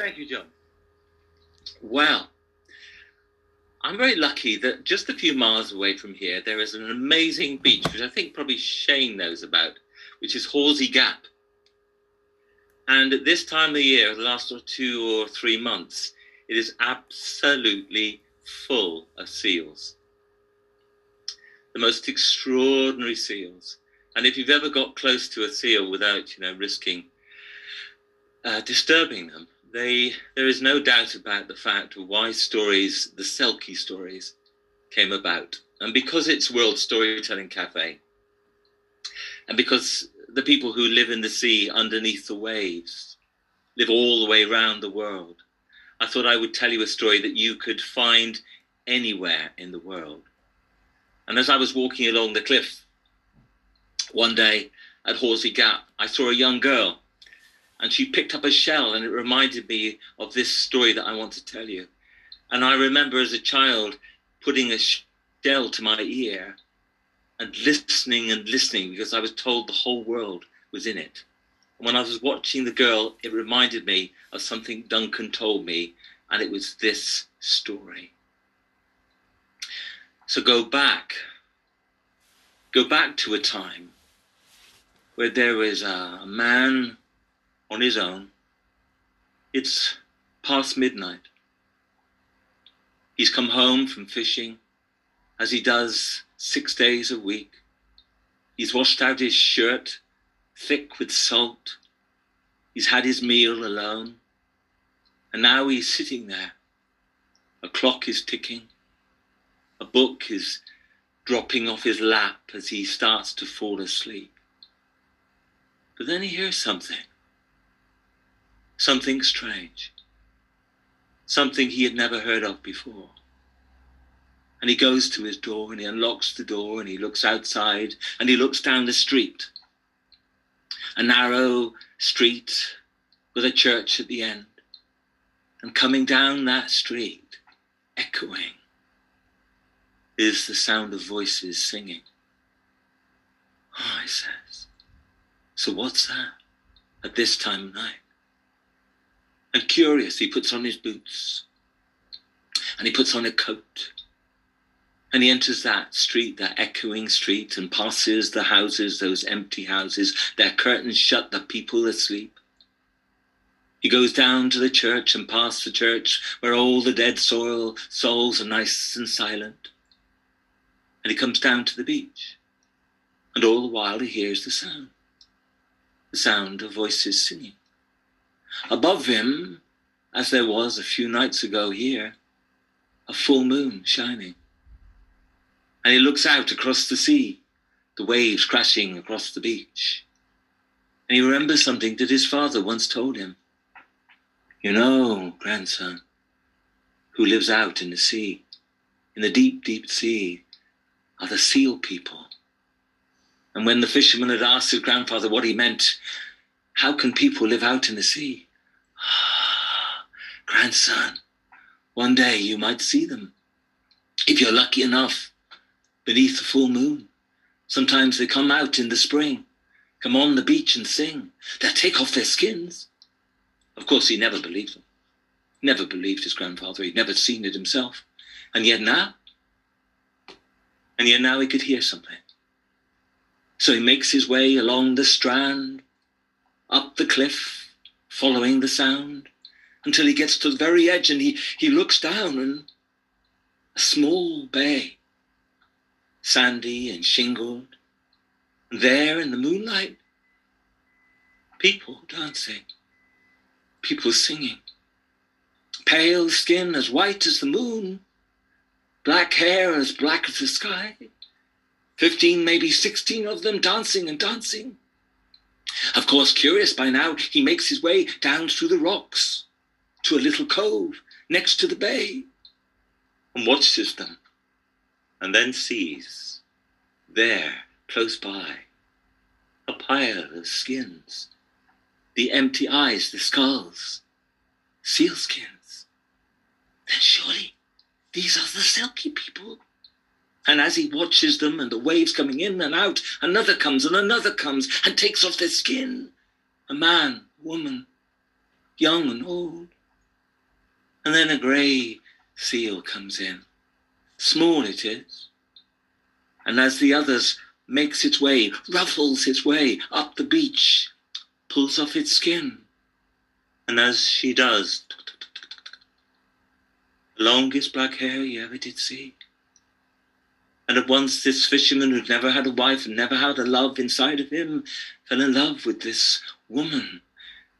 Thank you, John. Well, I'm very lucky that just a few miles away from here, there is an amazing beach, which I think probably Shane knows about, which is Horsey Gap. And at this time of the year, the last two or three months, it is absolutely full of seals. The most extraordinary seals. And if you've ever got close to a seal without, you know, risking uh, disturbing them, they there is no doubt about the fact of why stories, the Selkie stories, came about. And because it's World Storytelling Cafe, and because the people who live in the sea underneath the waves live all the way around the world, I thought I would tell you a story that you could find anywhere in the world. And as I was walking along the cliff one day at Horsey Gap, I saw a young girl and she picked up a shell and it reminded me of this story that I want to tell you. And I remember as a child putting a shell to my ear and listening and listening because I was told the whole world was in it. And when I was watching the girl, it reminded me of something Duncan told me, and it was this story. So go back. Go back to a time where there was a man on his own. It's past midnight. He's come home from fishing, as he does six days a week. He's washed out his shirt, thick with salt. He's had his meal alone. And now he's sitting there. A clock is ticking. A book is dropping off his lap as he starts to fall asleep. But then he hears something something strange, something he had never heard of before. And he goes to his door and he unlocks the door and he looks outside and he looks down the street. A narrow street with a church at the end. And coming down that street, echoing, is the sound of voices singing. Oh, he says, so what's that at this time of night? And curious, he puts on his boots and he puts on a coat and he enters that street, that echoing street, and passes the houses, those empty houses, their curtains shut, the people asleep. He goes down to the church and past the church where all the dead soil souls are nice and silent. And he comes down to the beach. And all the while he hears the sound the sound of voices singing. Above him, as there was a few nights ago here, a full moon shining. And he looks out across the sea, the waves crashing across the beach. And he remembers something that his father once told him. You know, grandson, who lives out in the sea, in the deep, deep sea, are the seal people. And when the fisherman had asked his grandfather what he meant, how can people live out in the sea? Grandson, one day you might see them. If you're lucky enough, beneath the full moon. Sometimes they come out in the spring, come on the beach and sing. They'll take off their skins. Of course, he never believed them. Never believed his grandfather. He'd never seen it himself. And yet now, and yet now he could hear something. So he makes his way along the strand, up the cliff, following the sound, until he gets to the very edge and he, he looks down and a small bay, sandy and shingled, there in the moonlight, people dancing, people singing, pale skin as white as the moon, black hair as black as the sky, fifteen, maybe sixteen of them dancing and dancing. Of course, curious by now, he makes his way down through the rocks to a little cove next to the bay and watches them and then sees there, close by, a pile of skins, the empty eyes, the skulls, seal skins. Then surely these are the Selkie people. And as he watches them and the waves coming in and out, another comes and another comes and takes off their skin. A man, woman, young and old, And then a grey seal comes in. Small it is. And as the others makes its way, ruffles its way up the beach, pulls off its skin. And as she does, the longest black hair you ever did see. And at once this fisherman who'd never had a wife and never had a love inside of him fell in love with this woman,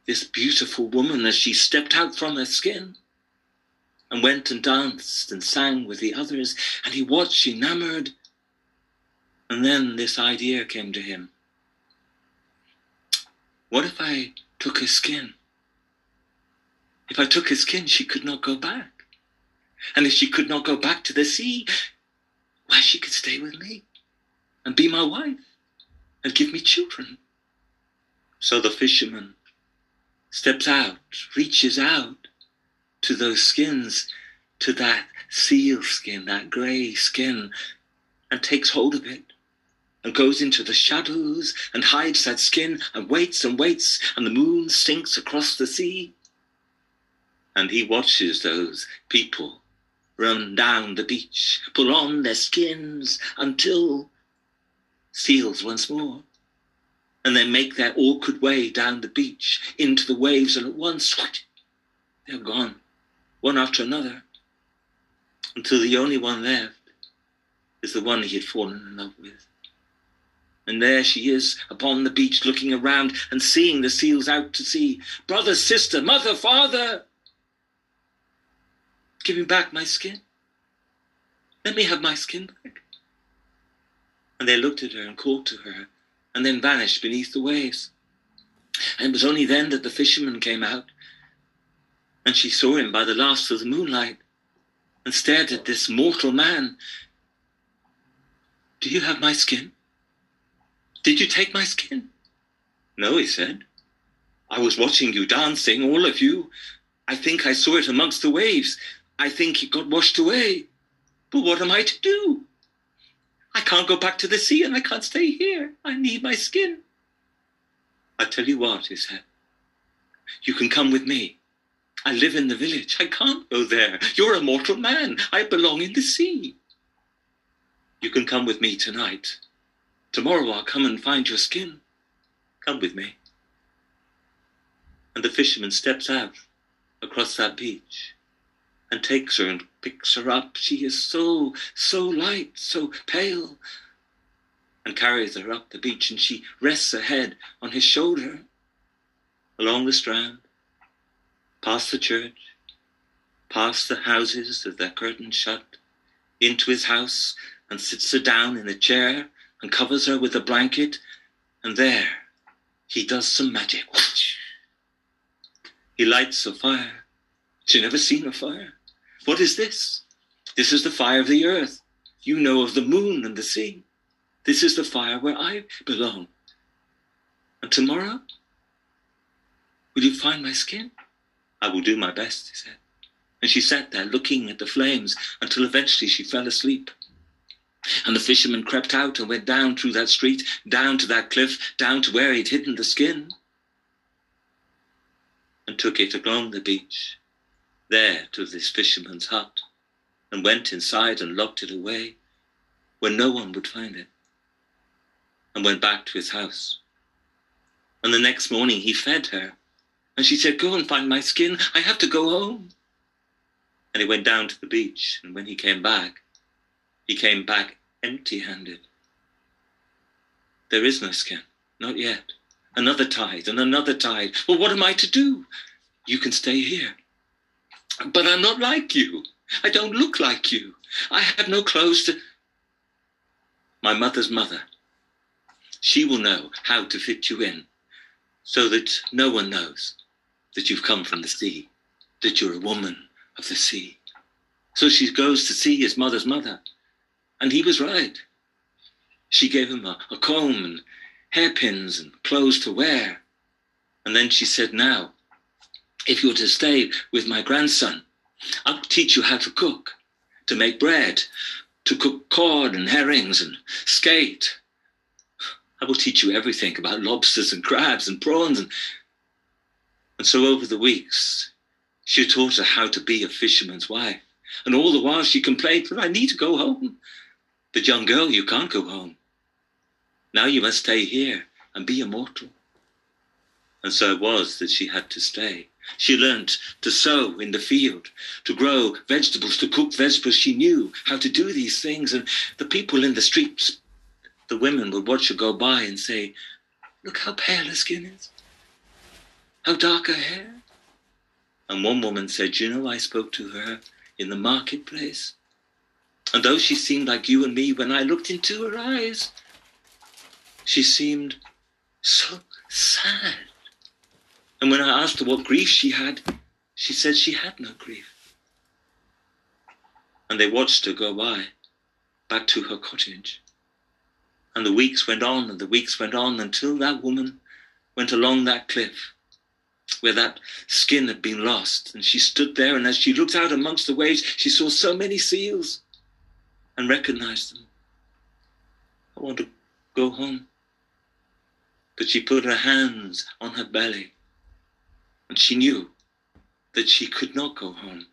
this beautiful woman as she stepped out from her skin and went and danced and sang with the others. And he watched, enamored. And then this idea came to him. What if I took her skin? If I took her skin, she could not go back. And if she could not go back to the sea, why, she could stay with me and be my wife and give me children. So the fisherman steps out, reaches out to those skins, to that seal skin, that grey skin, and takes hold of it and goes into the shadows and hides that skin and waits and waits, and the moon sinks across the sea. And he watches those people run down the beach, pull on their skins until seals once more. And then make their awkward way down the beach into the waves, and at once they're gone, one after another, until the only one left is the one he had fallen in love with. And there she is upon the beach, looking around and seeing the seals out to sea. Brother, sister, mother, father, Give me back my skin. Let me have my skin back. And they looked at her and called to her, and then vanished beneath the waves. And it was only then that the fisherman came out, and she saw him by the last of the moonlight, and stared at this mortal man. Do you have my skin? Did you take my skin? No, he said. I was watching you dancing, all of you. I think I saw it amongst the waves. I think it got washed away. But what am I to do? I can't go back to the sea and I can't stay here. I need my skin. I tell you what, he said. You can come with me. I live in the village. I can't go there. You're a mortal man. I belong in the sea. You can come with me tonight. Tomorrow I'll come and find your skin. Come with me. And the fisherman steps out across that beach and takes her and picks her up. She is so, so light, so pale, and carries her up the beach, and she rests her head on his shoulder along the strand, past the church, past the houses with their curtains shut, into his house, and sits her down in a chair and covers her with a blanket, and there he does some magic. He lights a fire. She never seen a fire. What is this? This is the fire of the earth. You know of the moon and the sea. This is the fire where I belong. And tomorrow, will you find my skin? I will do my best, he said. And she sat there looking at the flames until eventually she fell asleep. And the fisherman crept out and went down through that street, down to that cliff, down to where he'd hidden the skin, and took it along the beach there to this fisherman's hut, and went inside and locked it away where no one would find it, and went back to his house. And the next morning he fed her, and she said, Go and find my skin, I have to go home. And he went down to the beach, and when he came back, he came back empty handed. There is no skin, not yet. Another tide and another tide. Well, what am I to do? You can stay here. But I'm not like you. I don't look like you. I have no clothes to. My mother's mother. She will know how to fit you in so that no one knows that you've come from the sea, that you're a woman of the sea. So she goes to see his mother's mother. And he was right. She gave him a, a comb and hairpins and clothes to wear. And then she said, Now, if you were to stay with my grandson, I will teach you how to cook, to make bread, to cook cod and herrings and skate. I will teach you everything about lobsters and crabs and prawns. And, and so over the weeks, She taught her how to be a fisherman's wife. And all the while she complained, But I need to go home. But young girl, you can't go home. Now you must stay here and be immortal. And so it was that she had to stay. She learnt to sow in the field, to grow vegetables, to cook vegetables. She knew how to do these things. And the people in the streets, the women would watch her go by and say, Look how pale her skin is, how dark her hair. And one woman said, You know, I spoke to her in the marketplace. And though she seemed like you and me, when I looked into her eyes, she seemed so sad. And when I asked her what grief she had, she said she had no grief. And they watched her go by, back to her cottage. And the weeks went on and the weeks went on until that woman went along that cliff where that skin had been lost. And she stood there, and as she looked out amongst the waves, she saw so many seals and recognized them. I want to go home. But she put her hands on her belly, and she knew that she could not go home.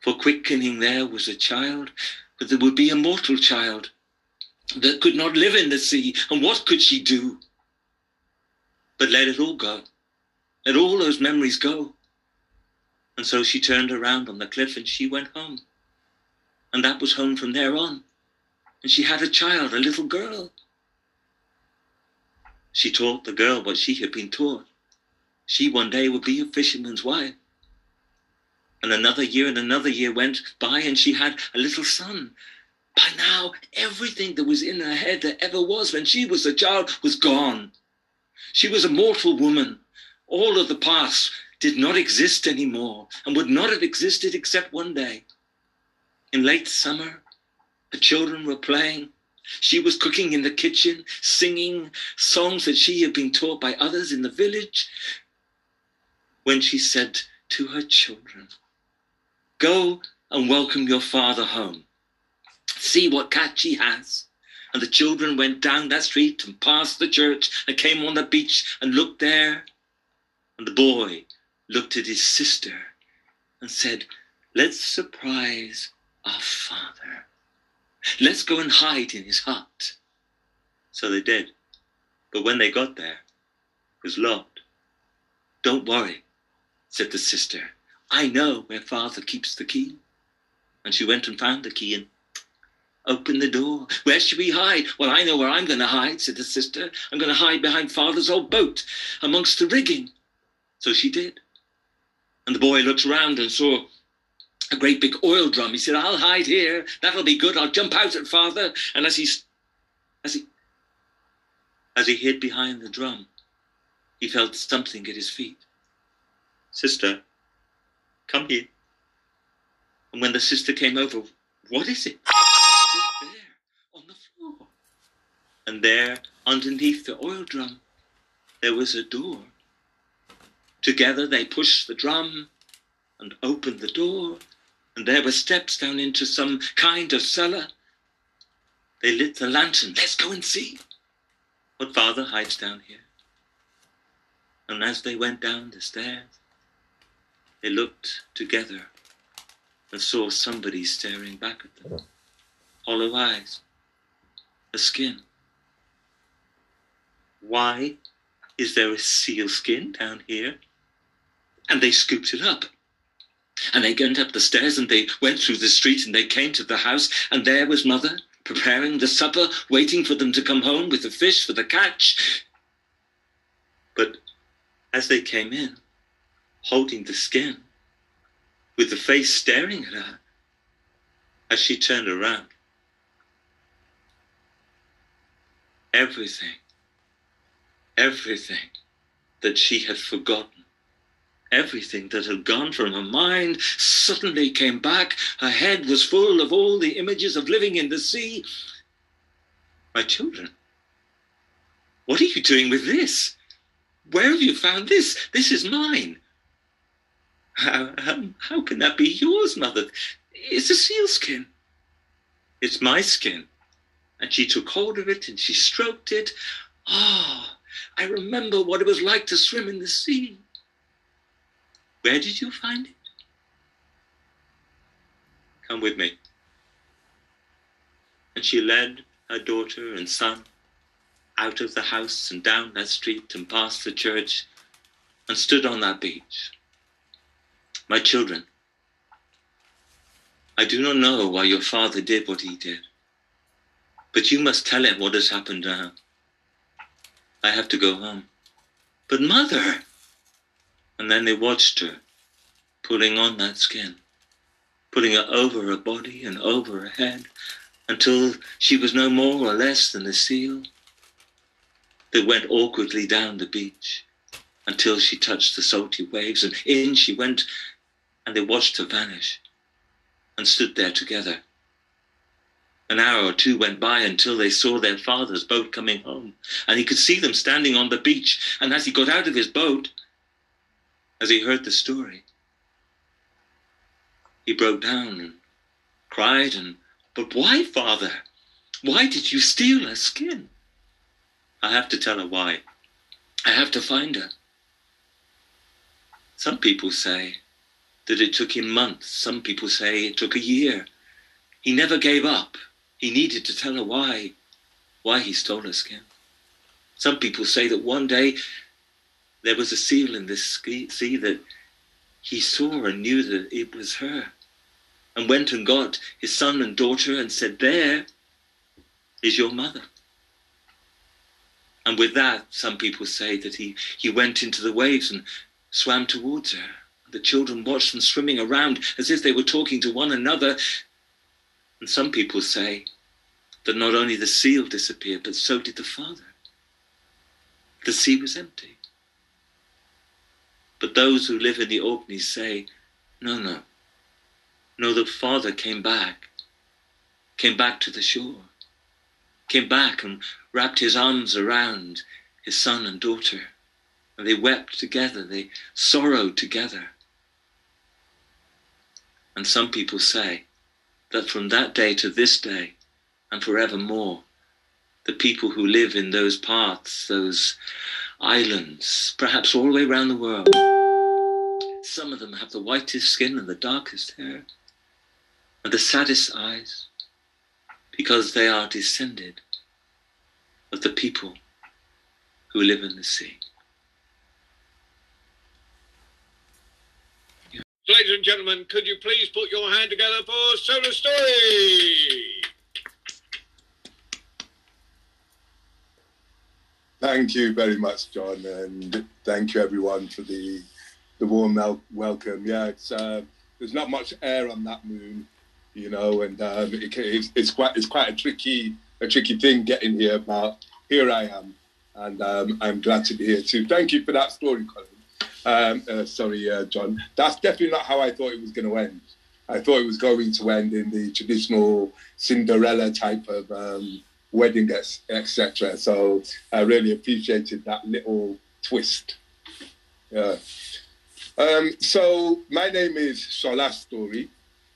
For quickening there was a child, but there would be a mortal child that could not live in the sea. And what could she do? But let it all go. Let all those memories go. And so she turned around on the cliff and she went home. And that was home from there on. And she had a child, a little girl. She taught the girl what she had been taught. She one day would be a fisherman's wife. And another year and another year went by, and she had a little son. By now, everything that was in her head that ever was when she was a child was gone. She was a mortal woman, all of the past did not exist anymore and would not have existed except one day. In late summer, the children were playing. She was cooking in the kitchen, singing songs that she had been taught by others in the village. When she said to her children, Go and welcome your father home. See what catch he has. And the children went down that street and past the church and came on the beach and looked there and the boy looked at his sister and said, Let's surprise our father. Let's go and hide in his hut. So they did. But when they got there, it was locked. Don't worry, said the sister. I know where father keeps the key. And she went and found the key and opened the door. Where should we hide? Well, I know where I'm going to hide, said the sister. I'm going to hide behind father's old boat amongst the rigging. So she did. And the boy looked around and saw a great big oil drum. He said, I'll hide here. That'll be good. I'll jump out at father. And as he, as he, as he hid behind the drum, he felt something at his feet. Sister, come here. And when the sister came over, what is it? there on the floor. And there, underneath the oil drum, there was a door. Together they pushed the drum and opened the door, and there were steps down into some kind of cellar. They lit the lantern. Let's go and see what father hides down here. And as they went down the stairs, they looked together and saw somebody staring back at them. Hollow eyes, a skin. Why is there a seal skin down here? and they scooped it up. And they went up the stairs and they went through the street and they came to the house, and there was mother preparing the supper, waiting for them to come home with the fish for the catch. But as they came in, holding the skin, with the face staring at her, as she turned around, everything, everything that she had forgotten Everything that had gone from her mind suddenly came back. Her head was full of all the images of living in the sea. My children, what are you doing with this? Where have you found this? This is mine. How, how, can that be yours, mother? It's a seal skin. It's my skin. And she took hold of it and she stroked it. Ah, oh, I remember what it was like to swim in the sea. Where did you find it? Come with me. And she led her daughter and son out of the house and down that street and past the church and stood on that beach. My children, I do not know why your father did what he did, but you must tell him what has happened now. I have to go home. But mother! And then they watched her putting on that skin, putting it over her body and over her head until she was no more or less than a seal They went awkwardly down the beach until she touched the salty waves, and in she went, and they watched her vanish and stood there together. An hour or two went by until they saw their father's boat coming home, and he could see them standing on the beach. And as he got out of his boat, as he heard the story, he broke down and cried and, But why, father? Why did you steal her skin? I have to tell her why. I have to find her. Some people say that it took him months. Some people say it took a year. He never gave up. He needed to tell her why, why he stole her skin. Some people say that one day there was a seal in this sea that he saw and knew that it was her and went and got his son and daughter and said, There is your mother. And with that, some people say that he, he went into the waves and swam towards her. The children watched them swimming around as if they were talking to one another. And some people say that not only the seal disappeared, but so did the father. The sea was empty. But those who live in the Orkneys say, no, no. No, the father came back, came back to the shore, came back and wrapped his arms around his son and daughter. And they wept together, they sorrowed together. And some people say that from that day to this day and forevermore, the people who live in those parts, those islands, perhaps all the way around the world, some of them have the whitest skin and the darkest hair and the saddest eyes because they are descended of the people who live in the sea. Ladies and gentlemen, could you please put your hand together for Shola Story? Thank you very much, John, and thank you everyone for the the warm welcome. Yeah, it's uh, there's not much air on that moon, you know, and um, it, it's, it's quite it's quite a tricky a tricky thing getting here, but here I am, and um, I'm glad to be here too. Thank you for that story, Colin. Um, uh, sorry, uh, John. That's definitely not how I thought it was going to end. I thought it was going to end in the traditional Cinderella type of um, wedding, etc. So I really appreciated that little twist. Yeah. Um, so my name is Shola Story,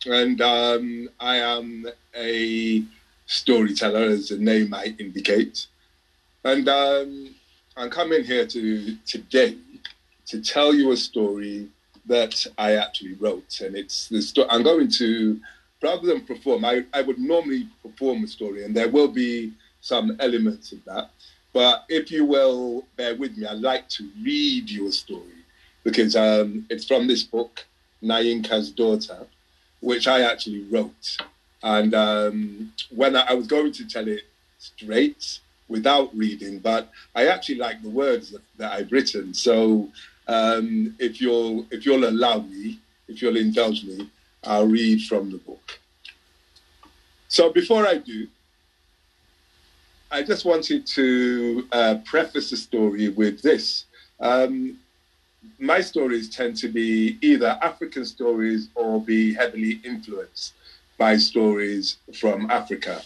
and um, I am a storyteller, as the name might indicate. And um, I'm coming here to today to tell you a story that I actually wrote, and it's the story. I'm going to, rather than perform, I, I would normally perform a story, and there will be some elements of that. But if you will bear with me, I'd like to read you a story because um, it's from this book, Nainka's Daughter, which I actually wrote. And um, when I, I was going to tell it straight, without reading, but I actually like the words that, that I've written. So um, if you'll if you'll allow me, if you'll indulge me, I'll read from the book. So before I do, I just wanted to uh, preface the story with this. Um, my stories tend to be either African stories or be heavily influenced by stories from Africa.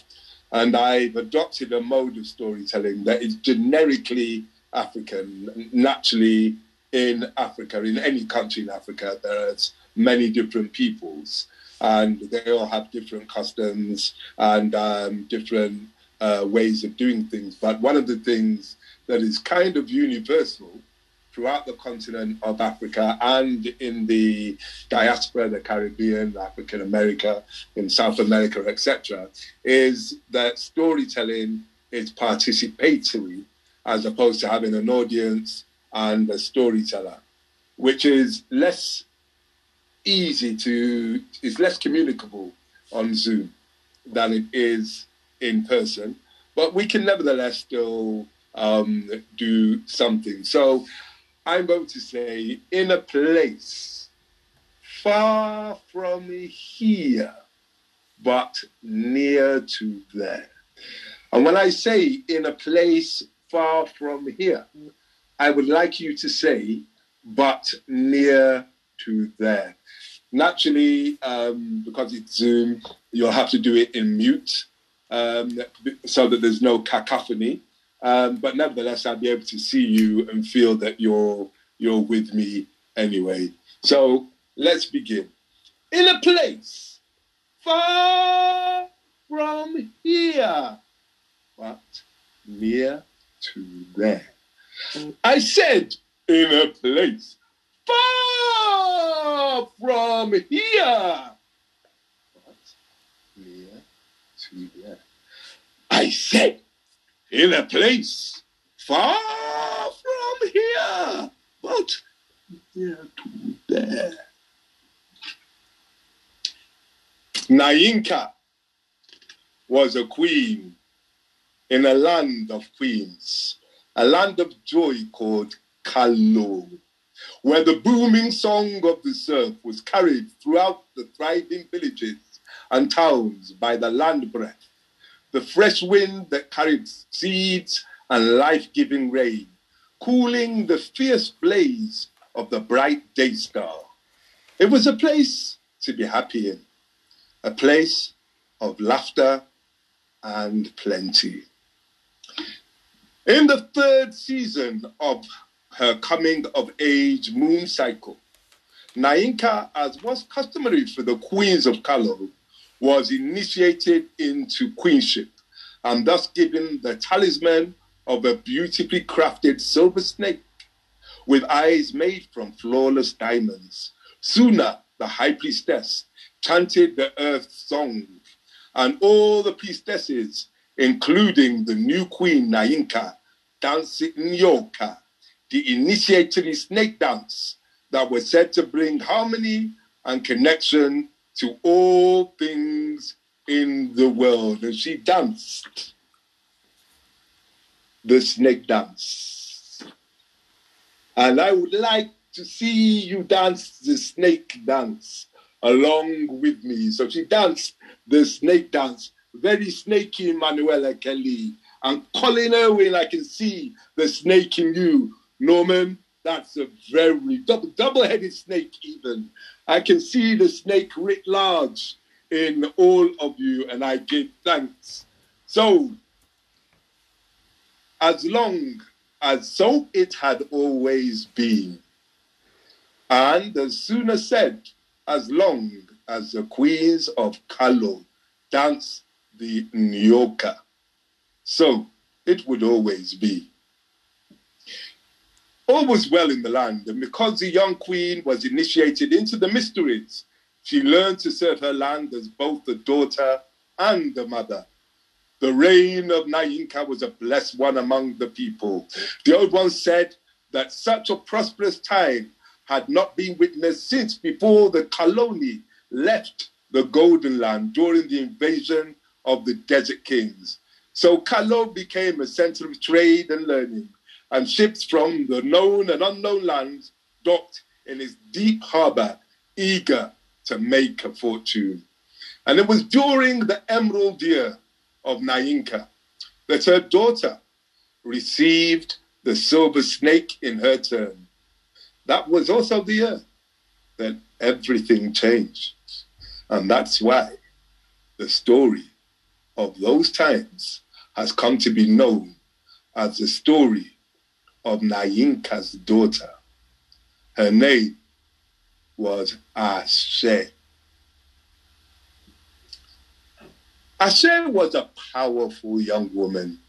And I've adopted a mode of storytelling that is generically African. Naturally, in Africa, in any country in Africa, there's many different peoples, and they all have different customs and um, different uh, ways of doing things. But one of the things that is kind of universal throughout the continent of Africa and in the diaspora, the Caribbean, African America, in South America, etc., is that storytelling is participatory as opposed to having an audience and a storyteller, which is less easy to, is less communicable on Zoom than it is in person. But we can nevertheless still um, do something. So I'm going to say, in a place far from here, but near to there. And when I say in a place far from here, I would like you to say, but near to there. Naturally, um, because it's Zoom, you'll have to do it in mute um, so that there's no cacophony. Um, but nevertheless, I'll be able to see you and feel that you're you're with me anyway. So let's begin. In a place far from here, but near to there. I said in a place far from here, but near to there. I said in a place far from here, but near to there. Nainka was a queen in a land of queens, a land of joy called Kalo, where the booming song of the surf was carried throughout the thriving villages and towns by the land breath, the fresh wind that carried seeds and life giving rain, cooling the fierce blaze of the bright day star. It was a place to be happy in, a place of laughter and plenty. In the third season of her coming of age moon cycle, Nainka, as was customary for the queens of Kalo, was initiated into queenship and thus given the talisman of a beautifully crafted silver snake with eyes made from flawless diamonds. Suna, the high priestess, chanted the earth song, and all the priestesses, including the new queen Nainka, dancing Nyoka, the initiatory snake dance that was said to bring harmony and connection to all things in the world. And she danced the snake dance. And I would like to see you dance the snake dance along with me. So she danced the snake dance, very snaky Manuela Kelly. And Colin Irwin, I can see the snake in you. Norman, that's a very double, double-headed snake even. I can see the snake writ large in all of you, and I give thanks. So as long as so it had always been. And as Suna said, as long as the queens of Kalo dance the Nyoka, so it would always be. All was well in the land, and because the young queen was initiated into the mysteries, she learned to serve her land as both a daughter and a mother. The reign of Nainka was a blessed one among the people. The old one said that such a prosperous time had not been witnessed since before the Kaloni left the Golden Land during the invasion of the Desert Kings. So Kalo became a center of trade and learning, and ships from the known and unknown lands docked in its deep harbor, eager to make a fortune. And it was during the Emerald Year of Nainka that her daughter received the silver snake in her turn. That was also the year that everything changed. And that's why the story of those times has come to be known as the story of Nainka's daughter. Her name was Ashe. Ashe was a powerful young woman.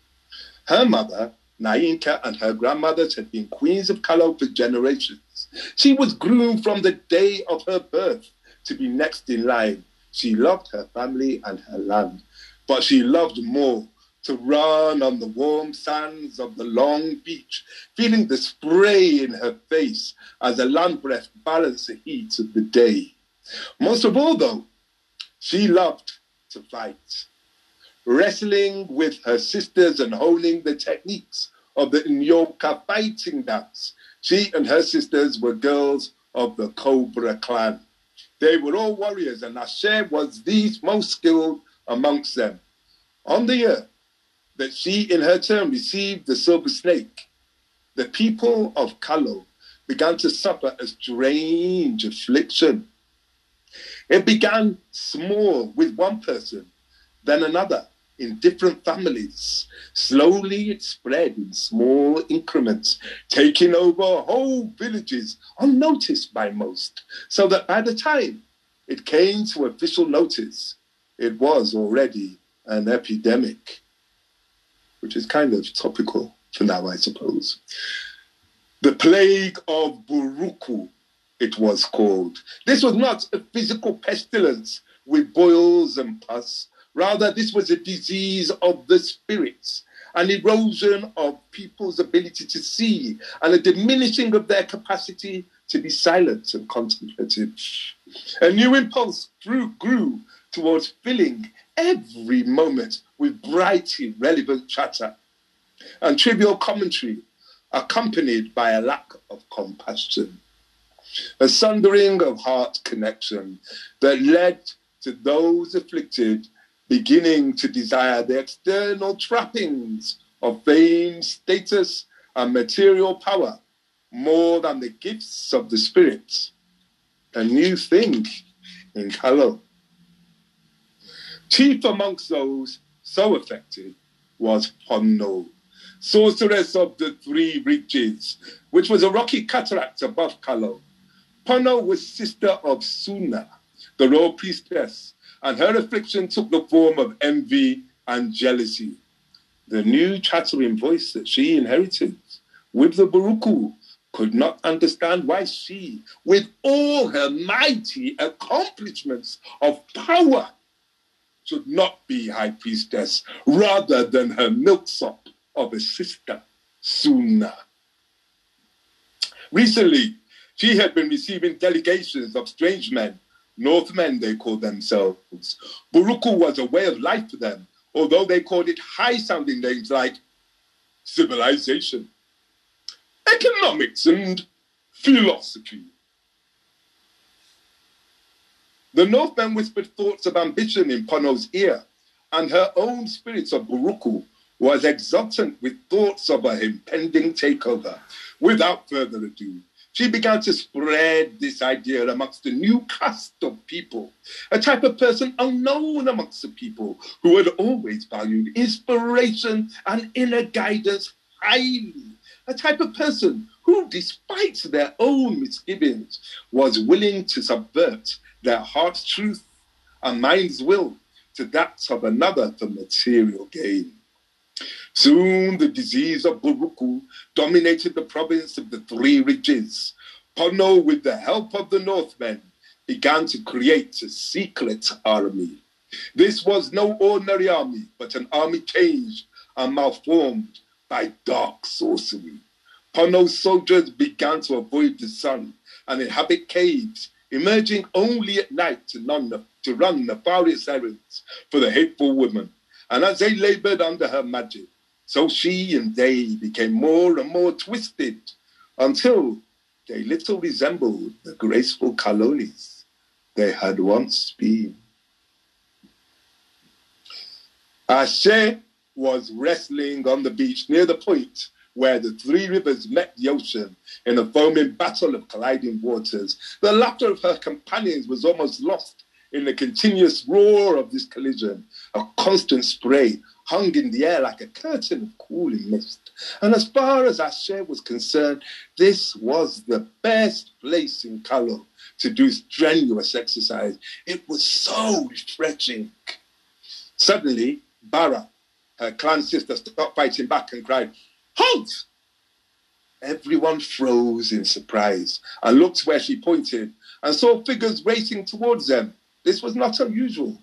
Her mother Nainka and her grandmothers had been queens of Kalo for generations. She was groomed from the day of her birth to be next in line. She loved her family and her land, but she loved more to run on the warm sands of the long beach, feeling the spray in her face as the land breath balanced the heat of the day. Most of all, though, she loved to fight, wrestling with her sisters and honing the techniques of the Nyoka fighting dance. She and her sisters were girls of the Cobra clan. They were all warriors, and Ashe was the most skilled amongst them. On the year that she, in her turn, received the silver snake, the people of Kalo began to suffer a strange affliction. It began small with one person, then another in different families. Slowly it spread in small increments, taking over whole villages unnoticed by most, so that by the time it came to official notice, it was already an epidemic, which is kind of topical for now, I suppose. The plague of Buruku, it was called. This was not a physical pestilence with boils and pus. Rather, this was a disease of the spirits, an erosion of people's ability to see, and a diminishing of their capacity to be silent and contemplative. A new impulse grew, grew towards filling every moment with bright, irrelevant chatter and trivial commentary, accompanied by a lack of compassion. A sundering of heart connection that led to those afflicted beginning to desire the external trappings of fame, status, and material power more than the gifts of the Spirit. A new thing in Kalo. Chief amongst those so affected was Pono, sorceress of the three ridges, which was a rocky cataract above Kalo. Pono was sister of Suna, the royal priestess, and her affliction took the form of envy and jealousy. The new chattering voice that she inherited with the Buruku could not understand why she, with all her mighty accomplishments of power, should not be high priestess rather than her milksop of a sister, Suna. Recently, she had been receiving delegations of strange men, Northmen they called themselves. Buruku was a way of life for them, although they called it high sounding names like civilization, economics, and philosophy. The Northmen whispered thoughts of ambition in Pono's ear, and her own spirits of Buruku was exultant with thoughts of a impending takeover. Without further ado, she began to spread this idea amongst the new caste of people, a type of person unknown amongst the people who had always valued inspiration and inner guidance highly, a type of person who, despite their own misgivings, was willing to subvert their heart's truth and mind's will to that of another for material gain. Soon the disease of Buruku dominated the province of the Three Ridges. Pono, with the help of the Northmen, began to create a secret army. This was no ordinary army, but an army changed and malformed by dark sorcery. Pono's soldiers began to avoid the sun and inhabit caves emerging only at night to, non- to run nefarious errands for the hateful woman. And as they labored under her magic, so she and they became more and more twisted until they little resembled the graceful Kalonis they had once been. Ashe was wrestling on the beach near the point where the three rivers met the ocean in a foaming battle of colliding waters. The laughter of her companions was almost lost in the continuous roar of this collision. A constant spray hung in the air like a curtain of cooling mist. And as far as Ashe was concerned, this was the best place in Kalo to do strenuous exercise. It was so stretching. Suddenly, Bara, her clan sister, stopped fighting back and cried, Halt! Everyone froze in surprise and looked where she pointed and saw figures racing towards them. This was not unusual.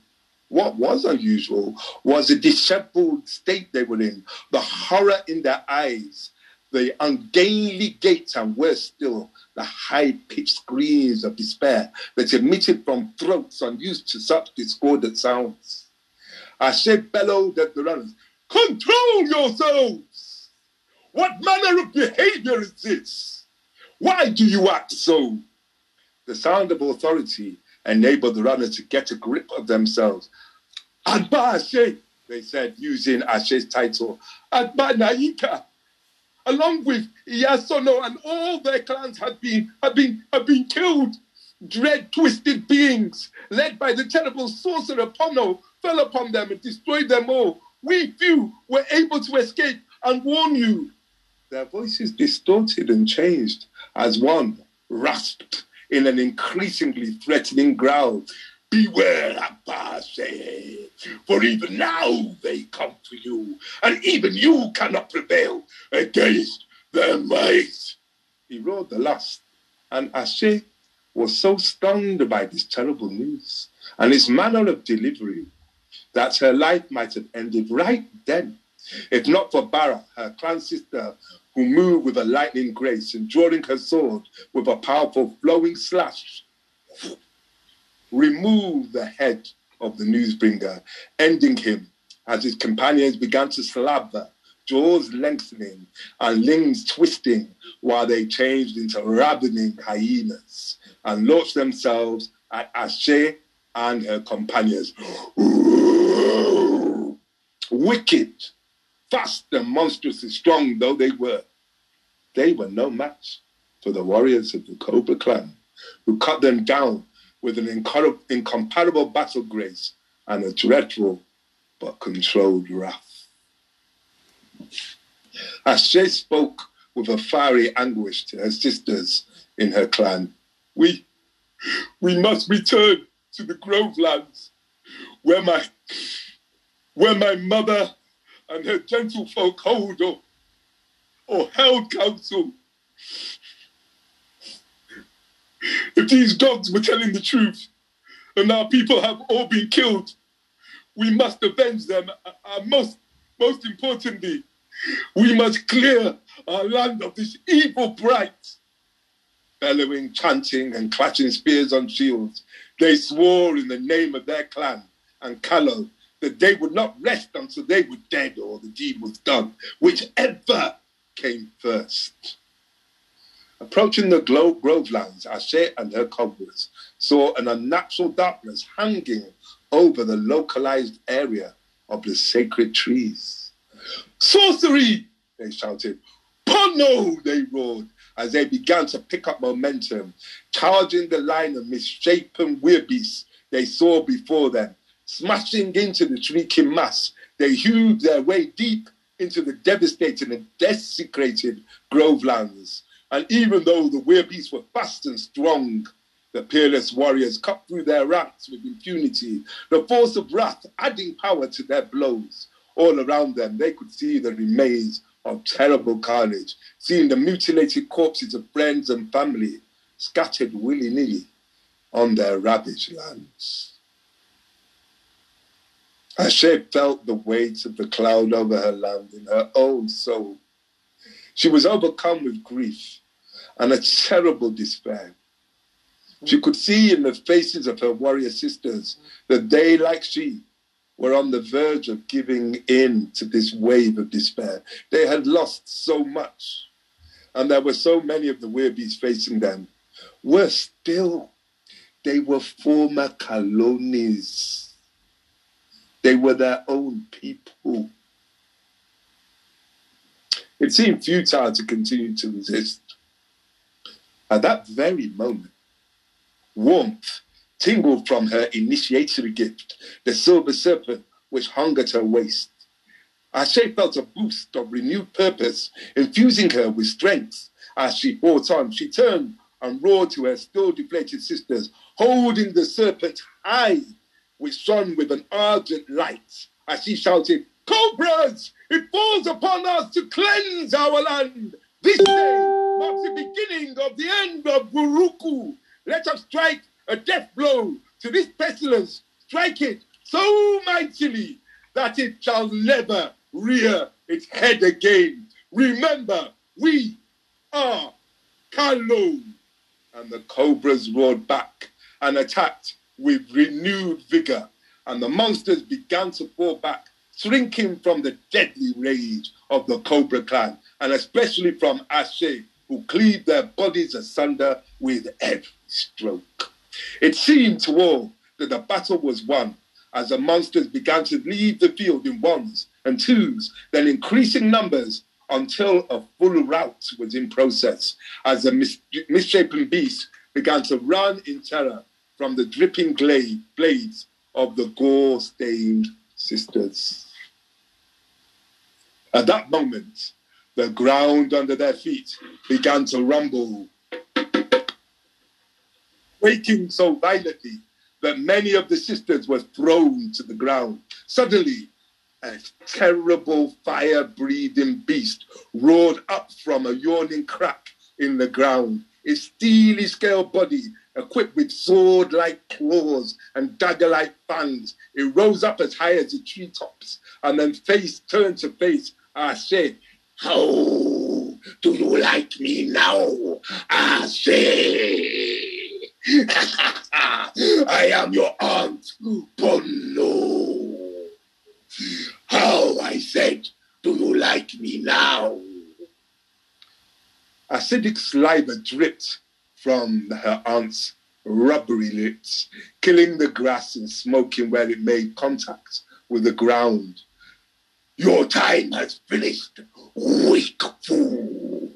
What was unusual was the disheveled state they were in, the horror in their eyes, the ungainly gaits, and worse still, the high pitched screams of despair that emitted from throats unused to such discordant sounds. Ashe bellowed at the runners, Control yourselves! What manner of behavior is this? Why do you act so? The sound of authority enabled the runners to get a grip of themselves. Adba Ashe, they said, using Ashe's title, Adba Nainka, along with Iyasono and all their clans had been, had been, had been killed. Dread twisted beings, led by the terrible sorcerer Pono, fell upon them and destroyed them all. We few were able to escape and warn you. Their voices distorted and changed as one rasped in an increasingly threatening growl. Beware, Abase, for even now they come to you, and even you cannot prevail against their might. He roared the last, and Ashe was so stunned by this terrible news and his manner of delivery that her life might have ended right then, if not for Bara, her clan sister, who moved with a lightning grace and drawing her sword with a powerful flowing slash, removed the head of the newsbringer, ending him as his companions began to slabber, jaws lengthening and limbs twisting while they changed into ravening hyenas and launched themselves at Ashe and her companions. Wicked, fast and monstrously strong though they were, they were no match for the warriors of the Cobra clan, who cut them down with an incomparable battle grace and a dreadful but controlled wrath. As she spoke with a fiery anguish to her sisters in her clan, we, we must return to the Grovelands, where my, where my mother and her gentlefolk hold or, or held counsel. If these dogs were telling the truth, and our people have all been killed, we must avenge them. And most, most importantly, we must clear our land of this evil bright. Bellowing, chanting, and clashing spears on shields, they swore in the name of their clan and Kalo that they would not rest until they were dead or the deed was done, whichever came first. Approaching the Grovelands, Ashe and her comrades saw an unnatural darkness hanging over the localized area of the sacred trees. Sorcery! They shouted. Pono! They roared as they began to pick up momentum, charging the line of misshapen wildebeests they saw before them. Smashing into the shrieking mass, they hewed their way deep into the devastated and desecrated grovelands. And even though the wildebeests were fast and strong, the peerless warriors cut through their ranks with impunity, the force of wrath adding power to their blows. All around them, they could see the remains of terrible carnage, seeing the mutilated corpses of friends and family scattered willy nilly on their ravaged lands. Ashe felt the weight of the cloud over her land in her own soul. She was overcome with grief and a terrible despair. She could see in the faces of her warrior sisters that they, like she, were on the verge of giving in to this wave of despair. They had lost so much, and there were so many of the wildebeests facing them. Worse still, they were former colonies. They were their own people. It seemed futile to continue to resist. At that very moment, warmth tingled from her initiatory gift, the silver serpent which hung at her waist. Ashe felt a boost of renewed purpose, infusing her with strength. As she fought on, she turned and roared to her still deflated sisters, holding the serpent high, which shone with an ardent light, as she shouted, Cobras, it falls upon us to cleanse our land. This day marks the beginning of the end of Buruku. Let us strike a death blow to this pestilence. Strike it so mightily that it shall never rear its head again. Remember, we are Kalon. And the cobras roared back and attacked with renewed vigor, and the monsters began to fall back, shrinking from the deadly rage of the Cobra clan, and especially from Ashe, who cleaved their bodies asunder with every stroke. It seemed to all that the battle was won as the monsters began to leave the field in ones and twos, then increasing numbers until a full rout was in process as the mis- misshapen beasts began to run in terror from the dripping glade, blades of the gore stained sisters. At that moment, the ground under their feet began to rumble, quaking so violently that many of the sisters were thrown to the ground. Suddenly, a terrible fire breathing beast roared up from a yawning crack in the ground. Its steely scaled body, equipped with sword like claws and dagger like fangs, it rose up as high as the treetops and then face turned to face. I said, How do you like me now? I say, I am your aunt, Pono. How, I said, do you like me now? Acidic saliva dripped from her aunt's rubbery lips, killing the grass and smoking where it made contact with the ground. Your time has finished, weak fool,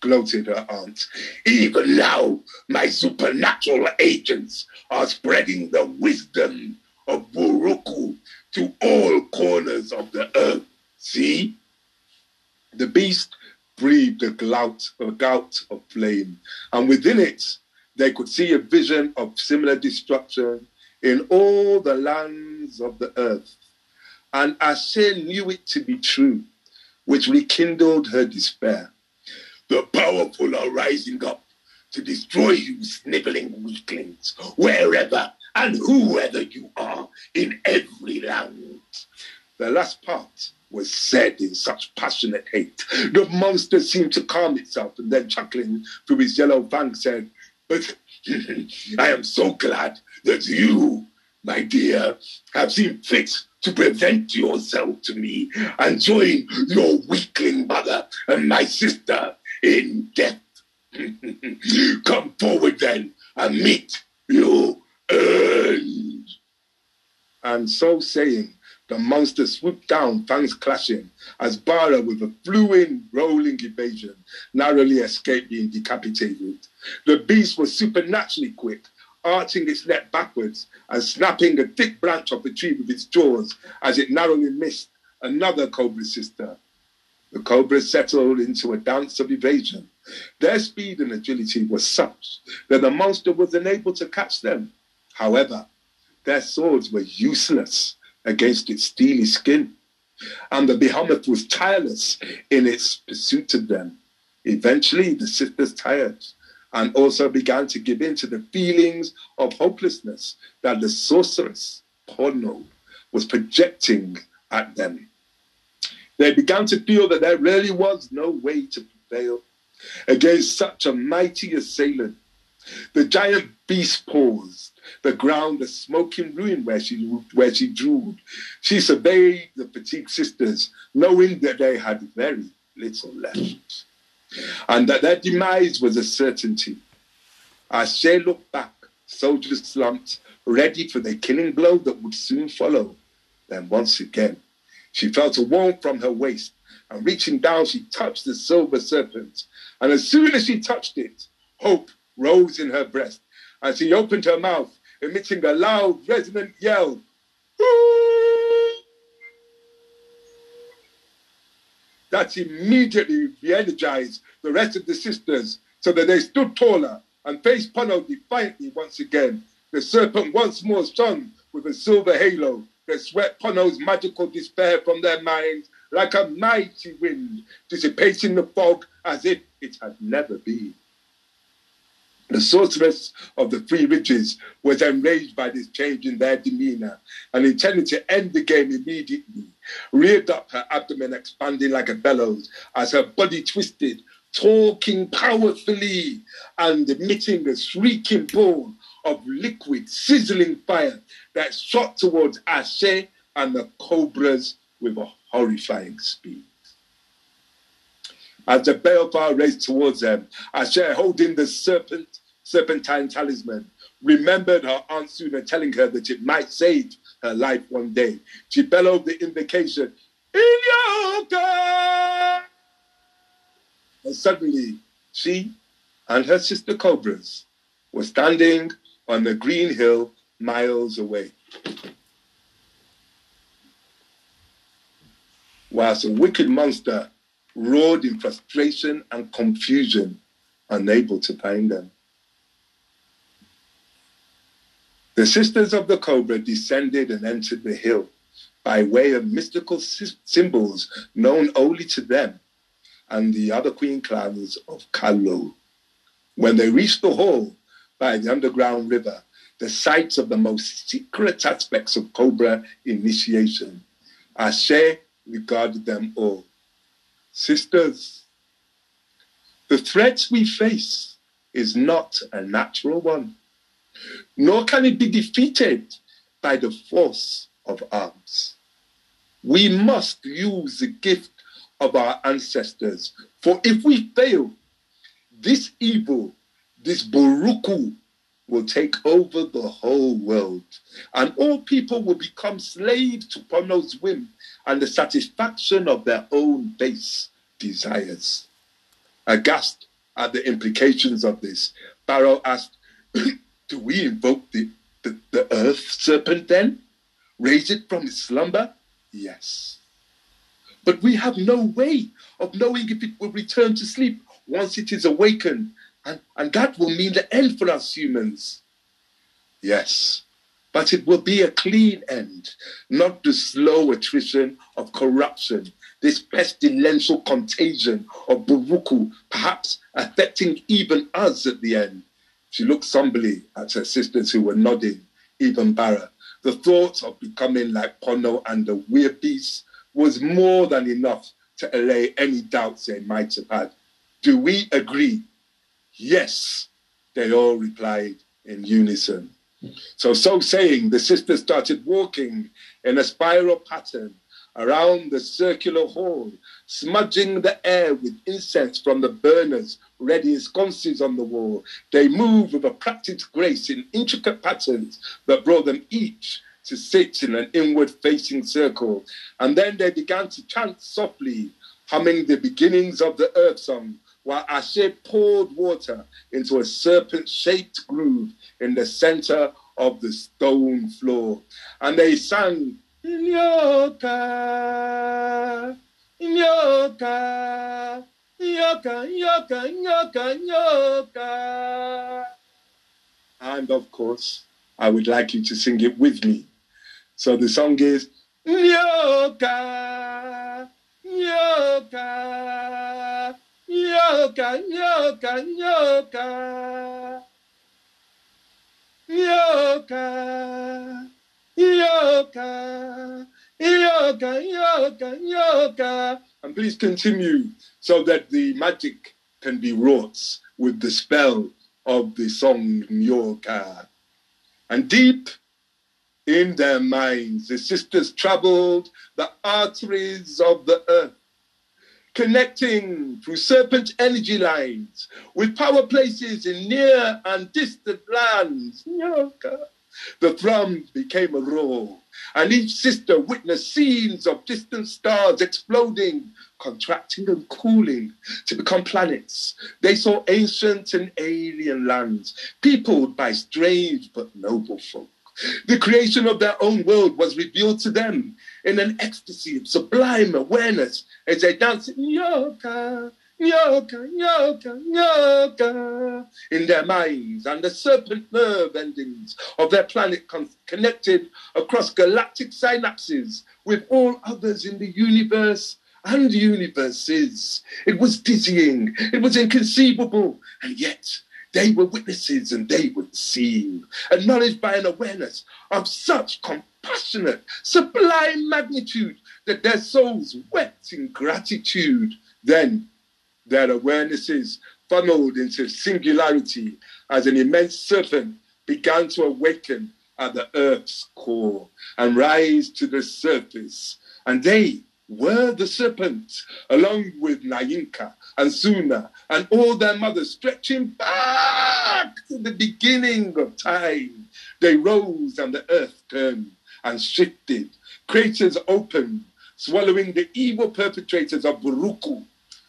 gloated her aunt. Even now, my supernatural agents are spreading the wisdom of Buruku to all corners of the earth. See? The beast breathed a gout, a gout of flame, and within it they could see a vision of similar destruction in all the lands of the earth. And Ashe knew it to be true, which rekindled her despair. The powerful are rising up to destroy you, sniveling weaklings, wherever and whoever you are in every land. The last part was said in such passionate hate. The monster seemed to calm itself and then chuckling through his yellow fangs said, But I am so glad that you, my dear, have seen fit to present yourself to me and join your weakling mother and my sister in death. Come forward then and meet you end. And so saying, the monster swooped down, fangs clashing, as Bara, with a fluid, rolling evasion, narrowly escaped being decapitated. The beast was supernaturally quick, arching its neck backwards and snapping a thick branch off a tree with its jaws as it narrowly missed another cobra sister. The cobras settled into a dance of evasion. Their speed and agility was such that the monster was unable to catch them. However, their swords were useless against its steely skin, and the behemoth was tireless in its pursuit of them. Eventually, the sisters tired and also began to give in to the feelings of hopelessness that the sorceress, Pono, was projecting at them. They began to feel that there really was no way to prevail against such a mighty assailant. The giant beast paused the ground a smoking ruin where she where she drooled. She surveyed the fatigued sisters, knowing that they had very little left, and that their demise was a certainty. As she looked back, soldiers slumped, ready for the killing blow that would soon follow. Then once again, she felt a warmth from her waist, and reaching down, she touched the silver serpent. And as soon as she touched it, hope rose in her breast. And she opened her mouth, emitting a loud, resonant yell. That immediately re-energized the rest of the sisters so that they stood taller and faced Pono defiantly once again. The serpent once more shone with a silver halo, that swept Pono's magical despair from their minds like a mighty wind, dissipating the fog as if it had never been. The sorceress of the Three Ridges was enraged by this change in their demeanor and intended to end the game immediately, reared up her abdomen expanding like a bellows as her body twisted, talking powerfully and emitting a shrieking ball of liquid, sizzling fire that shot towards Ashe and the cobras with a horrifying speed. As the balefire raced towards them, Ashe, holding the serpent, serpentine talisman, remembered her Aunt Suna telling her that it might save her life one day. She bellowed the invocation, Inyoka! And suddenly, she and her sister cobras were standing on the green hill miles away. Whilst a wicked monster roared in frustration and confusion, unable to find them. The sisters of the cobra descended and entered the hill by way of mystical symbols known only to them and the other queen clans of Kalo. When they reached the hall by the underground river, the site of the most secret aspects of Cobra initiation, Ashe regarded them all. Sisters, the threat we face is not a natural one, nor can it be defeated by the force of arms. We must use the gift of our ancestors. For if we fail, this evil, this Buruku, will take over the whole world, and all people will become slaves to Pono's whim and the satisfaction of their own base desires. Aghast at the implications of this, Bara asked, Do we invoke the, the, the earth serpent then? Raise it from its slumber? Yes. But we have no way of knowing if it will return to sleep once it is awakened. And, and that will mean the end for us humans. Yes, but it will be a clean end, not the slow attrition of corruption, this pestilential contagion of Buruku, perhaps affecting even us at the end. She looked somberly at her sisters who were nodding, even Bara. The thought of becoming like Pono and the weird beast was more than enough to allay any doubts they might have had. Do we agree? Yes, they all replied in unison. So, so saying, the sisters started walking in a spiral pattern around the circular hall, smudging the air with incense from the burners ready sconces on the wall. They moved with a practiced grace in intricate patterns that brought them each to sit in an inward facing circle. And then they began to chant softly, humming the beginnings of the earth song, while Ashe poured water into a serpent shaped groove in the center of the stone floor. And they sang, Nyoka, Nyoka, Nyoka, Nyoka, Nyoka, Nyoka. And of course, I would like you to sing it with me. So the song is Nyoka, Nyoka, Nyoka, Nyoka, Nyoka. Nyoka, Nyoka, Nyoka, Nyoka, Nyoka. And please continue so that the magic can be wrought with the spell of the song Nyoka. And deep in their minds, the sisters traveled the arteries of the earth connecting through serpent energy lines with power places in near and distant lands. The thrum became a roar, and each sister witnessed scenes of distant stars exploding, contracting and cooling to become planets. They saw ancient and alien lands, peopled by strange but noble folk. The creation of their own world was revealed to them in an ecstasy of sublime awareness as they danced in Nyoka, Yoga, yoga, yoga, in their minds and the serpent nerve endings of their planet con- connected across galactic synapses with all others in the universe and universes. It was dizzying, it was inconceivable, and yet they were witnesses and they were seen, acknowledged by an awareness of such compassionate, sublime magnitude that their souls wept in gratitude. Then their awarenesses funneled into singularity as an immense serpent began to awaken at the earth's core and rise to the surface. And they were the serpents, along with Nainka and Suna and all their mothers, stretching back to the beginning of time. They rose and the earth turned and shifted. Craters opened, swallowing the evil perpetrators of Buruku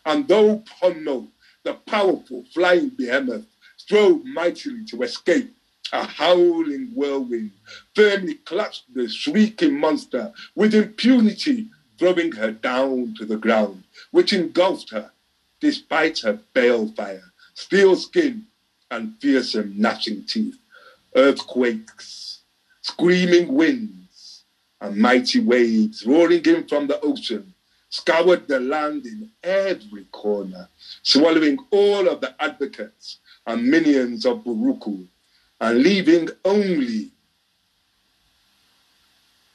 and though Pono, the powerful flying behemoth, strove mightily to escape, a howling whirlwind firmly clutched the shrieking monster with impunity, throwing her down to the ground, which engulfed her, despite her balefire, steel skin, and fearsome gnashing teeth. Earthquakes, screaming winds, and mighty waves roaring in from the ocean scoured the land in every corner, swallowing all of the advocates and minions of Buruku, and leaving only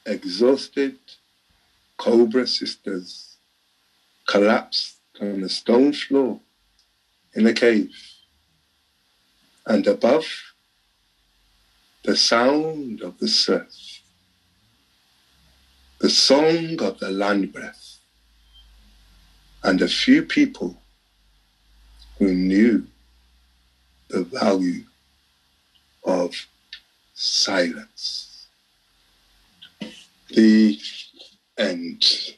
exhausted Cobra sisters collapsed on the stone floor in a cave. And above, the sound of the surf, the song of the land breath, and a few people who knew the value of silence. The end.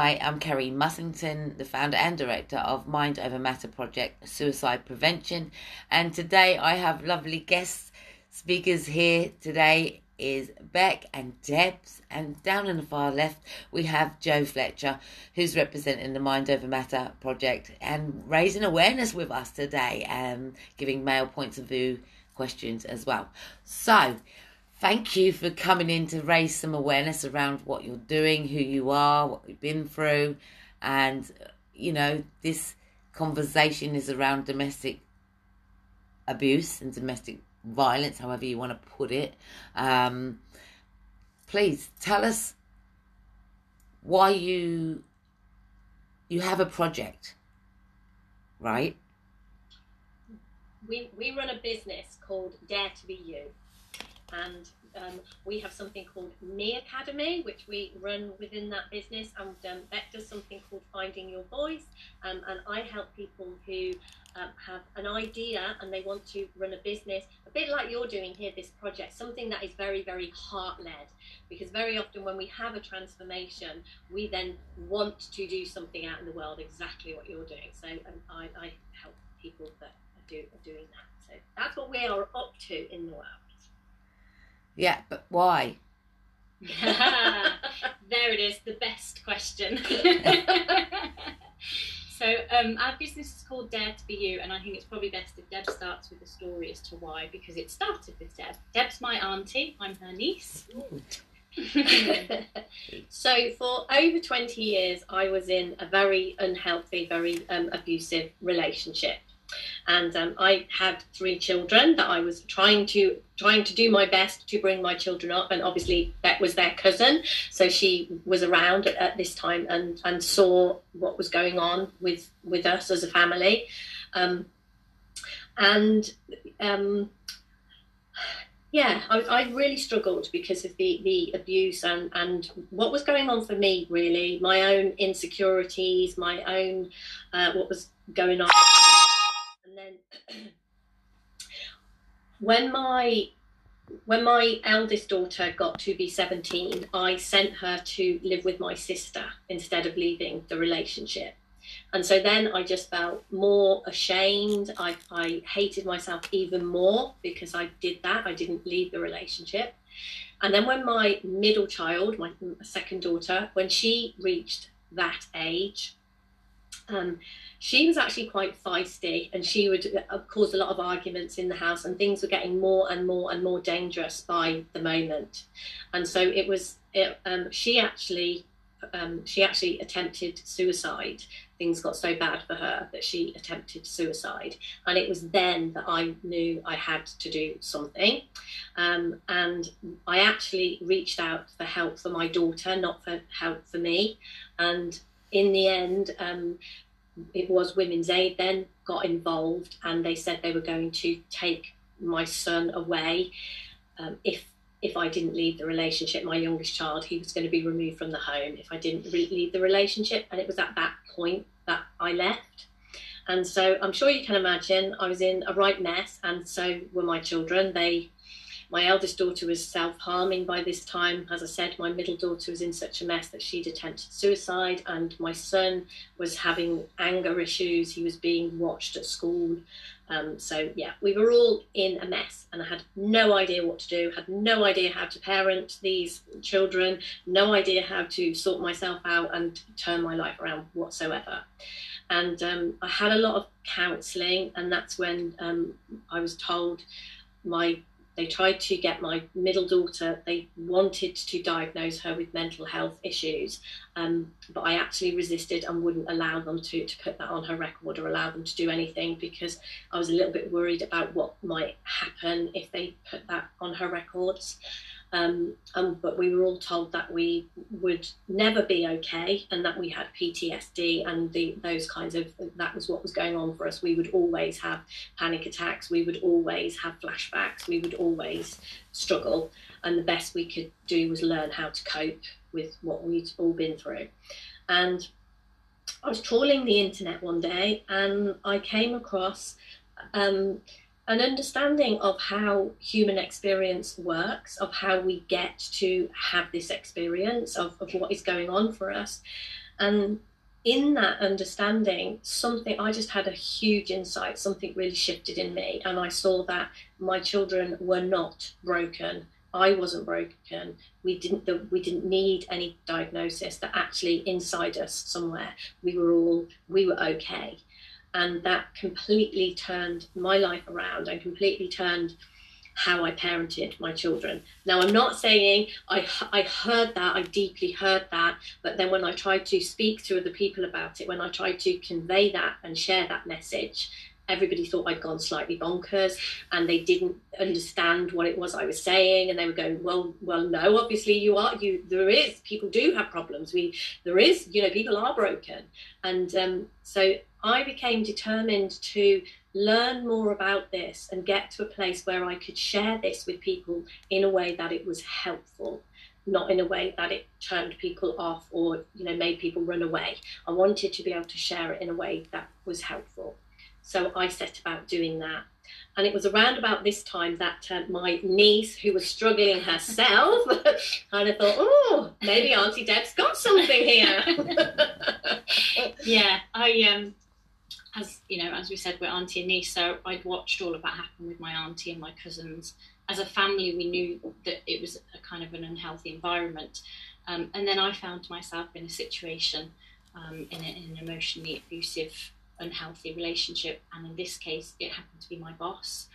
Hi, I'm Kerry Mussington, the founder and director of Mind Over Matter Project Suicide Prevention. And today I have lovely guest speakers here. Today is Beck and Debs. And down in the far left, we have Joe Fletcher, who's representing the Mind Over Matter Project and raising awareness with us today and giving male points of view questions as well. So, thank you for coming in to raise some awareness around what you're doing, who you are, what you've been through, and you know this conversation is around domestic abuse and domestic violence, however you want to put it. Um, please tell us why you you have a project, right? We we run a business called Dare to Be You and um, we have something called Me Academy, which we run within that business, and um, Beck does something called Finding Your Voice, um, and I help people who um, have an idea and they want to run a business, a bit like you're doing here, this project, something that is very, very heart-led, because very often when we have a transformation, we then want to do something out in the world, exactly what you're doing. So um, I, I help people that are, do, are doing that. So that's what we are up to in the world. Yeah, but why? there it is, the best question. so um, our business is called Dare to Be You, and I think it's probably best if Deb starts with the story as to why, because it started with Deb. Deb's my auntie, I'm her niece. so for over 20 years i was in a very unhealthy very um, abusive relationship and um, I had three children that I was trying to trying to do my best to bring my children up, and obviously that was their cousin, so she was around at, at this time and and saw what was going on with with us as a family, um, and. Um, yeah, I, I, really struggled because of the, the abuse and, and what was going on for me, really. My own insecurities, my own, uh, what was going on then when my when my eldest daughter got to be 17 i sent her to live with my sister instead of leaving the relationship And so then I just felt more ashamed. I, I hated myself even more because I did that. I didn't leave the relationship. And then when my middle child, my second daughter, when she reached that age, um, she was actually quite feisty and she would uh, cause a lot of arguments in the house and things were getting more and more and more dangerous by the moment. And so it was it, um, she actually um, she actually attempted suicide. Things got so bad for her that she attempted suicide. And it was then that i knew i had to do something. Um, and i actually reached out for help for my daughter not for help for me. And in the end um, it was Women's Aid then got involved and they said they were going to take my son away um, if if I didn't leave the relationship. My youngest child, he was going to be removed from the home if I didn't re- leave the relationship, and it was at that point that I left. And so I'm sure you can imagine I was in a right mess, and so were my children. They my eldest daughter was self harming by this time. As I said, my middle daughter was in such a mess that she'd attempted suicide, and my son was having anger issues. He was being watched at school. Um, so, yeah, we were all in a mess, and I had no idea what to do, had no idea how to parent these children, no idea how to sort myself out and turn my life around whatsoever and um, I had a lot of counselling, and that's when um, I was told my they tried to get my middle daughter, they wanted to diagnose her with mental health issues, um, but I actually resisted and wouldn't allow them to, to put that on her record or allow them to do anything because I was a little bit worried about what might happen if they put that on her records. Um, um, but we were all told that we would never be okay and that we had PTSD and the, those kinds of that was what was going on for us. We would always have panic attacks, we would always have flashbacks, we would always struggle, and the best we could do was learn how to cope with what we'd all been through. And I was trawling the internet one day and I came across um, an understanding of how human experience works, of how we get to have this experience of, of what is going on for us. And in that understanding, something I just had a huge insight, something really shifted in me, and I saw that my children were not broken. I wasn't broken. We didn't. We didn't need any diagnosis. That actually inside us somewhere, we were all we were okay and that completely turned my life around and completely turned how I parented my children. Now, I'm not saying I, I heard that, I deeply heard that, but then when I tried to speak to other people about it, when I tried to convey that and share that message, everybody thought I'd gone slightly bonkers and they didn't understand what it was I was saying and they were going well well no obviously you are you there is people do have problems we there is you know people are broken and um, so I became determined to learn more about this and get to a place where I could share this with people in a way that it was helpful not in a way that it turned people off or you know made people run away. I wanted to be able to share it in a way that was helpful. So i set about doing that. And it was around about this time that uh, my niece, who was struggling herself, kind of thought, oh, maybe Auntie Deb's got something here. yeah, I um, as you know, as we said, we're auntie and niece, so I'd watched all of that happen with my auntie and my cousins. As a family, we knew that it was a kind of an unhealthy environment. Um, and then I found myself in a situation, um, in, a, in, an emotionally abusive, unhealthy relationship. And in this case, it happened to be my boss,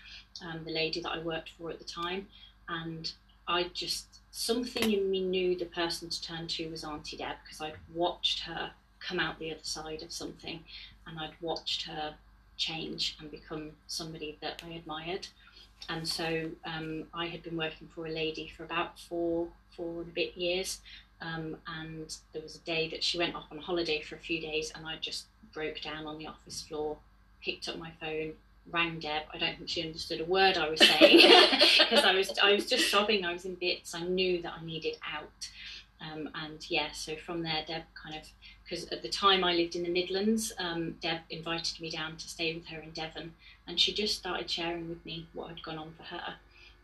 um, the lady that I worked for at the time. And I just, something in me knew the person to turn to was Auntie Deb because I'd watched her come out the other side of something and I'd watched her change and become somebody that I admired. And so um, I had been working for a lady for about four, four and a bit years. Um, and there was a day that she went off on holiday for a few days, and I just broke down on the office floor, picked up my phone, rang Deb. I don't think she understood a word I was saying because I was I was just sobbing. I was in bits. I knew that I needed out. Um, and yeah, so from there, Deb kind of because at the time I lived in the Midlands, um, Deb invited me down to stay with her in Devon, and she just started sharing with me what had gone on for her.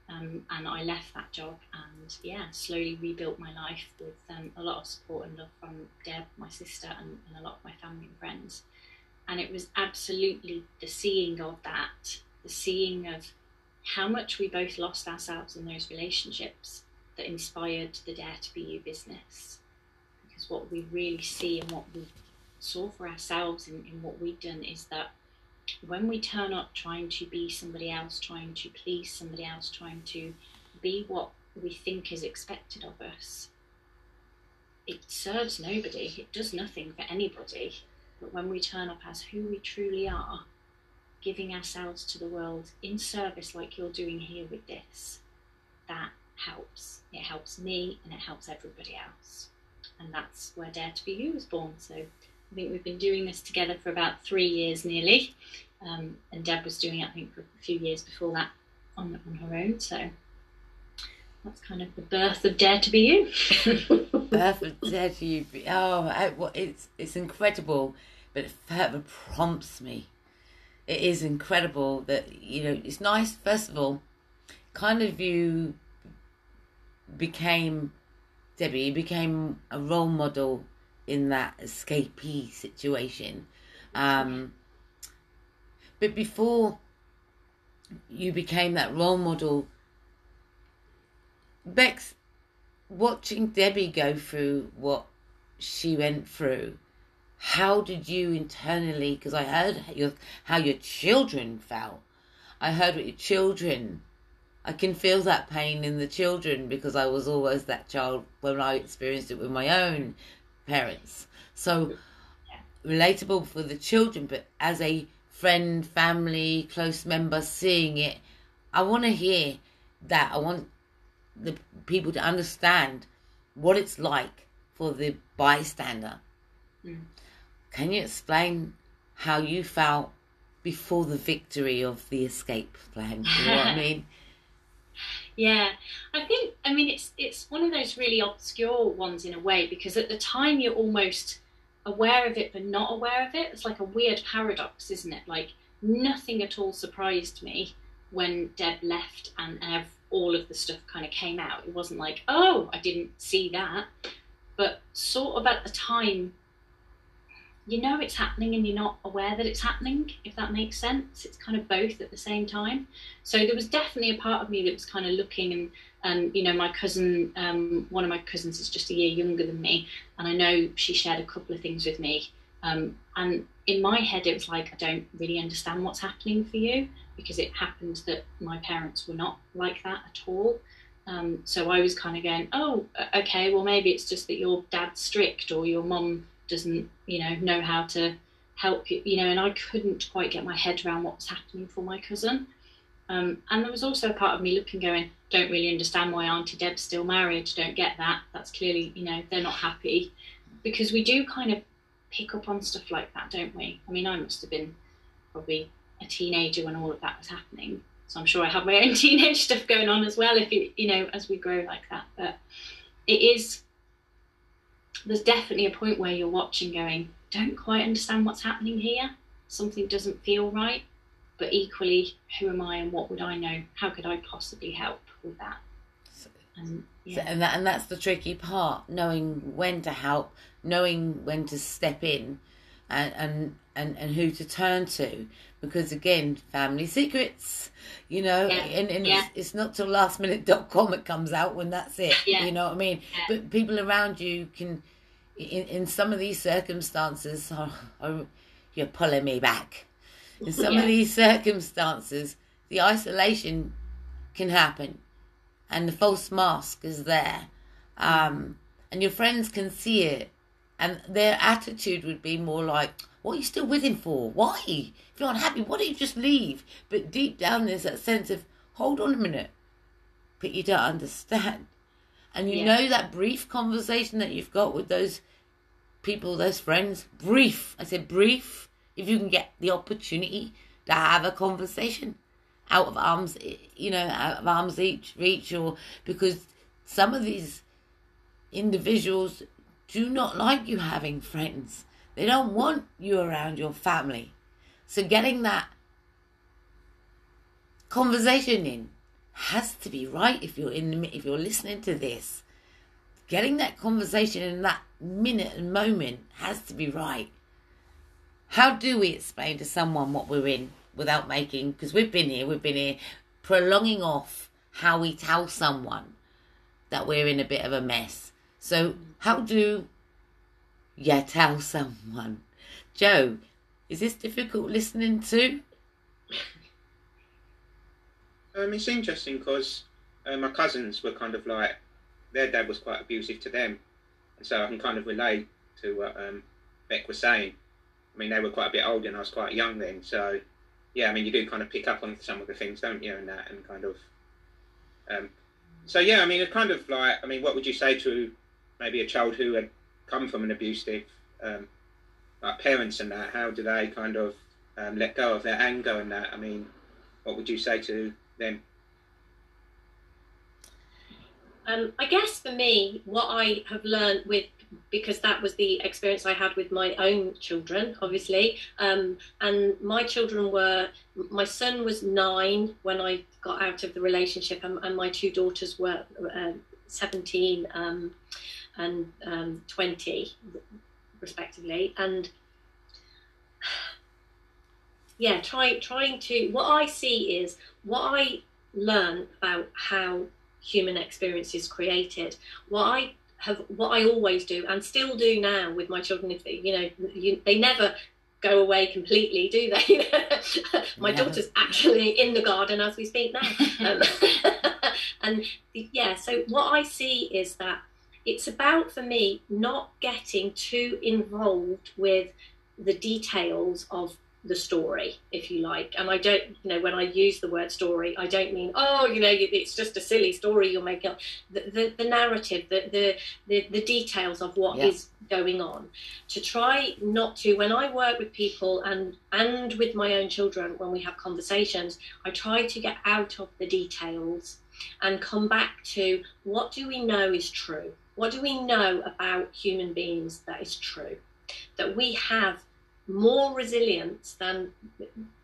Um, and I left that job and yeah, slowly rebuilt my life with um, a lot of support and love from Deb, my sister, and, and, a lot of my family and friends. And it was absolutely the seeing of that, the seeing of how much we both lost ourselves in those relationships that inspired the Dare to Be You business. Because what we really see and what we saw for ourselves in, in what we've done is that when we turn up trying to be somebody else, trying to please somebody else, trying to be what we think is expected of us, it serves nobody, it does nothing for anybody. But when we turn up as who we truly are, giving ourselves to the world in service like you're doing here with this, that helps. It helps me and it helps everybody else. And that's where Dare to Be You was born. So I think we've been doing this together for about three years nearly. Um, and Deb was doing it, I think, for a few years before that on, on her own. So that's kind of the birth of Dare to Be You. birth of Dare to You. Oh, it's it's incredible, but it further prompts me. It is incredible that you know. It's nice, first of all, kind of you became Debbie. Became a role model in that escapee situation. Um, but before you became that role model, Bex, watching Debbie go through what she went through, how did you internally? Because I heard your, how your children felt. I heard what your children. I can feel that pain in the children because I was always that child when I experienced it with my own parents. So relatable for the children, but as a friend, family, close member seeing it, I want to hear that. I want the people to understand what it's like for the bystander. Mm. Can you explain how you felt before the victory of the escape plan? You know what I mean? Yeah, I think I mean it's it's one of those really obscure ones in a way because at the time you're almost aware of it but not aware of it. It's like a weird paradox, isn't it? Like nothing at all surprised me when Deb left and, and all of the stuff kind of came out. It wasn't like, oh, I didn't see that. But sort of at the time, you know it's happening and you're not aware that it's happening, if that makes sense. It's kind of both at the same time. So there was definitely a part of me that was kind of looking and and you know my cousin um, one of my cousins is just a year younger than me and i know she shared a couple of things with me um, and in my head it was like i don't really understand what's happening for you because it happened that my parents were not like that at all um, so i was kind of going oh okay well maybe it's just that your dad's strict or your mum doesn't, you know, know how to help you, you know, and I couldn't quite get my head around what was happening for my cousin. Um, and there was also a part of me looking, going, don't really understand why Auntie Deb's still married. Don't get that. That's clearly, you know, they're not happy. Because we do kind of pick up on stuff like that, don't we? I mean, I must have been probably a teenager when all of that was happening. So I'm sure I have my own teenage stuff going on as well, if you, you know, as we grow like that. But it is there's definitely a point where you're watching going, don't quite understand what's happening here. Something doesn't feel right. But equally, who am I and what would I know? How could I possibly help with that? And, yeah. so, and, that, and that's the tricky part knowing when to help, knowing when to step in, and, and, and, and who to turn to. Because again, family secrets, you know, yeah. and, and yeah. it's, it's, not till lastminute.com it comes out when that's it. You know what I mean? But people around you can in, in some of these circumstances, oh, oh, you're pulling me back. In some yeah. of these circumstances, the isolation can happen, and the false mask is there, um, and your friends can see it, and their attitude would be more like, "What are you still with him for? Why? If you're unhappy, why don't you just leave?" But deep down, there's that sense of, "Hold on a minute," but you don't understand. And you yeah. know that brief conversation that you've got with those people, those friends, brief. I said brief. If you can get the opportunity to have a conversation out of arms, eh, you know, out of arms reach, reach, or because some of these individuals do not like you having friends. They don't want you around your family. So getting that conversation in, has to be right if you're in if you're listening to this. Getting that conversation in that minute and moment has to be right. How do we explain to someone what we're in without making? Because we've been here, we've been here, prolonging off how we tell someone that we're in a bit of a mess. So how do you tell someone? Joe, is this difficult listening to? Um, it's interesting because uh, my cousins were kind of like their dad was quite abusive to them, and so I can kind of relate to what um, Beck was saying. I mean, they were quite a bit older, and I was quite young then. So, yeah, I mean, you do kind of pick up on some of the things, don't you, and that, and kind of. Um, so yeah, I mean, it's kind of like, I mean, what would you say to maybe a child who had come from an abusive, um, like parents and that? How do they kind of um, let go of their anger and that? I mean, what would you say to them? Um, I guess for me, what I have learned with because that was the experience I had with my own children, obviously. Um, and my children were, my son was nine when I got out of the relationship, and, and my two daughters were uh, 17 um, and um, 20, respectively. And yeah, try, trying to, what I see is what I learn about how human experience is created. What I have what I always do and still do now with my children. If they, you know, you, they never go away completely, do they? my daughter's actually in the garden as we speak now. Um, and yeah, so what I see is that it's about for me not getting too involved with the details of the story, if you like. And I don't, you know, when I use the word story, I don't mean, oh, you know, it's just a silly story you're making up. The, the, the narrative, the, the, the, the, details of what yeah. is going on. To try not to, when I work with people and, and with my own children, when we have conversations, I try to get out of the details and come back to what do we know is true? What do we know about human beings that is true? That we have more resilience than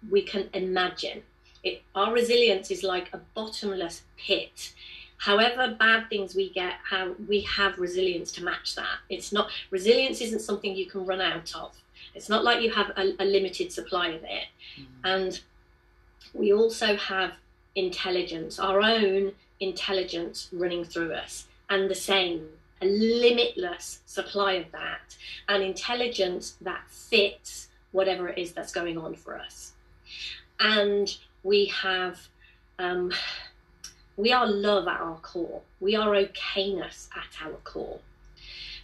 we can imagine. It, our resilience is like a bottomless pit. However bad things we get, how we have resilience to match that. It's not resilience isn't something you can run out of. It's not like you have a, a limited supply of it. Mm. And we also have intelligence, our own intelligence running through us, and the same a limitless supply of that, and intelligence that fits whatever it is that's going on for us. And we have, um, we are love at our core. We are okayness at our core.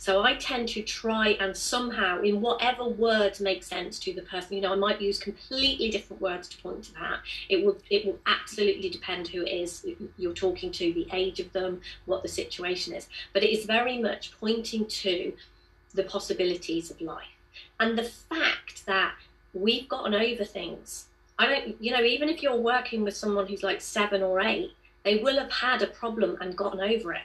So I tend to try and somehow, in whatever words make sense to the person, you know, I might use completely different words to point to that. It will it will absolutely depend who it is you're talking to, the age of them, what the situation is. But it is very much pointing to the possibilities of life and the fact that we've gotten over things. I don't, you know, even if you're working with someone who's like seven or eight, they will have had a problem and gotten over it.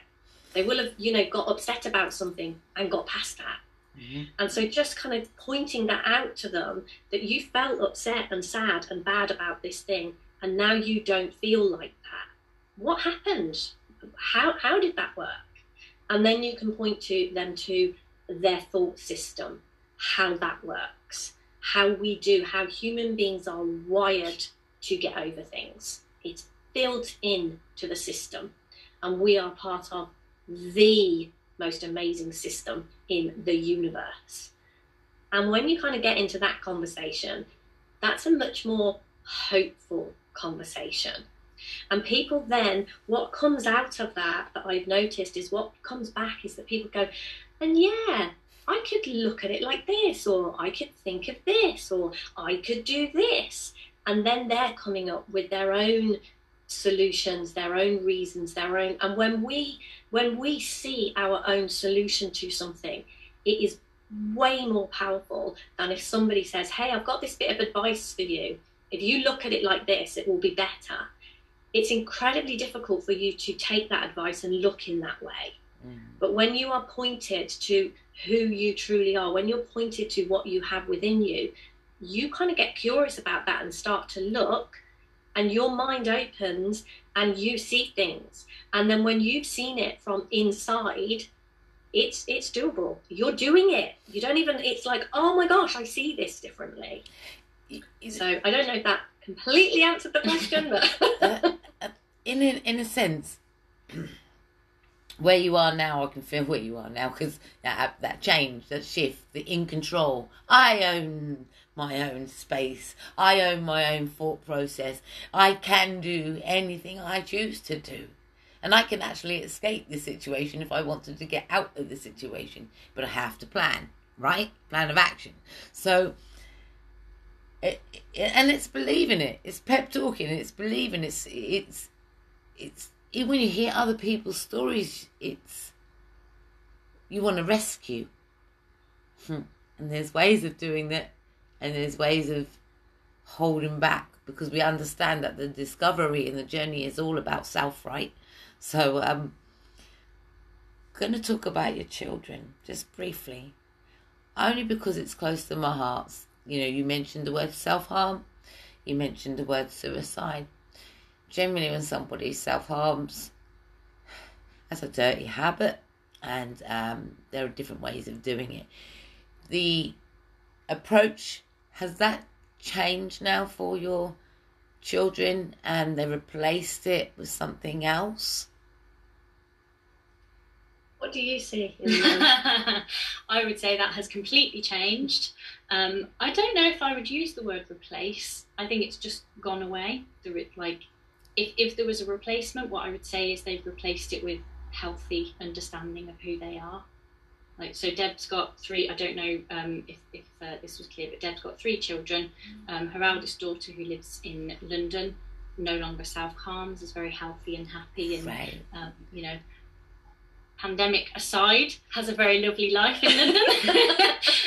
They will have, you know, got upset about something and got past that. Mm-hmm. And so just kind of pointing that out to them that you felt upset and sad and bad about this thing and now you don't feel like that. What happened? How how did that work? And then you can point to them to their thought system, how that works, how we do, how human beings are wired to get over things. It's built in to the system and we are part of the most amazing system in the universe. And when you kind of get into that conversation, that's a much more hopeful conversation. And people then, what comes out of that, that I've noticed, is what comes back is that people go, and yeah, I could look at it like this, or I could think of this, or I could do this. And then they're coming up with their own solutions, their own reasons, their own. And when we when we see our own solution to something, it is way more powerful than if somebody says, "Hey, I've got this bit of advice for you. If you look at it like this, it will be better." It's incredibly difficult for you to take that advice and look in that way. Mm. But when you are pointed to who you truly are, when you're pointed to what you have within you, you kind of get curious about that and start to look and your mind opens and you see things. And then when you've seen it from inside, it's it's doable. You're doing it. You don't even. It's like, oh my gosh, I see this differently. So I don't know if that completely answered the question, but uh, in a, in a sense, where you are now, I can feel where you are now because that that change, that shift, the in control. I own my own space. I own my own thought process. I can do anything I choose to do. And I can actually escape the situation if I wanted to get out of the situation. But I have to plan, right? Plan of action. So, it, it, and it's believing it. It's pep talking. It's believing. It's it's it's even when you hear other people's stories, it's you want to rescue. Hmm. And there's ways of doing that, and there's ways of holding back because we understand that the discovery and the journey is all about self, right? So, um, going to talk about your children just briefly, only because it's close to my heart. You know, you mentioned the word self harm, you mentioned the word suicide. Generally, when somebody self harms, that's a dirty habit, and um, there are different ways of doing it. The approach has that changed now for your children and they replaced it with something else? What do you see? I would say that has completely changed. Um, I don't know if I would use the word replace. I think it's just gone away. Like, if, if there was a replacement, what I would say is they've replaced it with healthy understanding of who they are. Like so, Deb's got three. I don't know um, if, if uh, this was clear, but Deb's got three children. Um, her eldest daughter, who lives in London, no longer self harms, is very healthy and happy, and right. um, you know, pandemic aside, has a very lovely life in London.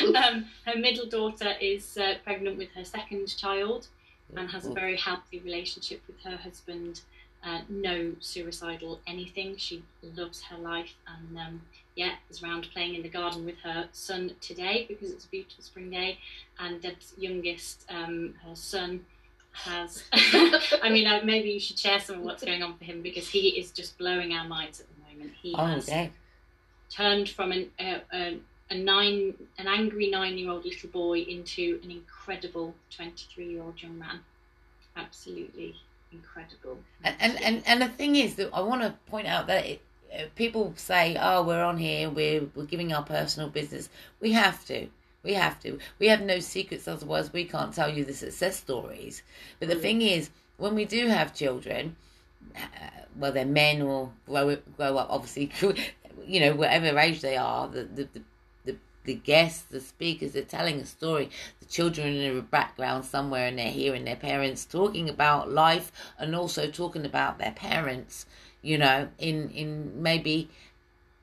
Um, her middle daughter is uh, pregnant with her second child and has a very healthy relationship with her husband. Uh, no suicidal anything. She loves her life and um, yeah, is around playing in the garden with her son today because it's a beautiful spring day. And Deb's youngest, um, her son, has. I mean, uh, maybe you should share some of what's going on for him because he is just blowing our minds at the moment. He oh, has turned from an, uh, a, a nine, an angry nine-year-old little boy into an incredible twenty-three-year-old young man. Absolutely incredible. And, and and and the thing is that I want to point out that it, people say, "Oh, we're on here. We're we're giving our personal business." We have to. We have to. We have no secrets, otherwise we can't tell you the success stories. But the thing is, when we do have children, uh, well, they're men or grow grow up, obviously, you know, whatever age they are, the the, the the the guests, the speakers, they're telling a story. The children in the background somewhere, and they're hearing their parents talking about life, and also talking about their parents you know, in in maybe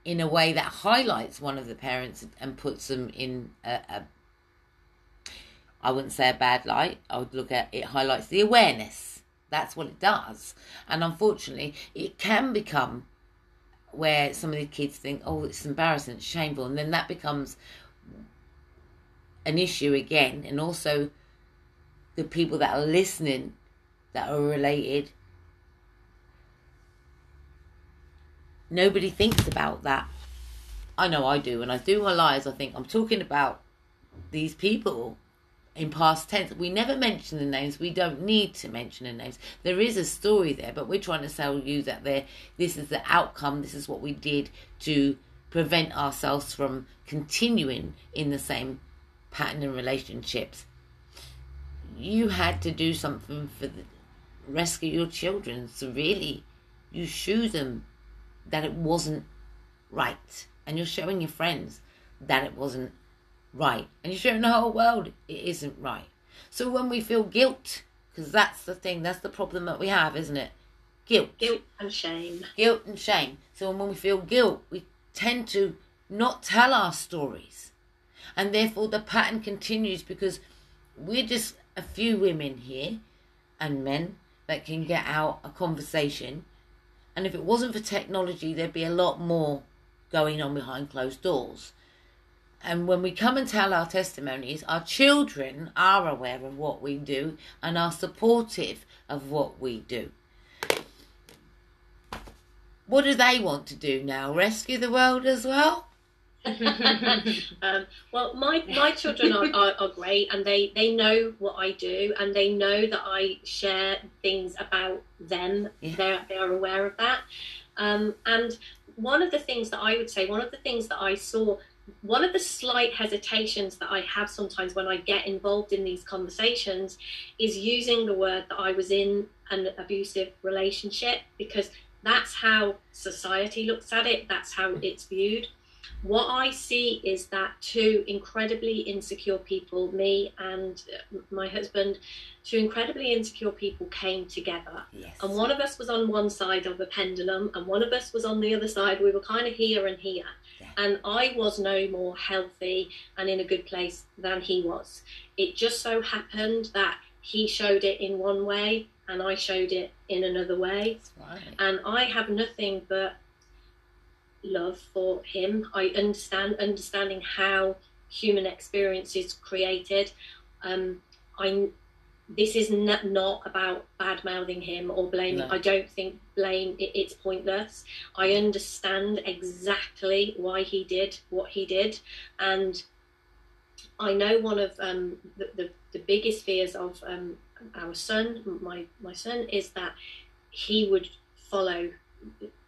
in a way that highlights one of the parents and puts them in a, a I wouldn't say a bad light. I would look at it highlights the awareness. That's what it does. And unfortunately, it can become where some of the kids think, oh, it's embarrassing, it's shameful. And then that becomes an issue again. And also, the people that are listening that are related Nobody thinks about that. I know I do. When I do my lives, I think I'm talking about these people in past tense. We never mention the names. We don't need to mention the names. There is a story there, but we're trying to sell you that there. This is the outcome. This is what we did to prevent ourselves from continuing in the same pattern in relationships. You had to do something for the, rescue your children. So really, you shoe them that it wasn't right. And you're showing your friends that it wasn't right. And you're showing the whole world it isn't right. So when we feel guilt, because that's the thing, that's the problem that we have, isn't it? Guilt. Guilt and shame. Guilt and shame. So when we feel guilt, we tend to not tell our stories. And therefore the pattern continues because we're just a few women here and men that can get out a conversation and if it wasn't for technology, there'd be a lot more going on behind closed doors. and when we come and tell our testimonies, our children are aware of what we do and are supportive of what we do. What do they want to do now? Rescue the world as well? um, well, my, my children are, are, are, great and they, they know what I do and they know that I share things about them. Yeah. They're, they are aware of that. Um, and one of the things that I would say, one of the things that I saw, one of the slight hesitations that I have sometimes when I get involved in these conversations is using the word that I was in an abusive relationship because that's how society looks at it, that's how it's viewed. What I see is that two incredibly insecure people, me and uh, my husband, two incredibly insecure people came together. Yes. And one of us was on one side of the pendulum, and one of us was on the other side. We were kind of here and here. Yeah. And I was no more healthy and in a good place than he was. It just so happened that he showed it in one way and I showed it in another way. Right. And I have nothing but love for him. I understand understanding how human experience is created. Um, I this is not, not about bad mouthing him or blaming. No. I don't think blame it, it's pointless. I understand exactly why he did what he did, and I know one of um, the, the, the biggest fears of um, our son, my my son, is that he would follow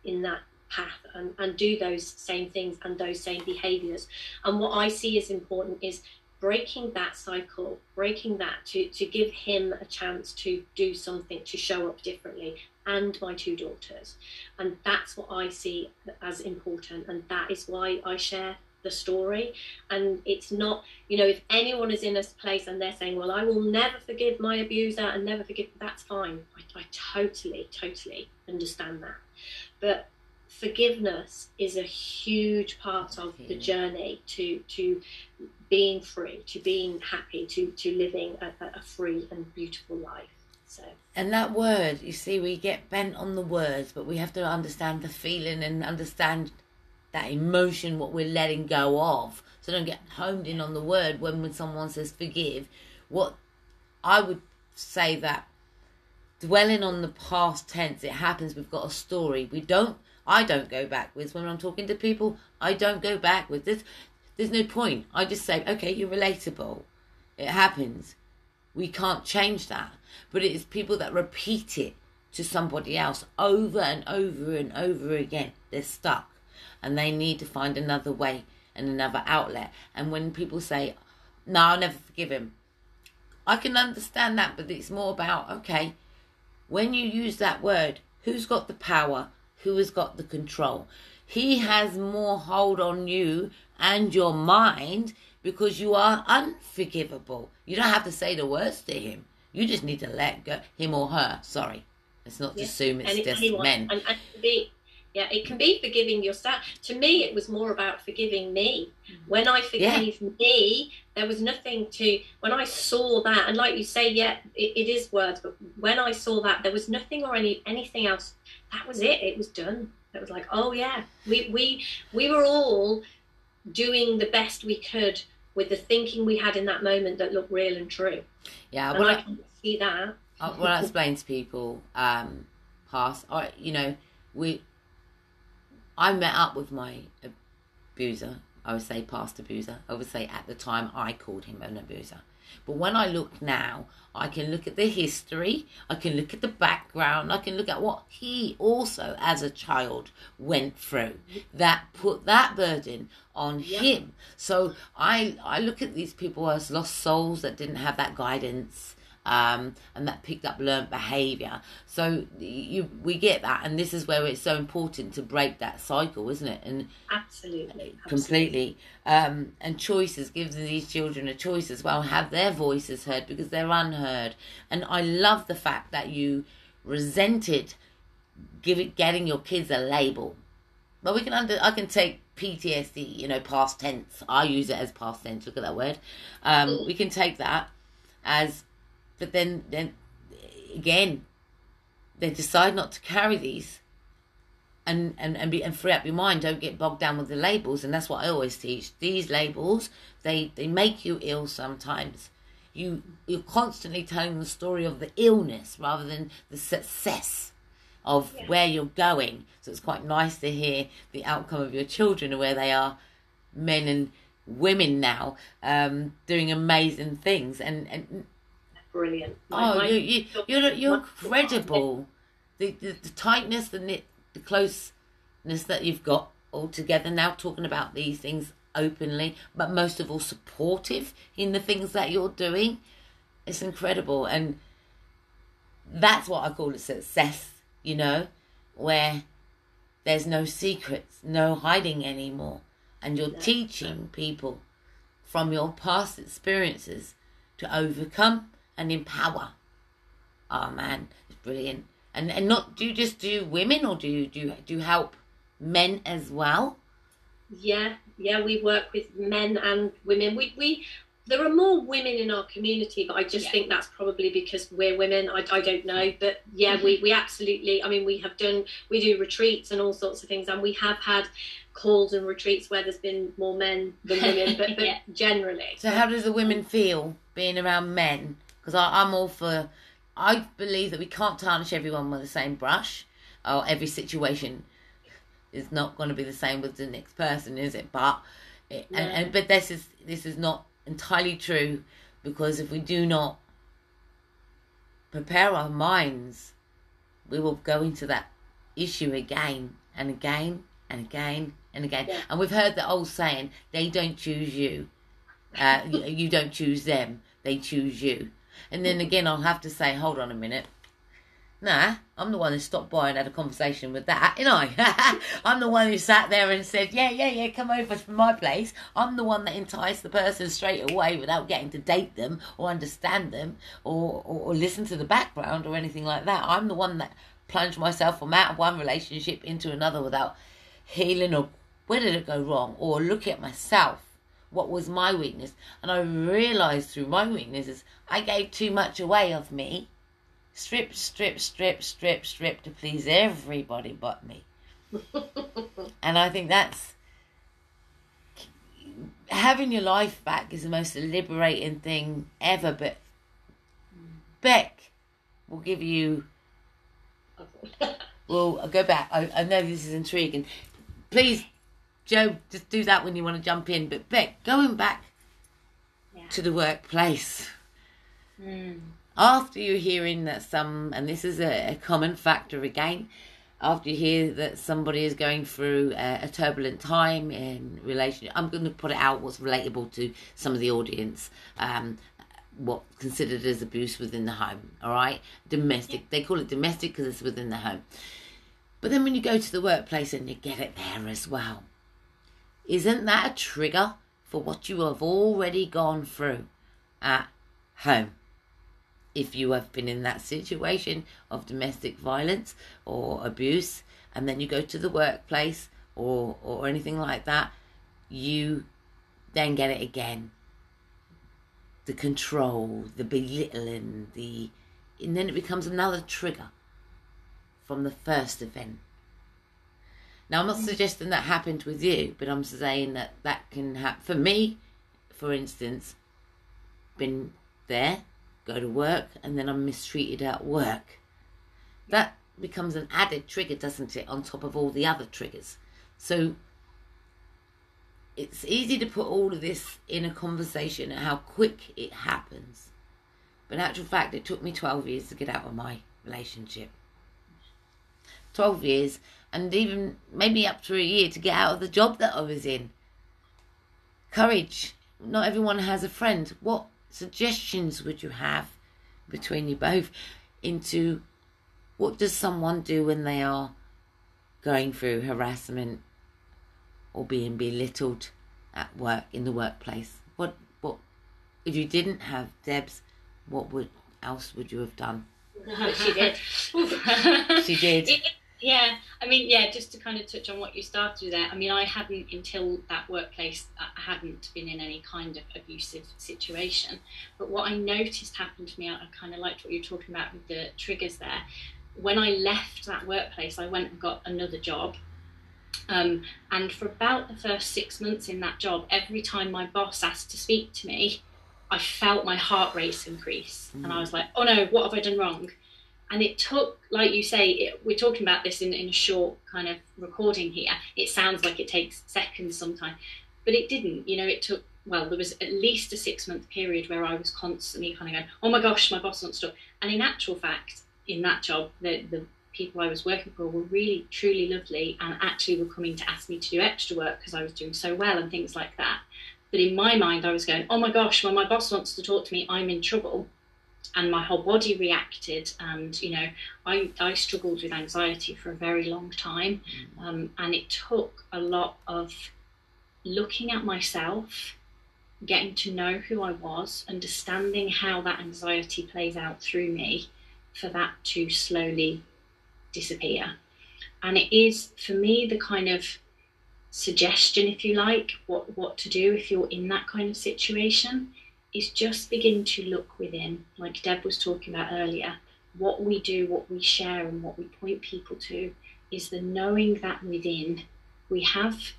in that path and, and do those same things and those same behaviors. And what I see as important is breaking that cycle, breaking that to, to give him a chance to do something, to show up differently, and my two daughters. And that's what I see as important. And that is why I share the story. And it's not, you know, if anyone is in this place and they're saying, well, I will never forgive my abuser and never forgive, that's fine. I, I totally, totally understand that. But forgiveness is a huge part of the journey to, to being free, to being happy, to, to living a, a free and beautiful life. So. And that word, you see, we get bent on the words, but we have to understand the feeling and understand that emotion, what we're letting go of. So don't get honed in on the word when, when someone says forgive. What I would say that dwelling on the past tense, it happens, we've got a story. We don't, I don't go backwards when I'm talking to people. I don't go backwards. There's, there's no point. I just say, okay, you're relatable. It happens. We can't change that. But it is people that repeat it to somebody else over and over and over again. They're stuck and they need to find another way and another outlet. And when people say, no, I'll never forgive him, I can understand that, but it's more about, okay, when you use that word, who's got the power? Who has got the control? He has more hold on you and your mind because you are unforgivable. You don't have to say the words to him. You just need to let go him or her. Sorry, let's not yeah. assume it's just men. And, and be yeah, it can be forgiving yourself. To me, it was more about forgiving me. Mm-hmm. When I forgave yeah. me, there was nothing to. When I saw that, and like you say, yeah, it, it is words, but when I saw that, there was nothing or any anything else. That was it. It was done. It was like, oh yeah, we we we were all doing the best we could with the thinking we had in that moment that looked real and true. Yeah, well, I, I can see that. Uh, when I explain to people, um, past, I, you know, we I met up with my abuser. I would say past abuser. I would say at the time I called him an abuser. But when I look now, I can look at the history, I can look at the background, I can look at what he also, as a child, went through that put that burden on yep. him. So I I look at these people as lost souls that didn't have that guidance um, and that picked up learned behavior. So you we get that, and this is where it's so important to break that cycle, isn't it? And absolutely, completely. Um, and choices gives these children a choice as well, have their voices heard because they're unheard. And I love the fact that you resented give it, getting your kids a label. But we can under I can take PTSD, you know, past tense. I use it as past tense. Look at that word. Um, we can take that as but then then again they decide not to carry these and and and, be, and free up your mind. Don't get bogged down with the labels, and that's what I always teach. These labels they they make you ill sometimes. You you're constantly telling the story of the illness rather than the success of Yeah. where you're going. So it's quite nice to hear the outcome of your children and where they are, men and women now, um, doing amazing things. And and Brilliant. Oh, you you you're you're incredible. The, the the tightness, the knit, the closeness that you've got all together now, talking about these things openly, but most of all supportive in the things that you're doing. It's incredible, and that's what I call a success. You know, where there's no secrets, no hiding anymore, and you're teaching people from your past experiences to overcome and empower. Oh man, it's brilliant. And and not do you just do women or do you do you, do you help men as well? Yeah, yeah, we work with men and women. We we there are more women in our community, but I just Yeah. think that's probably because we're women. I, I don't know, but yeah, we we absolutely. I mean, we have done we do retreats and all sorts of things, and we have had calls and retreats where there's been more men than women, but, but Yeah. generally. So how does the women feel being around men? Because I'm all for. I believe that we can't tarnish everyone with the same brush, or every situation is not going to be the same with the next person, is it? But it, and, and but this is this is not entirely true because if we do not prepare our minds, we will go into that issue again and again and again and again. Yeah. And we've heard the old saying, "They don't choose you." Uh, you, you don't choose them; they choose you. And then again, I'll have to say, hold on a minute. Nah, I'm the one who stopped by and had a conversation with that, you know. I'm the one who sat there and said, yeah, yeah, yeah, come over to my place. I'm the one that enticed the person straight away without getting to date them or understand them or, or, or listen to the background or anything like that. I'm the one that plunged myself from out of one relationship into another without healing or where did it go wrong or look at myself what was my weakness and i realized through my weaknesses i gave too much away of me strip strip strip strip strip to please everybody but me and i think that's having your life back is the most liberating thing ever but beck will give you well, I'll go back. I, I know this is intriguing. Please, Joe, just do that when you want to jump in. But Beck, going back Yeah. to the workplace, Mm. after you're hearing that some, and this is a, a common factor again, after you hear that somebody is going through a, a turbulent time in relation, I'm going to put it out what's relatable to some of the audience. Um, what considered as abuse within the home, all right? Domestic. They call it domestic because it's within the home. But then when you go to the workplace and you get it there as well, isn't that a trigger for what you have already gone through at home? If you have been in that situation of domestic violence or abuse, and then you go to the workplace or, or anything like that, you then get it again. The control, the belittling, the. And then it becomes another trigger from the first event. Now, I'm not suggesting that happened with you, but I'm saying that that can happen. For me, for instance, been there, go to work, and then I'm mistreated at work. That becomes an added trigger, doesn't it, on top of all the other triggers? So it's easy to put all of this in a conversation and how quick it happens. But in actual fact, it took me 12 years to get out of my relationship. 12 years, and even maybe up to a year to get out of the job that I was in. Courage. Not everyone has a friend. What suggestions would you have between you both into what does someone do when they are going through harassment or being belittled at work in the workplace? What what if you didn't have Debs, what would else would you have done? she did. She did. Yeah, I mean, yeah, just to kind of touch on what you started there. I mean, I hadn't until that workplace, I hadn't been in any kind of abusive situation. But what I noticed happened to me, I, kind of liked what you were talking about with the triggers there, when I left that workplace, I went and got another job. Um, and for about the first six months in that job, every time my boss asked to speak to me, I felt my heart rate increase. Mm. And I was like, oh no, what have I done wrong? And it took, like you say, it, we're talking about this in, in a short kind of recording here. It sounds like it takes seconds sometimes, but it didn't. You know, it took, well, there was at least a six month period where I was constantly kind of going, oh my gosh, my boss wants to. Talk and in actual fact, in that job, the, the people I was working for were really, truly lovely and actually were coming to ask me to do extra work because I was doing so well and things like that. But in my mind, I was going, oh my gosh, when my boss wants to talk to me, I'm in trouble. And my whole body reacted. And, you know, I, I struggled with anxiety for a very long time. Mm. Um, and it took a lot of looking at myself, getting to know who I was, understanding how that anxiety plays out through me for that to slowly disappear. And it is, for me, the kind of suggestion, if you like, what, what to do if you're in that kind of situation, is just begin to look within, like Deb was talking about earlier. What we do, what we share, and what we point people to is the knowing that within we have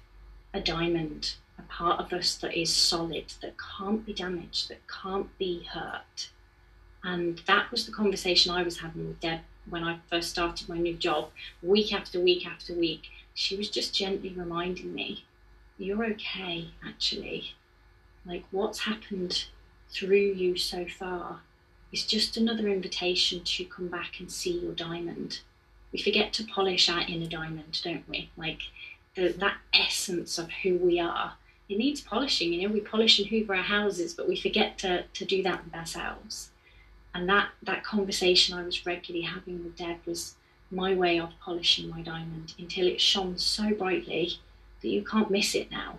a diamond, a part of us that is solid, that can't be damaged, that can't be hurt. And that was the conversation I was having with Deb when I first started my new job, week after week after week. She was just gently reminding me, You're okay, actually. Like, what's happened through you so far is just another invitation to come back and see your diamond. We forget to polish our inner diamond, don't we? Like, the, that essence of who we are. It needs polishing, you know, we polish and hoover our houses, but we forget to, to do that with ourselves and that that conversation I was regularly having with Deb was my way of polishing my diamond until it shone so brightly that you can't miss it now.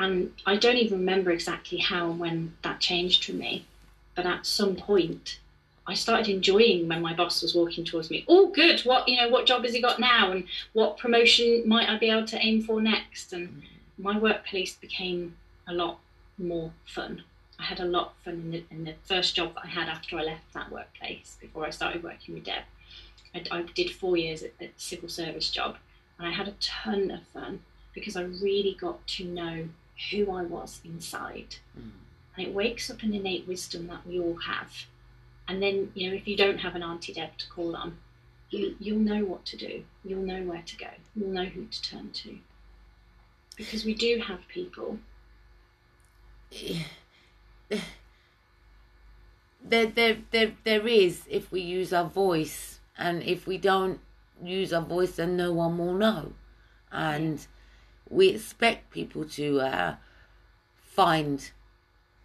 And I don't even remember exactly how and when that changed for me, but at some point I started enjoying when my boss was walking towards me. Oh, good. What you know? What job has he got now? And what promotion might I be able to aim for next? And mm-hmm. my workplace became a lot more fun. I had a lot of fun in the, in the first job that I had after I left that workplace before I started working with Deb. I, I did four years at, at civil service job and I had a ton of fun because I really got to know who I was inside. Mm. And it wakes up an innate wisdom that we all have. And then, you know, if you don't have an Auntie Deb to call on, you, you'll know what to do. You'll know where to go. You'll know who to turn to. Because we do have people there, there, there, there is if we use our voice, and if we don't use our voice, then no one will know, and we expect people to uh, find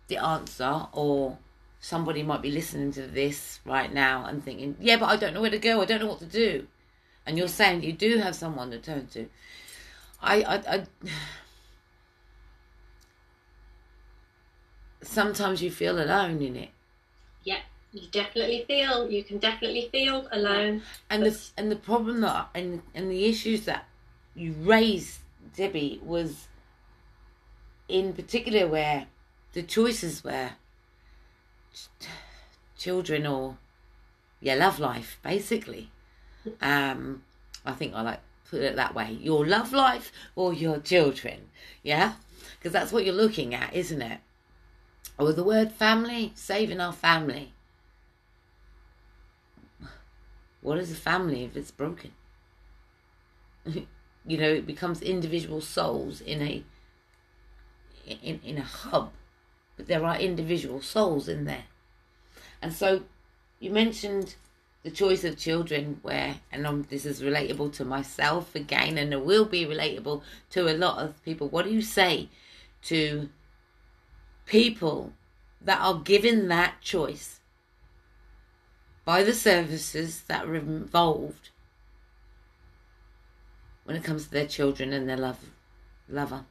the answer, or somebody might be listening to this right now and thinking, "Yeah, but I don't know where to go. I don't know what to do," and you're saying you do have someone to turn to. I, I, I sometimes you feel alone in it. Yeah, you definitely feel. You can definitely feel alone. And but... the and the problem that and and the issues that you raised, Debbie, was in particular where the choices were children or your love life, basically. Um, I think I like put it that way: your love life or your children. Yeah, because that's what you're looking at, isn't it? Or the word family, saving our family. What is a family if it's broken? you know, it becomes individual souls in a in, in a hub. But there are individual souls in there. And so you mentioned the choice of children where and um, this is relatable to myself again and it will be relatable to a lot of people what do you say to people that are given that choice by the services that are involved when it comes to their children and their love lover.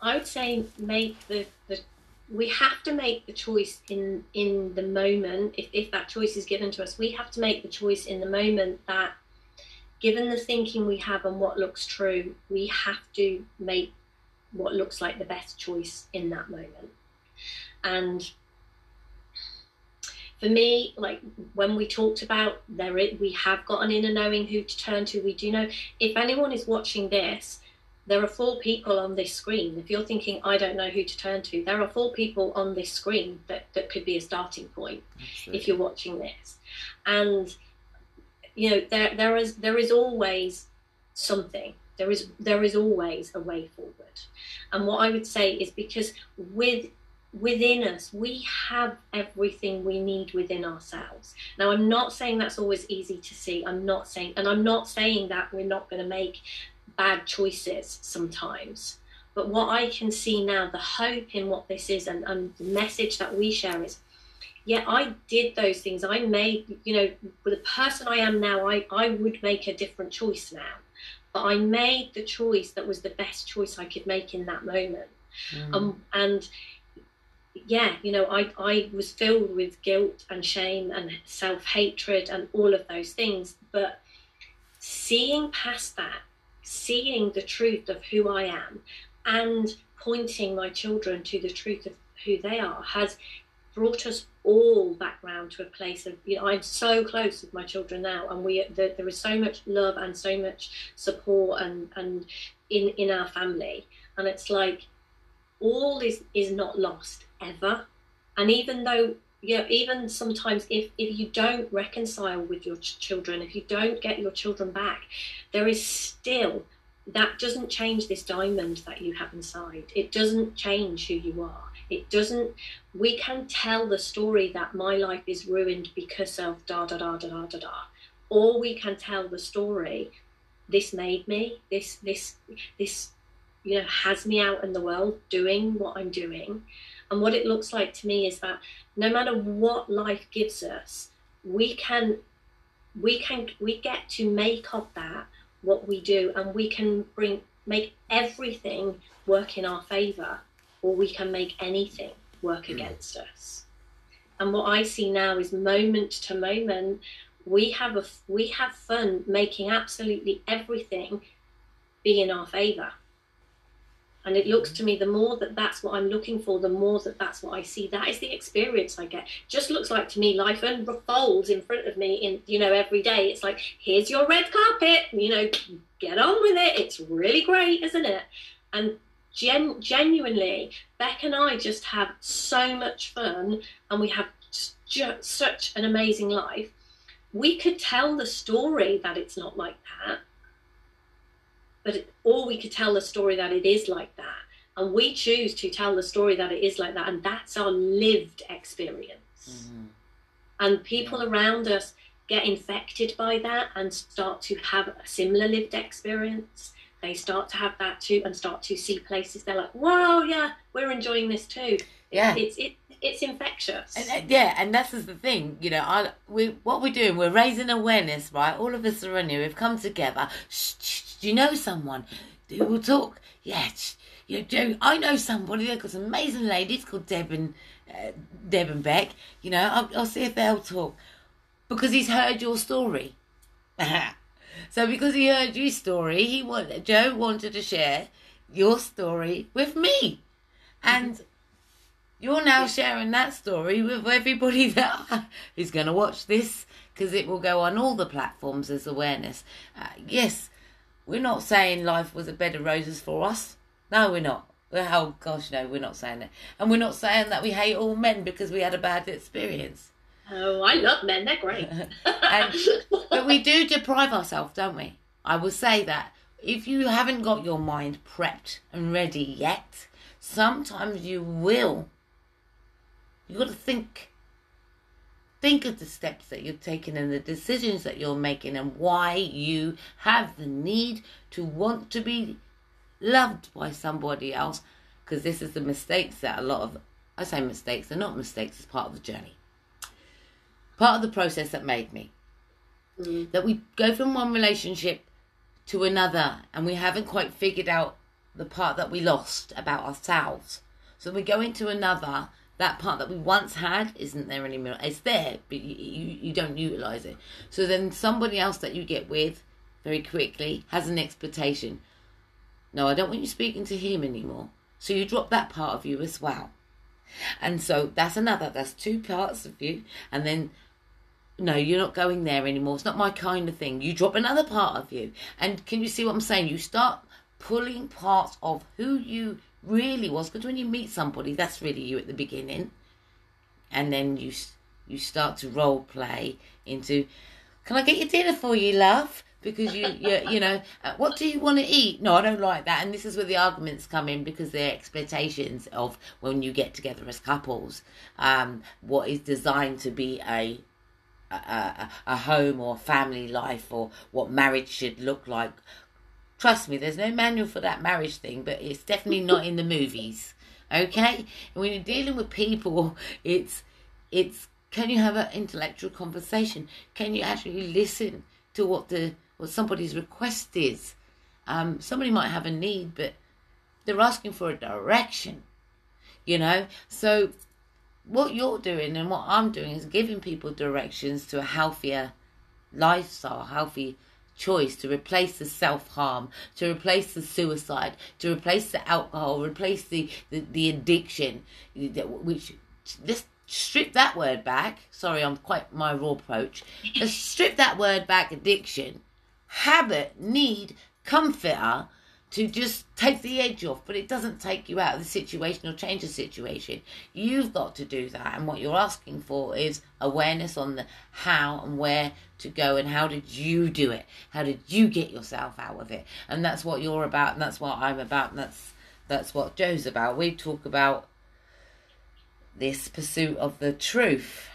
I would say make the, the we have to make the choice in in the moment if, if that choice is given to us we have to make the choice in the moment that given the thinking we have and what looks true, we have to make what looks like the best choice in that moment. And for me, like when we talked about there, we have got an inner knowing who to turn to. We do know if anyone is watching this, there are four people on this screen. If you're thinking, I don't know who to turn to, there are four people on this screen that, that could be a starting point Absolutely. if you're watching this. And you know, there there is there is always something. There is there is always a way forward. And what I would say is because with within us, we have everything we need within ourselves. Now, I'm not saying that's always easy to see. I'm not saying, and I'm not saying that we're not going to make bad choices sometimes. But what I can see now, the hope in what this is, and, and the message that we share is, yeah, I did those things. I made, you know, with the person I am now, I, I would make a different choice now. But I made the choice that was the best choice I could make in that moment. Mm. Um, and yeah, you know, I, I was filled with guilt and shame and self hatred and all of those things. But seeing past that, seeing the truth of who I am, and pointing my children to the truth of who they are has brought us all back round to a place of you know I'm so close with my children now and we the, there is so much love and so much support and and in in our family and it's like all is is not lost ever. And even though, you know, even sometimes if, if you don't reconcile with your ch- children, if you don't get your children back, there is still, that doesn't change this diamond that you have inside. It doesn't change who you are. It doesn't, we can tell the story that my life is ruined because of da da da da da da da. Or we can tell the story, this made me, this, this, this, you know, has me out in the world doing what I'm doing and what it looks like to me is that no matter what life gives us, we can we can we get to make of that what we do and we can bring make everything work in our favor or we can make anything work mm. against us. And what I see now is moment to moment we have a we have fun making absolutely everything be in our favor and it looks to me the more that that's what i'm looking for the more that that's what i see. That is the experience i get. Just looks like to me life unfolds in front of me in you know every day. It's like here's your red carpet you know get on with it. It's really great isn't it? And gen- genuinely beck and i just have so much fun and we have just such an amazing life. We could tell the story that it's not like that but or we could tell the story that it is like that. And we choose to tell the story that it is like that. And that's our lived experience. Mm-hmm. and people yeah. around us get infected by that and start to have a similar lived experience. They start to have that too and start to see places. They're like wow yeah we're enjoying this too. Yeah. It's it it's infectious. And, uh, yeah and that's the thing you know I, we what we're doing we're raising awareness right? All of us are in here we've come together. Shh, shh, do you know someone who will talk? Yes. You do. I know somebody. They've got some amazing ladies called Deb and uh, Deb and Beck. You know, I'll, I'll see if they'll talk because he's heard your story. so because he heard your story, he wanted Joe wanted to share your story with me, and you're now sharing that story with everybody that is going to watch this because it will go on all the platforms as awareness. Uh, yes, we're not saying life was a bed of roses for us. No, we're not. Oh gosh, no, we're not saying that. And we're not saying that we hate all men because we had a bad experience. Oh, I love men. They're great. and, but we do deprive ourselves, don't we? I will say that. If you haven't got your mind prepped and ready yet, sometimes you will. You've got to think Think of the steps that you're taking and the decisions that you're making and why you have the need to want to be loved by somebody else. Because this is the mistakes that a lot of, I say mistakes, they're not mistakes, it's part of the journey. Part of the process that made me. Mm. That we go from one relationship to another and we haven't quite figured out the part that we lost about ourselves. So we go into another that part that we once had isn't there anymore. It's there, but you, you, you don't utilize it. So then somebody else that you get with very quickly has an expectation. No, I don't want you speaking to him anymore. So you drop that part of you as well. And so that's another, that's two parts of you. And then, no, you're not going there anymore. It's not my kind of thing. You drop another part of you. And can you see what I'm saying? You start pulling parts of who you really was. Because when you meet somebody, that's really you at the beginning. And then you you start to role play into, can I get your dinner for you, love? because you you you know uh, what do you want to eat no i don't like that and this is where the arguments come in because they're expectations of when you get together as couples um what is designed to be a a, a, a home or family life or what marriage should look like trust me there's no manual for that marriage thing but it's definitely not in the movies okay and when you're dealing with people it's it's can you have an intellectual conversation can you actually listen to what the what somebody's request is. Um, somebody might have a need, but they're asking for a direction, you know? So, what you're doing and what I'm doing is giving people directions to a healthier lifestyle, healthy choice to replace the self harm, to replace the suicide, to replace the alcohol, replace the, the, the addiction, which this strip that word back. Sorry, I'm quite my raw approach. Let's strip that word back, addiction, habit, need, comforter to just take the edge off, but it doesn't take you out of the situation or change the situation. You've got to do that, and what you're asking for is awareness on the how and where to go and how did you do it? How did you get yourself out of it? And that's what you're about, and that's what I'm about, and that's that's what Joe's about. We talk about this pursuit of the truth.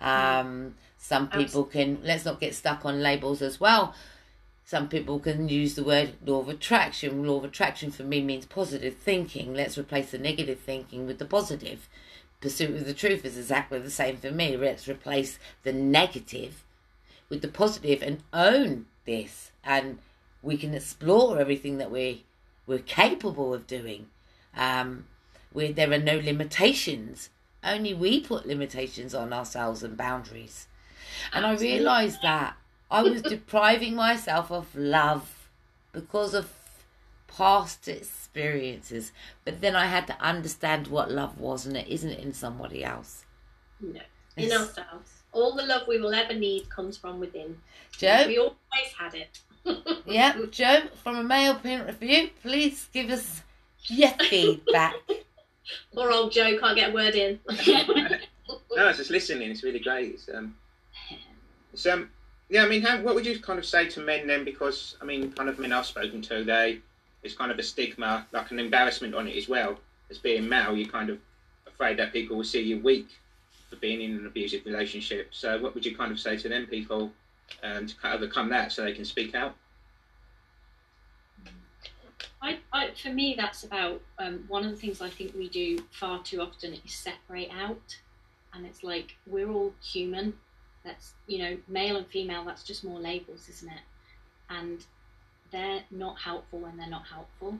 Um, some people can, let's not get stuck on labels as well. Some people can use the word law of attraction. Law of attraction for me means positive thinking. Let's replace the negative thinking with the positive. Pursuit of the truth is exactly the same for me. Let's replace the negative with the positive and own this. And we can explore everything that we, we're capable of doing. Um, where there are no limitations. Only we put limitations on ourselves and boundaries. And I realized that I was depriving myself of love because of past experiences. But then I had to understand what love was, and it isn't in somebody else. No, in it's... ourselves. All the love we will ever need comes from within. Joe? We always had it. yeah, Joe, from a male parent review, please give us your feedback. Poor old Joe can't get a word in. no, it's just listening. It's really great. It's, um, it's, um, yeah, I mean, how, what would you kind of say to men then? Because, I mean, kind of men I've spoken to, they, it's kind of a stigma, like an embarrassment on it as well. As being male, you're kind of afraid that people will see you weak for being in an abusive relationship. So, what would you kind of say to them people um, to kind of overcome that so they can speak out? I, I, for me, that's about um, one of the things I think we do far too often is separate out, and it's like we're all human. That's you know, male and female. That's just more labels, isn't it? And they're not helpful when they're not helpful.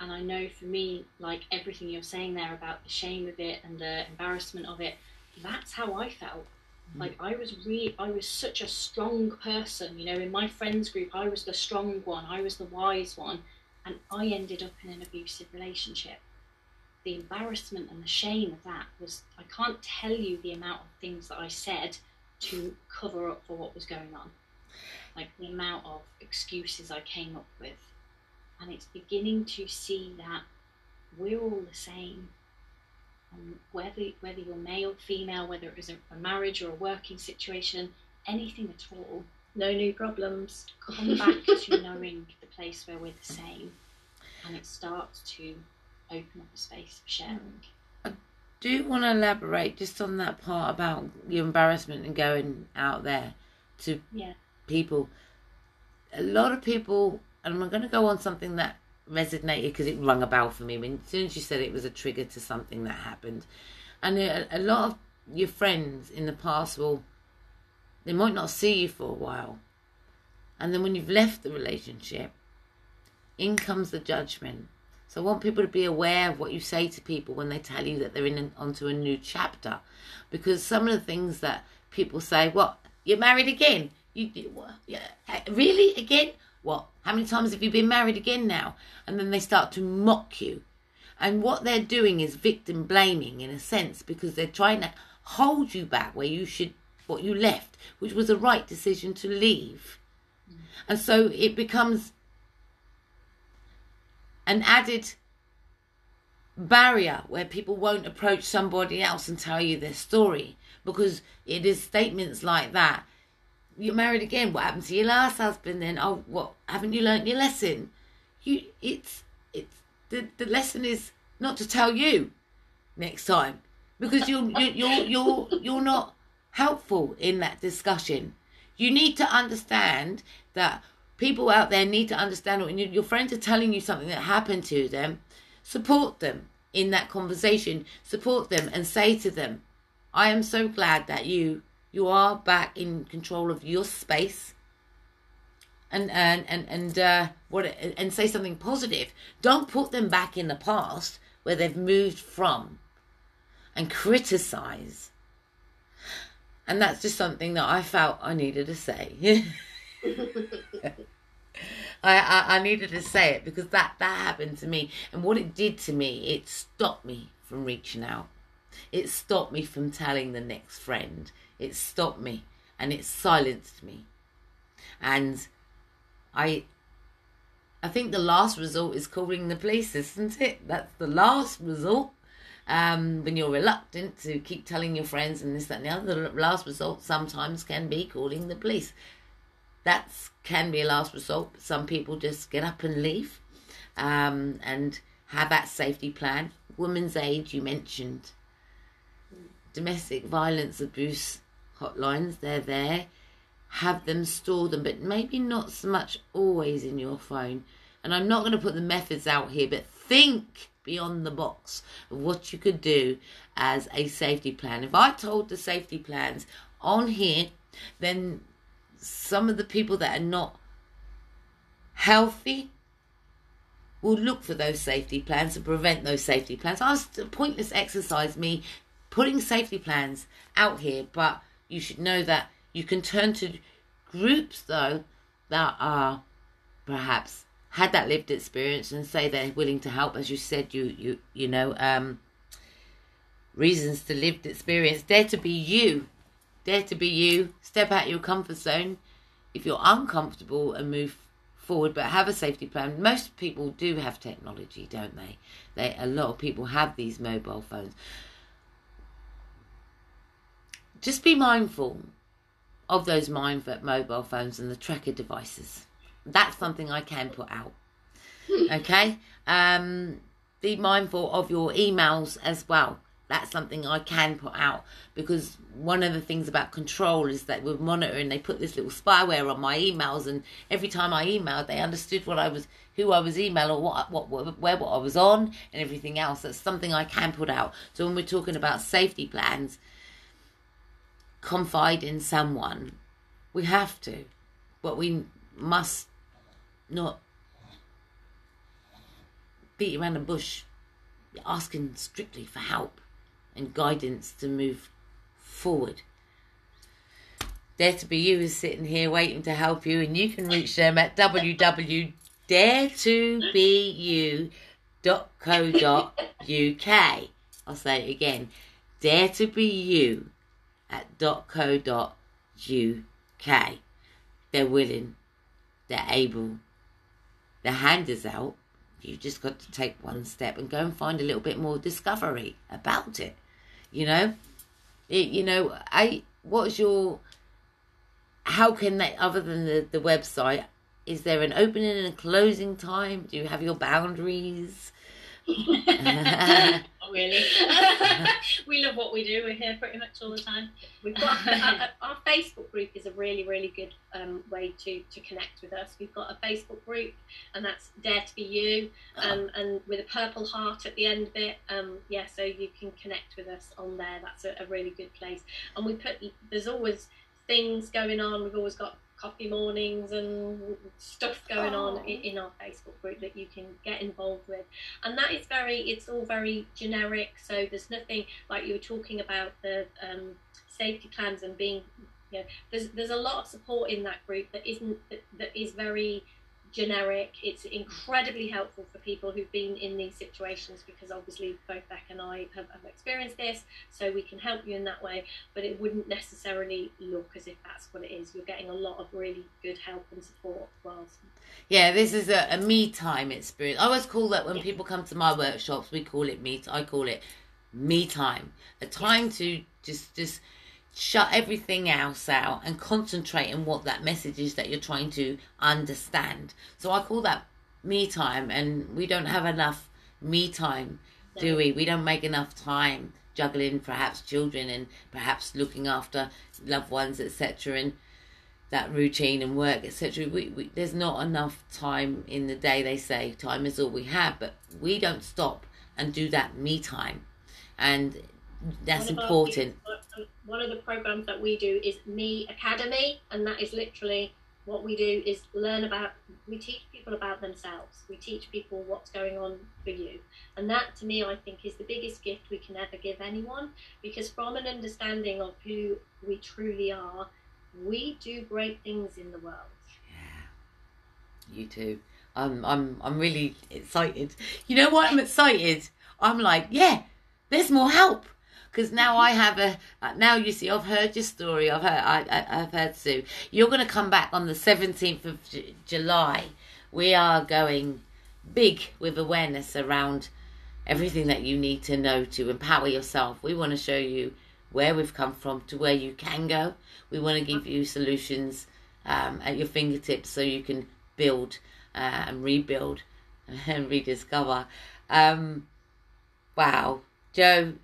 And I know for me, like everything you're saying there about the shame of it and the embarrassment of it, that's how I felt. Mm. Like I was really, I was such a strong person. You know, in my friends group, I was the strong one. I was the wise one and I ended up in an abusive relationship. The embarrassment and the shame of that was I can't tell you the amount of things that I said to cover up for what was going on. Like the amount of excuses I came up with. And it's beginning to see that we're all the same. Um, whether whether you're male, female, whether it was a, a marriage or a working situation, anything at all, no new problems. Come back to knowing the place where we're the same, and it starts to open up a space for sharing. Do want to elaborate just on that part about your embarrassment and going out there to yeah. people. A lot of people, and I'm going to go on something that resonated because it rung a bell for me. When as soon as you said it was a trigger to something that happened, and a, a lot of your friends in the past will they might not see you for a while. And then when you've left the relationship, in comes the judgment. So I want people to be aware of what you say to people when they tell you that they're in an, onto a new chapter. Because some of the things that people say, what, you're married again? You, what, yeah, eh, really, again? What? How many times have you been married again now? And then they start to mock you. And what they're doing is victim blaming in a sense because they're trying to hold you back where you should, what you left, which was a right decision to leave. Mm. And so it becomes an added barrier where people won't approach somebody else and tell you their story because it is statements like that. You're married again. What happened to your last husband? Then oh, what haven't you learnt your lesson? You, it's it's the the lesson is not to tell you next time because you're you're you're you're, you're not helpful in that discussion. You need to understand that people out there need to understand when your friends are telling you something that happened to them, support them in that conversation, support them and say to them, I am so glad that you you are back in control of your space and and and and uh, what and say something positive. Don't put them back in the past where they've moved from and criticize. And that's just something that I felt I needed to say. I, I, I needed to say it because that that happened to me, and what it did to me, it stopped me from reaching out. It stopped me from telling the next friend. It stopped me, and it silenced me. And I, I think the last result is calling the police, isn't it? That's the last result. Um, when you're reluctant to keep telling your friends and this, that, and the other, the last result sometimes can be calling the police that can be a last resort. Some people just get up and leave um, and have that safety plan. Women's aid, you mentioned. Domestic violence abuse hotlines, they're there. Have them, store them, but maybe not so much always in your phone. And I'm not going to put the methods out here, but think beyond the box of what you could do as a safety plan. If I told the safety plans on here, then some of the people that are not healthy will look for those safety plans to prevent those safety plans. I was a pointless exercise me putting safety plans out here, but you should know that you can turn to groups though that are perhaps had that lived experience and say they're willing to help. As you said you you you know um reasons to lived experience. Dare to be you Dare to be you. Step out your comfort zone if you're uncomfortable and move forward, but have a safety plan. Most people do have technology, don't they? They a lot of people have these mobile phones. Just be mindful of those mind mobile phones and the tracker devices. That's something I can put out. Okay? Um, be mindful of your emails as well that's something I can put out because one of the things about control is that with monitoring they put this little spyware on my emails and every time I emailed they understood what I was who I was emailing or what what, where what I was on and everything else. That's something I can put out. So when we're talking about safety plans confide in someone. We have to but we must not beat around the bush asking strictly for help and guidance to move forward. Dare to be you is sitting here waiting to help you, and you can reach them at www.daretobeyou.co.uk. I'll say it again. Dare to be you at .co.uk. They're willing, they're able, the hand is out. You've just got to take one step and go and find a little bit more discovery about it. You know, it, you know, I what's your how can they other than the, the website is there an opening and a closing time? Do you have your boundaries Not really. we love what we do. We're here pretty much all the time. We've got our, our Facebook group is a really, really good um, way to, to connect with us. We've got a Facebook group, and that's Dare to Be You, um, and with a purple heart at the end of it. Um, yeah, so you can connect with us on there. That's a, a really good place. And we put there's always things going on. We've always got coffee mornings and stuff going oh. on in, in, our Facebook group that you can get involved with. And that is very, it's all very generic. So there's nothing like you were talking about the um, safety plans and being, you know, there's there's a lot of support in that group that isn't that, that is very generic. It's incredibly helpful for people who've been in these situations because obviously both Beck and I have, have, experienced this, so we can help you in that way. But it wouldn't necessarily look as if that's what it is. You're getting a lot of really good help and support whilst. Yeah, this is a, a me time experience. I always call that when people come to my workshops, we call it me. I call it me time, a time to just just shut everything else out and concentrate on what that message is that you're trying to understand. So I call that me time, and we don't have enough me time, do we? We don't make enough time juggling perhaps children and perhaps looking after loved ones, etc. And that routine and work, etc. We, we, there's not enough time in the day. They say time is all we have, but we don't stop and do that me time, and that's important one of the programs that we do is Me Academy, and that is literally what we do is learn about we teach people about themselves. We teach people what's going on for you. And that to me i think is the biggest gift we can ever give anyone because from an understanding of who we truly are we do great things in the world. Yeah. You too. I'm i'm i'm really excited. You know what? I'm excited. I'm like yeah there's more help because now I have a now you see I've heard your story I've heard I, I have heard Sue. You're going to come back on the 17th of J- July. We are going big with awareness around everything that you need to know to empower yourself. We want to show you where we've come from to where you can go. We want to give you solutions um, at your fingertips so you can build uh, and rebuild and rediscover. Um, wow. Joe,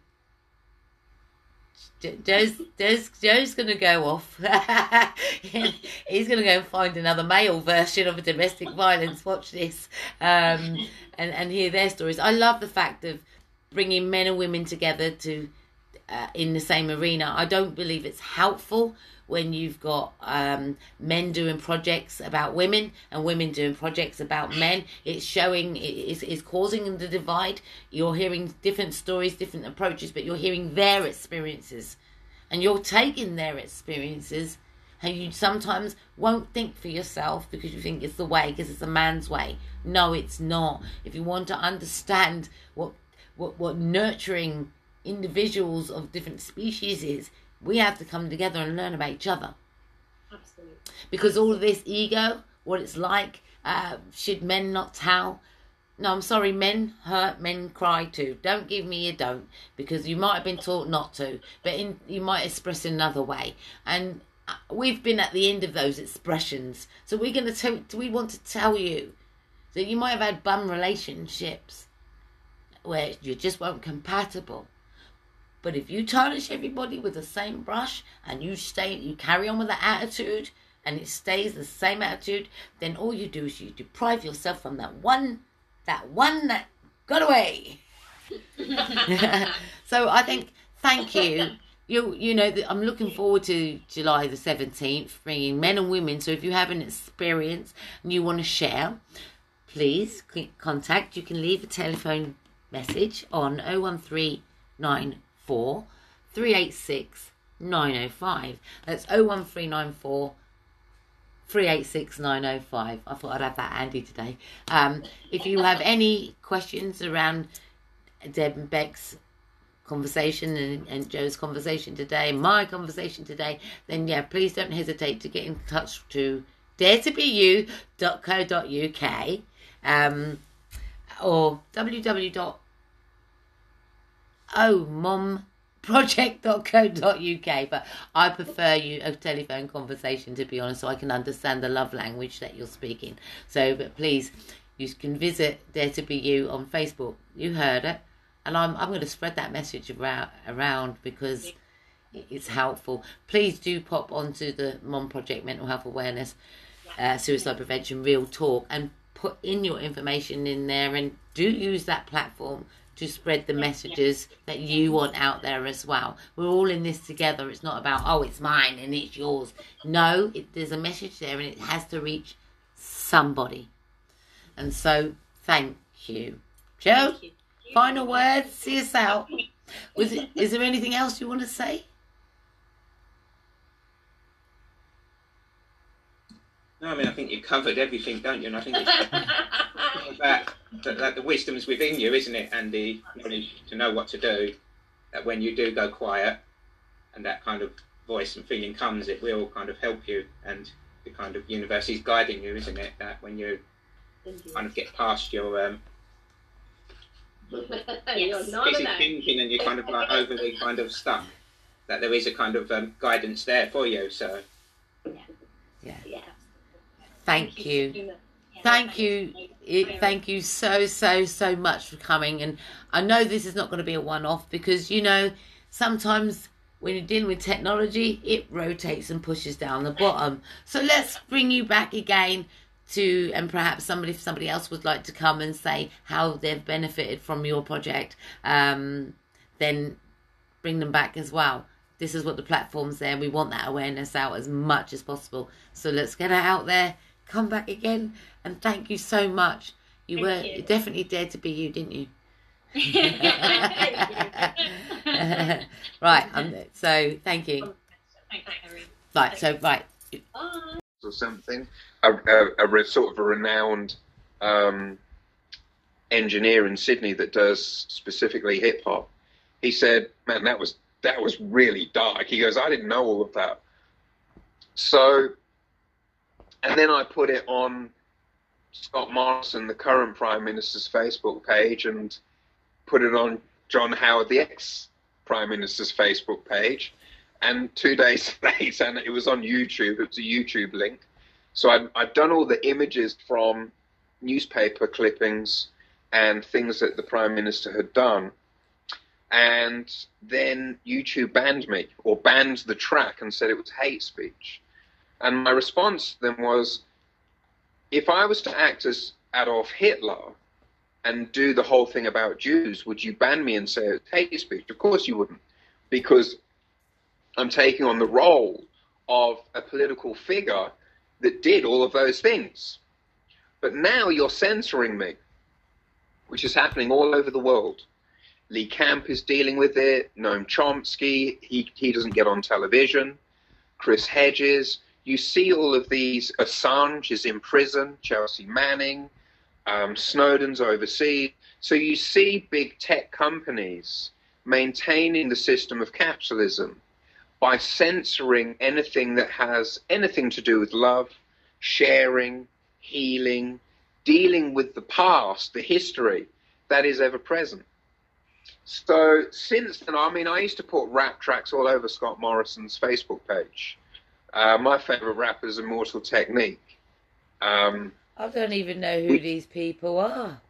Joe's, Joe's, going to go off. He's going to go and find another male version of a domestic violence. Watch this, um, and and hear their stories. I love the fact of bringing men and women together to uh, in the same arena. I don't believe it's helpful when you've got um, men doing projects about women and women doing projects about men. It's showing, it's, it's causing the divide. You're hearing different stories, different approaches, but you're hearing their experiences. And you're taking their experiences, and you sometimes won't think for yourself because you think it's the way, because it's a man's way. No, it's not. If you want to understand what what, what nurturing individuals of different species is, we have to come together and learn about each other. Absolutely. Because all of this ego, what it's like, uh, should men not tell? No, I'm sorry, men hurt, men cry too. Don't give me a don't, because you might have been taught not to, but in, you might express in another way. And uh, we've been at the end of those expressions. So we're going to tell, we want to tell you that you might have had bum relationships where you just weren't compatible but if you tarnish everybody with the same brush and you stay, you carry on with that attitude and it stays the same attitude, then all you do is you deprive yourself from that one, that one that got away. so I think thank you. You you know I'm looking forward to July the 17th, bringing men and women. So if you have an experience and you want to share, please contact. You can leave a telephone message on 0139. 386 905. That's 01394 386 905. I thought I'd have that handy today. Um, if you have any questions around Deb and Beck's conversation and, and Joe's conversation today, my conversation today, then yeah, please don't hesitate to get in touch to daretobeyou.co.uk um, or www oh mom project.co.uk but i prefer you a telephone conversation to be honest so i can understand the love language that you're speaking. So but please you can visit dare to be you on facebook. You heard it. And i'm, I'm going to spread that message around around because it's helpful. Please do pop onto the mom project mental health awareness uh, suicide prevention real talk and put in your information in there and do use that platform to spread the messages that you mm-hmm. want out there as well. We're all in this together. It's not about, oh, it's mine and it's yours. No, it, there's a message there and it has to reach somebody. And so, thank you. Joe, final words, see us out. Was it, is there anything else you want to say? No, I mean, I think you covered everything, don't you? And I think it's that, that, that the wisdom's within you, isn't it? And the knowledge to know what to do. That when you do go quiet, and that kind of voice and feeling comes, it will kind of help you. And the kind of universe is guiding you, isn't it? That when you kind of get past your um, You're not busy alone. thinking and you're kind of like overly kind of stuck, that there is a kind of um, guidance there for you. So yeah. Yeah. Yeah. Thank you. Thank you. It, thank you so, so, so much for coming. And I know this is not going to be a one off because, you know, sometimes when you're dealing with technology, it rotates and pushes down the bottom. So let's bring you back again to, and perhaps somebody, if somebody else would like to come and say how they've benefited from your project, um, then bring them back as well. This is what the platform's there. We want that awareness out as much as possible. So let's get it out there. Come back again, and thank you so much. You Thank were you. you definitely dared to be you, didn't you? right. Um, so thank you. Thanks, Right. So right. Bye. or something, a, a, a re- sort of a renowned um, engineer in Sydney that does specifically hip hop. He said, "Man, that was that was really dark." He goes, "I didn't know all of that." So, and then I put it on Scott Morrison, the current Prime Minister's Facebook page, and put it on John Howard, the ex Prime Minister's Facebook page. And two days later, and it was on YouTube. It was a YouTube link. So I'd, I'd done all the images from newspaper clippings and things that the Prime Minister had done. And then YouTube banned me, or banned the track and said it was hate speech. And my response then was if I was to act as Adolf Hitler and do the whole thing about Jews, would you ban me and say it's hate speech? Of course you wouldn't, because I'm taking on the role of a political figure that did all of those things. But now you're censoring me, which is happening all over the world. Lee Camp is dealing with it. Noam Chomsky, he, he doesn't get on television. Chris Hedges. You see all of these. Assange is in prison. Chelsea Manning. Um, Snowden's overseas. So you see big tech companies maintaining the system of capitalism by censoring anything that has anything to do with love, sharing, healing, dealing with the past, the history that is ever present. So since then, I mean, I used to put rap tracks all over Scott Morrison's Facebook page. Uh, my favorite rapper is Immortal Technique. Um, I don't even know who We- these people are.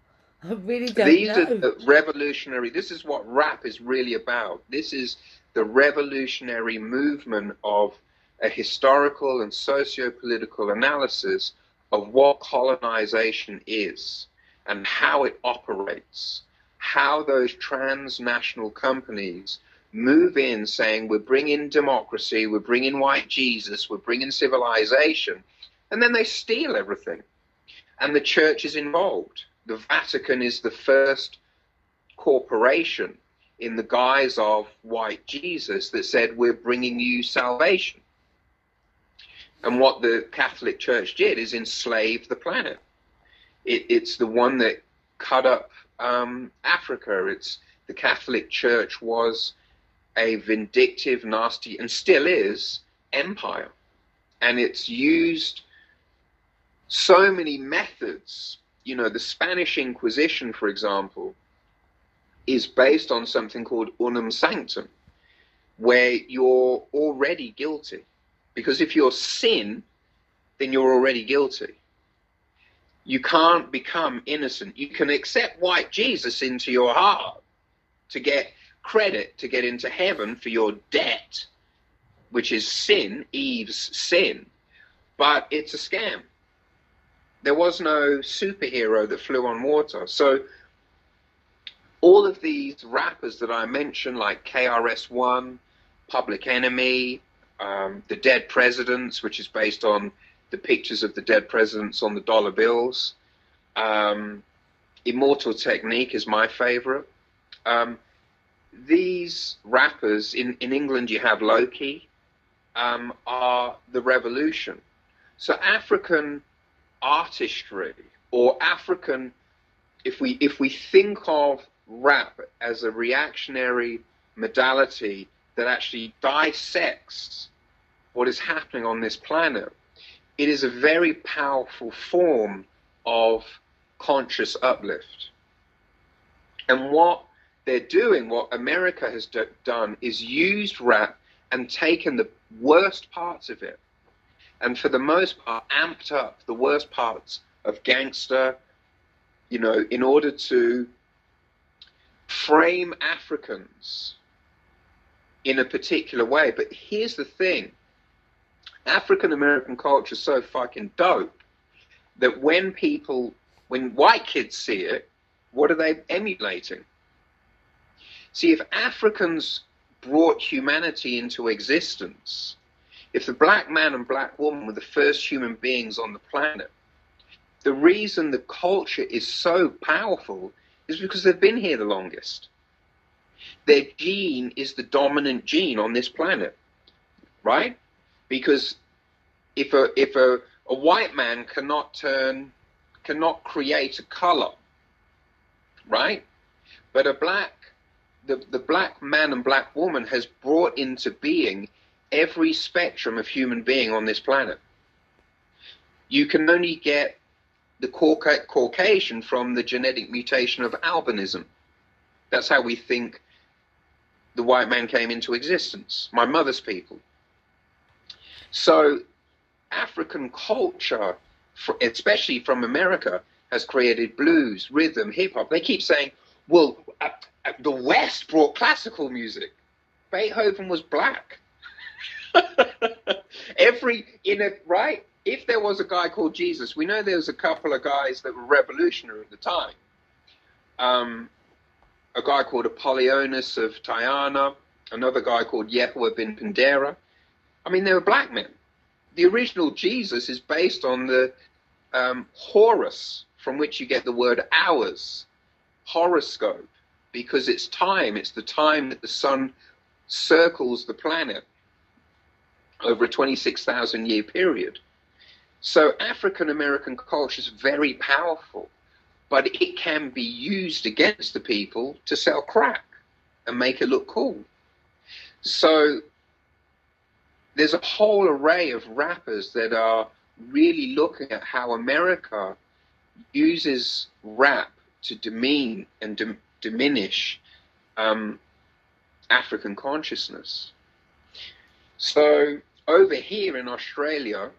I really don't these know. are the revolutionary. This is what rap is really about. This is the revolutionary movement of a historical and socio-political analysis of what colonization is and how it operates. How those transnational companies move in saying we're bringing democracy, we're bringing white Jesus, we're bringing civilization, and then they steal everything. And the church is involved. The Vatican is the first corporation in the guise of white Jesus that said, We're bringing you salvation. And what the Catholic Church did is enslave the planet. It, it's the one that cut up um, Africa. It's the Catholic Church was a vindictive, nasty, and still is empire, and it's used so many methods. You know, the Spanish Inquisition, for example, is based on something called Unam Sanctam, where you're already guilty. Because if you're sin, then you're already guilty. You can't become innocent. You can accept white Jesus into your heart to get credit, to get into heaven for your debt, which is sin, Eve's sin, but it's a scam. There was no superhero that flew on water. So all of these rappers that I mentioned, like KRS-One, Public Enemy, um, The Dead Presidents, which is based on the pictures of the dead presidents on the dollar bills. Um, Immortal Technique is my favorite. Um, these rappers in, in England, you have Loki, um, are the revolution. So African artistry or African, if we if we think of rap as a reactionary modality that actually dissects what is happening on this planet, it is a very powerful form of conscious uplift. And what they're doing, what America has do- done, is used rap and taken the worst parts of it, and for the most part, amped up the worst parts of gangster, you know, in order to frame Africans in a particular way. But here's the thing African American culture is so fucking dope that when people, when white kids see it, what are they emulating? See, if Africans brought humanity into existence, if the black man and black woman were the first human beings on the planet, the reason the culture is so powerful is because they've been here the longest. Their gene is the dominant gene on this planet, right? Because if a if a, a white man cannot turn cannot create a color, right? But a black the, the black man and black woman has brought into being every spectrum of human being on this planet. You can only get the Caucasian from the genetic mutation of albinism. That's how we think the white man came into existence, my mother's people. So, African culture, especially from America, has created blues, rhythm, hip hop. They keep saying, well, uh, uh, the West brought classical music. Beethoven was black. Every, in a, right? If there was a guy called Jesus, we know there was a couple of guys that were revolutionary at the time. Um, a guy called Apollonius of Tyana, another guy called Yehovah bin Pandera. I mean, they were black men. The original Jesus is based on the um, Horus, from which you get the word hours, horoscope, because it's time. It's the time that the sun circles the planet over a 26,000 year period. So African American culture is very powerful but it can be used against the people to sell crack and make it look cool. So there's a whole array of rappers that are really looking at how America uses rap to demean and dim- diminish um, African consciousness. So over here in Australia,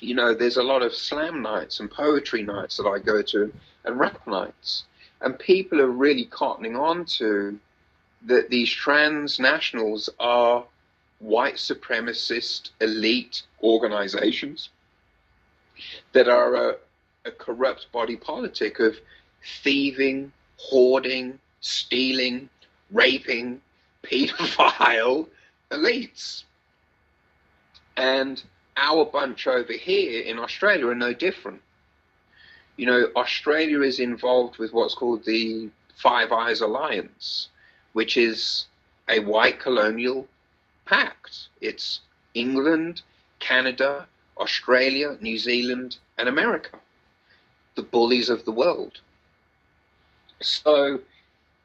you know, there's a lot of slam nights and poetry nights that I go to and rap nights. And people are really cottoning on to that these transnationals are white supremacist elite organizations that are a, a corrupt body politic of thieving, hoarding, stealing, raping, pedophile elites. And our bunch over here in Australia are no different. You know, Australia is involved with what's called the Five Eyes Alliance, which is a white colonial pact. It's England, Canada, Australia, New Zealand, and America, the bullies of the world. So,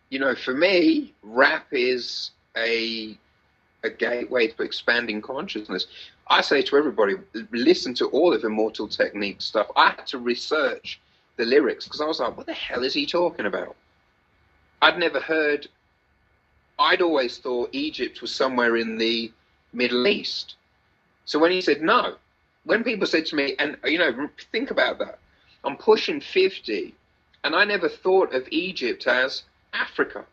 you know, for me, rap is a a gateway to expanding consciousness. I say to everybody, listen to all of Immortal Technique stuff. I had to research the lyrics because I was like, what the hell is he talking about? I'd never heard, I'd always thought Egypt was somewhere in the Middle East. So when he said no, when people said to me, and you know, think about that, I'm pushing 50, and I never thought of Egypt as Africa.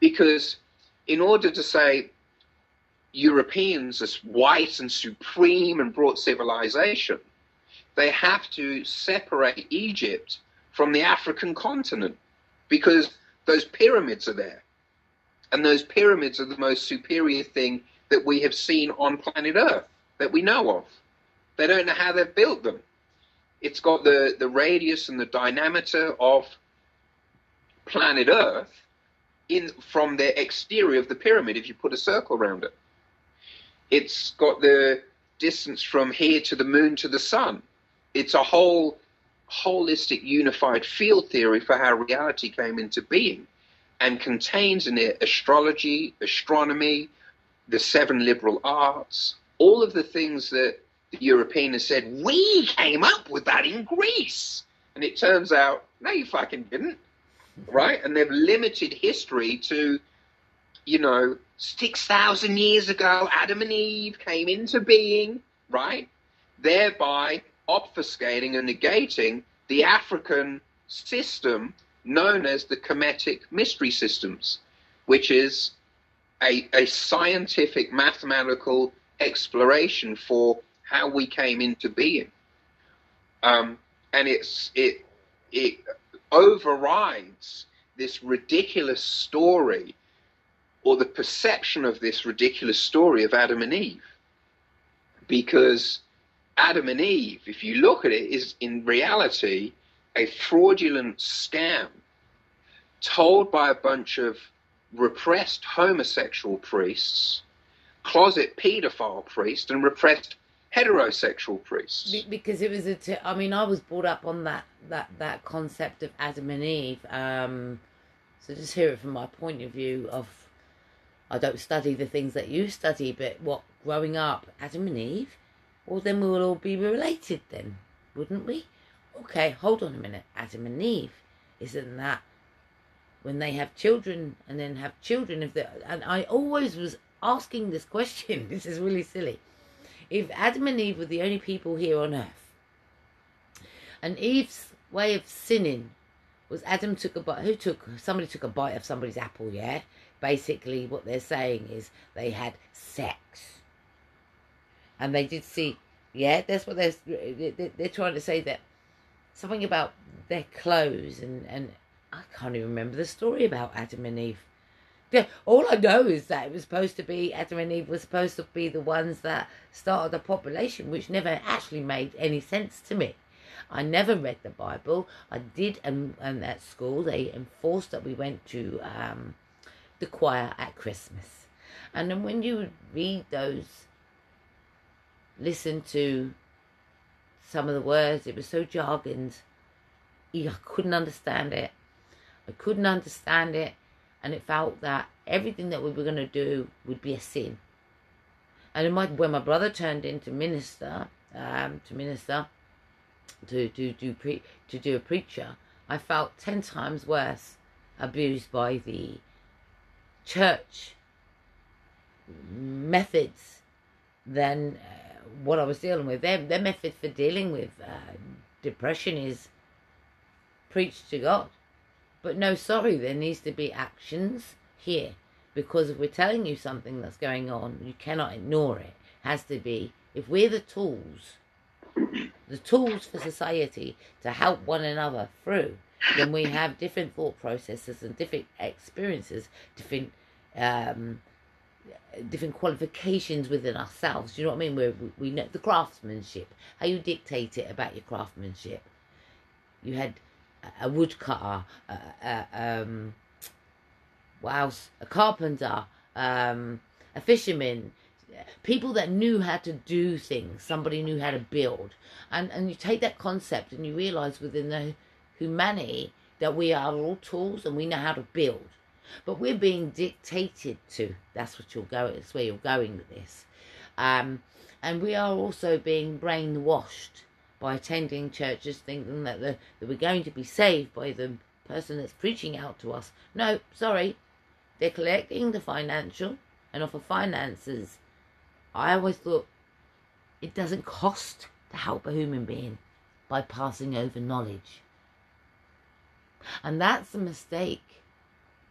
Because in order to say Europeans as white and supreme and brought civilization, they have to separate Egypt from the African continent because those pyramids are there. And those pyramids are the most superior thing that we have seen on planet Earth that we know of. They don't know how they've built them. It's got the, the radius and the diameter of planet Earth in from the exterior of the pyramid if you put a circle around it. It's got the distance from here to the moon to the sun. It's a whole holistic unified field theory for how reality came into being and contains in it astrology, astronomy, the seven liberal arts, all of the things that the European has said, we came up with that in Greece. And it turns out, no, you fucking didn't. Right? And they've limited history to, you know, 6,000 years ago, Adam and Eve came into being, right? Thereby obfuscating and negating the African system known as the Kemetic mystery systems, which is a, a scientific mathematical exploration for how we came into being. Um, and it's it it overrides this ridiculous story or the perception of this ridiculous story of Adam and Eve. Because Adam and Eve, if you look at it, is in reality a fraudulent scam told by a bunch of repressed homosexual priests, closet paedophile priests, and repressed heterosexual priests. because it was a. T- I mean, I was brought up on that that that concept of Adam and Eve. Um, so just hear it from my point of view of. I don't study the things that you study, but what growing up, Adam and Eve, well, then we will all be related, then, wouldn't we? Okay, hold on a minute. Adam and Eve, isn't that when they have children and then have children? If they and I always was asking this question. This is really silly if Adam and Eve were the only people here on earth, and Eve's way of sinning was Adam took a bite, who took, somebody took a bite of somebody's apple, yeah? Basically, what they're saying is they had sex. And they did see, yeah, that's what they're, they're trying to say that something about their clothes and, and I can't even remember the story about Adam and Eve. Yeah, all I know is that it was supposed to be Adam and Eve were supposed to be the ones that started the population, which never actually made any sense to me. I never read the Bible. I did, and, and at school they enforced that we went to um, the choir at Christmas. And then when you read those, listen to some of the words, it was so jargoned. I couldn't understand it. I couldn't understand it and it felt that everything that we were going to do would be a sin. And my, when my brother turned into minister, um, to minister, to to do pre, to do a preacher, I felt ten times worse abused by the church methods than uh, what I was dealing with. Their their method for dealing with uh, depression is preach to God. But no, sorry, there needs to be actions here. Because if we're telling you something that's going on, you cannot ignore it. it has to be, if we're the tools, the tools for society to help one another through, then we have different thought processes and different experiences, different um, different qualifications within ourselves. Do you know what I mean? Where we know the craftsmanship, how you dictate it about your craftsmanship. You had a woodcutter, a, a, um, what else? A carpenter, um, a fisherman, people that knew how to do things. Somebody knew how to build, and and you take that concept and you realize within the humanity that we are all tools and we know how to build, but we're being dictated to. That's what you're going. That's where you're going with this, um, and we are also being brainwashed by attending churches thinking that, the, that we're going to be saved by the person that's preaching out to us. No, sorry. They're collecting the financial and offer finances. I always thought it doesn't cost to help a human being by passing over knowledge. And that's a mistake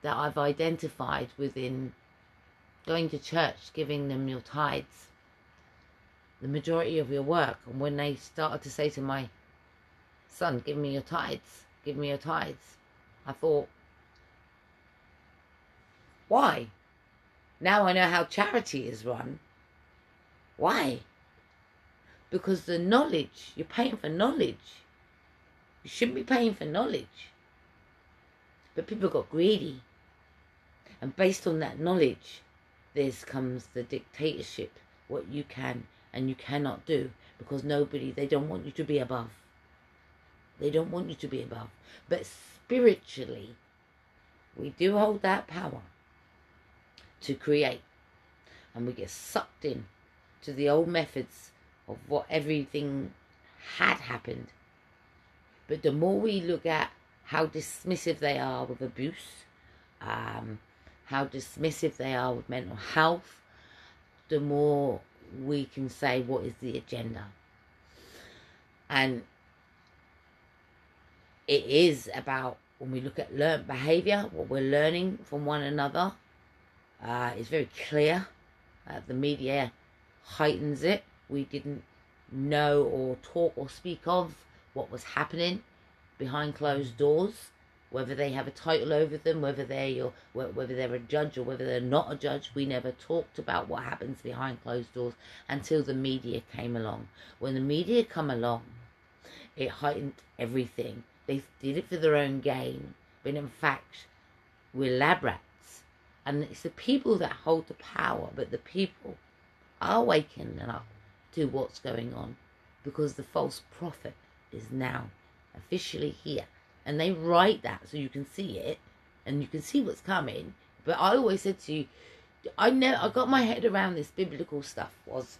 that I've identified within going to church, giving them your tithes the majority of your work. And when they started to say to my son, give me your tithes, give me your tithes, I thought, why? Now I know how charity is run. Why? Because the knowledge, you're paying for knowledge. You shouldn't be paying for knowledge. But people got greedy. And based on that knowledge, this comes the dictatorship, what you can and you cannot do because nobody, they don't want you to be above. They don't want you to be above. But spiritually, we do hold that power to create. And we get sucked in to the old methods of what everything had happened. But the more we look at how dismissive they are with abuse, um, how dismissive they are with mental health, the more we can say what is the agenda. And it is about when we look at learned behaviour, what we're learning from one another. Uh, it's very clear. Uh, the media heightens it. We didn't know or talk or speak of what was happening behind closed doors, whether they have a title over them, whether they or whether they're a judge or whether they're not a judge. We never talked about what happens behind closed doors until the media came along. When the media come along, it heightened everything. They did it for their own gain, but in fact, we're lab rats, and it's the people that hold the power. But the people are waking up to what's going on because the false prophet is now officially here. And they write that so you can see it and you can see what's coming. But I always said to you, I know I got my head around this biblical stuff was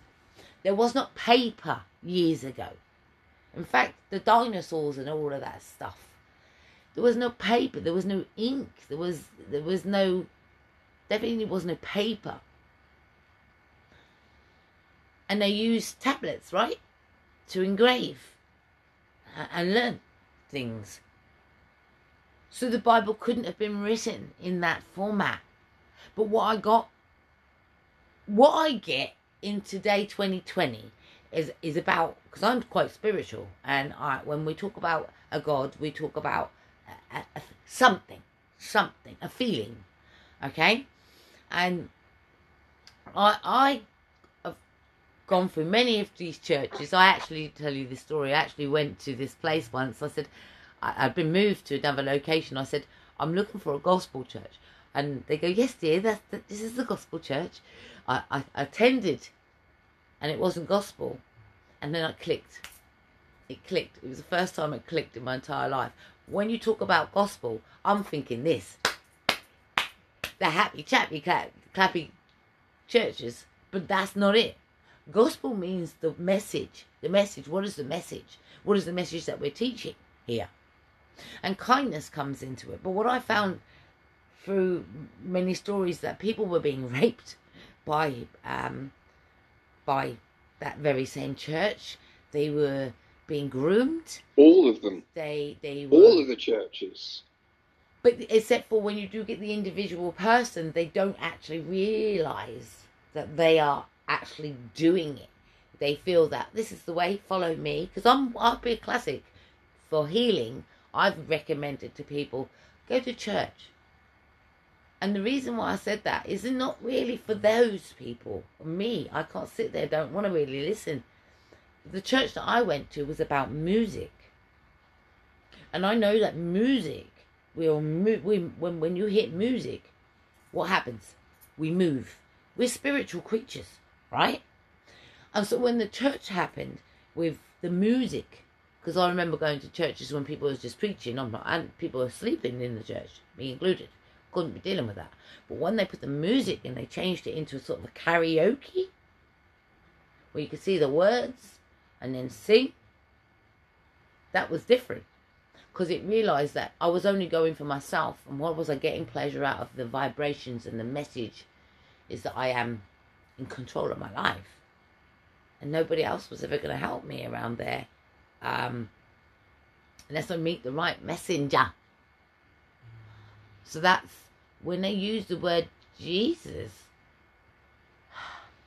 there was not paper years ago. In fact, the dinosaurs and all of that stuff. There was no paper, there was no ink, there was there was no definitely was no paper. And they used tablets, right? To engrave and learn things. So the Bible couldn't have been written in that format. But what I got, what I get in today 2020 is is about because I'm quite spiritual, and I when we talk about a God, we talk about a, a, something, something, a feeling, okay, and I I have gone through many of these churches. I actually tell you this story. I actually went to this place once. I said I, had been moved to another location. I said I'm looking for a gospel church, and they go, "Yes, dear, that's the, this is the gospel church." I, I attended, and it wasn't gospel, and then I clicked. It clicked. It was the first time it clicked in my entire life. When you talk about gospel, I'm thinking this: the happy chappy clap, clappy churches, but that's not it Gospel means the message. The message. What is the message? What is the message that we're teaching here? And kindness comes into it. But what I found through many stories that people were being raped by um, by that very same church. They were being groomed. All of them. They they were, all of the churches. But except for when you do get the individual person, they don't actually realise that they are actually doing it. They feel that this is the way, follow me. Because I'm, I'll be a classic for healing. I've recommended to people go to church. And the reason why I said that is not really for those people. Me, I can't sit there, don't want to really listen. The church that I went to was about music. And I know that music, we'll move, we, when, when you hit music, what happens? We move. We're spiritual creatures right? And so when the church happened with the music, because I remember going to churches when people was just preaching, I'm and people were sleeping in the church, me included. Couldn't be dealing with that. But when they put the music and they changed it into a sort of a karaoke, where you could see the words and then sing, that was different. Because it realized that I was only going for myself, and what was I getting pleasure out of the vibrations and the message is that I am in control of my life. And nobody else was ever going to help me around there um, unless I meet the right messenger. So that's when they use the word Jesus.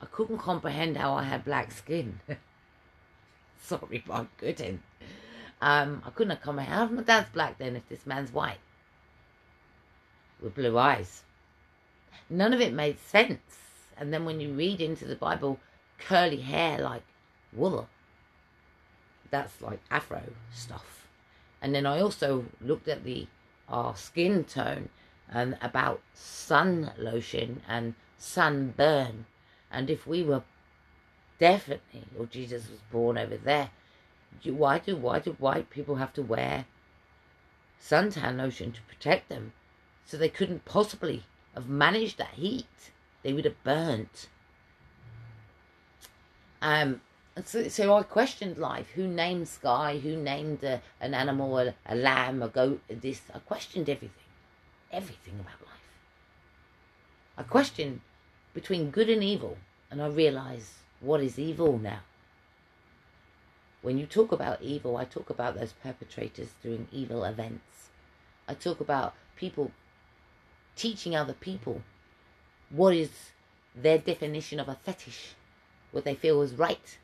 I couldn't comprehend how I had black skin. Sorry, but I couldn't. Um, I couldn't have comprehend how my dad's black then if this man's white with blue eyes. None of it made sense. And then when you read into the Bible, curly hair like wool. That's like Afro stuff. And then I also looked at the our skin tone and about sun lotion and sunburn. And if we were definitely, or Jesus was born over there. Why do why do white people have to wear suntan lotion to protect them? So they couldn't possibly have managed that heat. They would have burnt. Um, so, I questioned life. Who named sky? Who named a, an animal, a, a lamb, a goat? This I questioned everything, everything about life. I questioned between good and evil, and I realized what is evil now. When you talk about evil, I talk about those perpetrators doing evil events. I talk about people teaching other people what is their definition of a fetish, what they feel is right,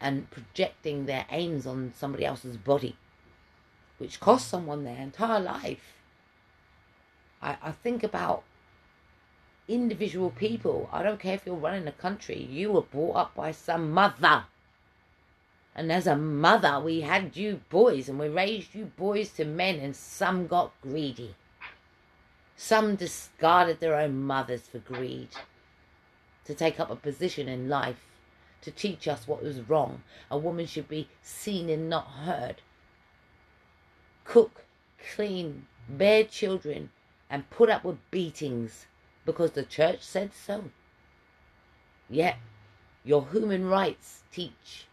and projecting their aims on somebody else's body, which costs someone their entire life. I, I think about individual people. I don't care if you're running a country, you were brought up by some mother. And as a mother, we had you boys and we raised you boys to men, and some got greedy. Some discarded their own mothers for greed, to take up a position in life, to teach us what was wrong. A woman should be seen and not heard. Cook, clean, bear children, and put up with beatings because the church said so. Yet, your human rights teach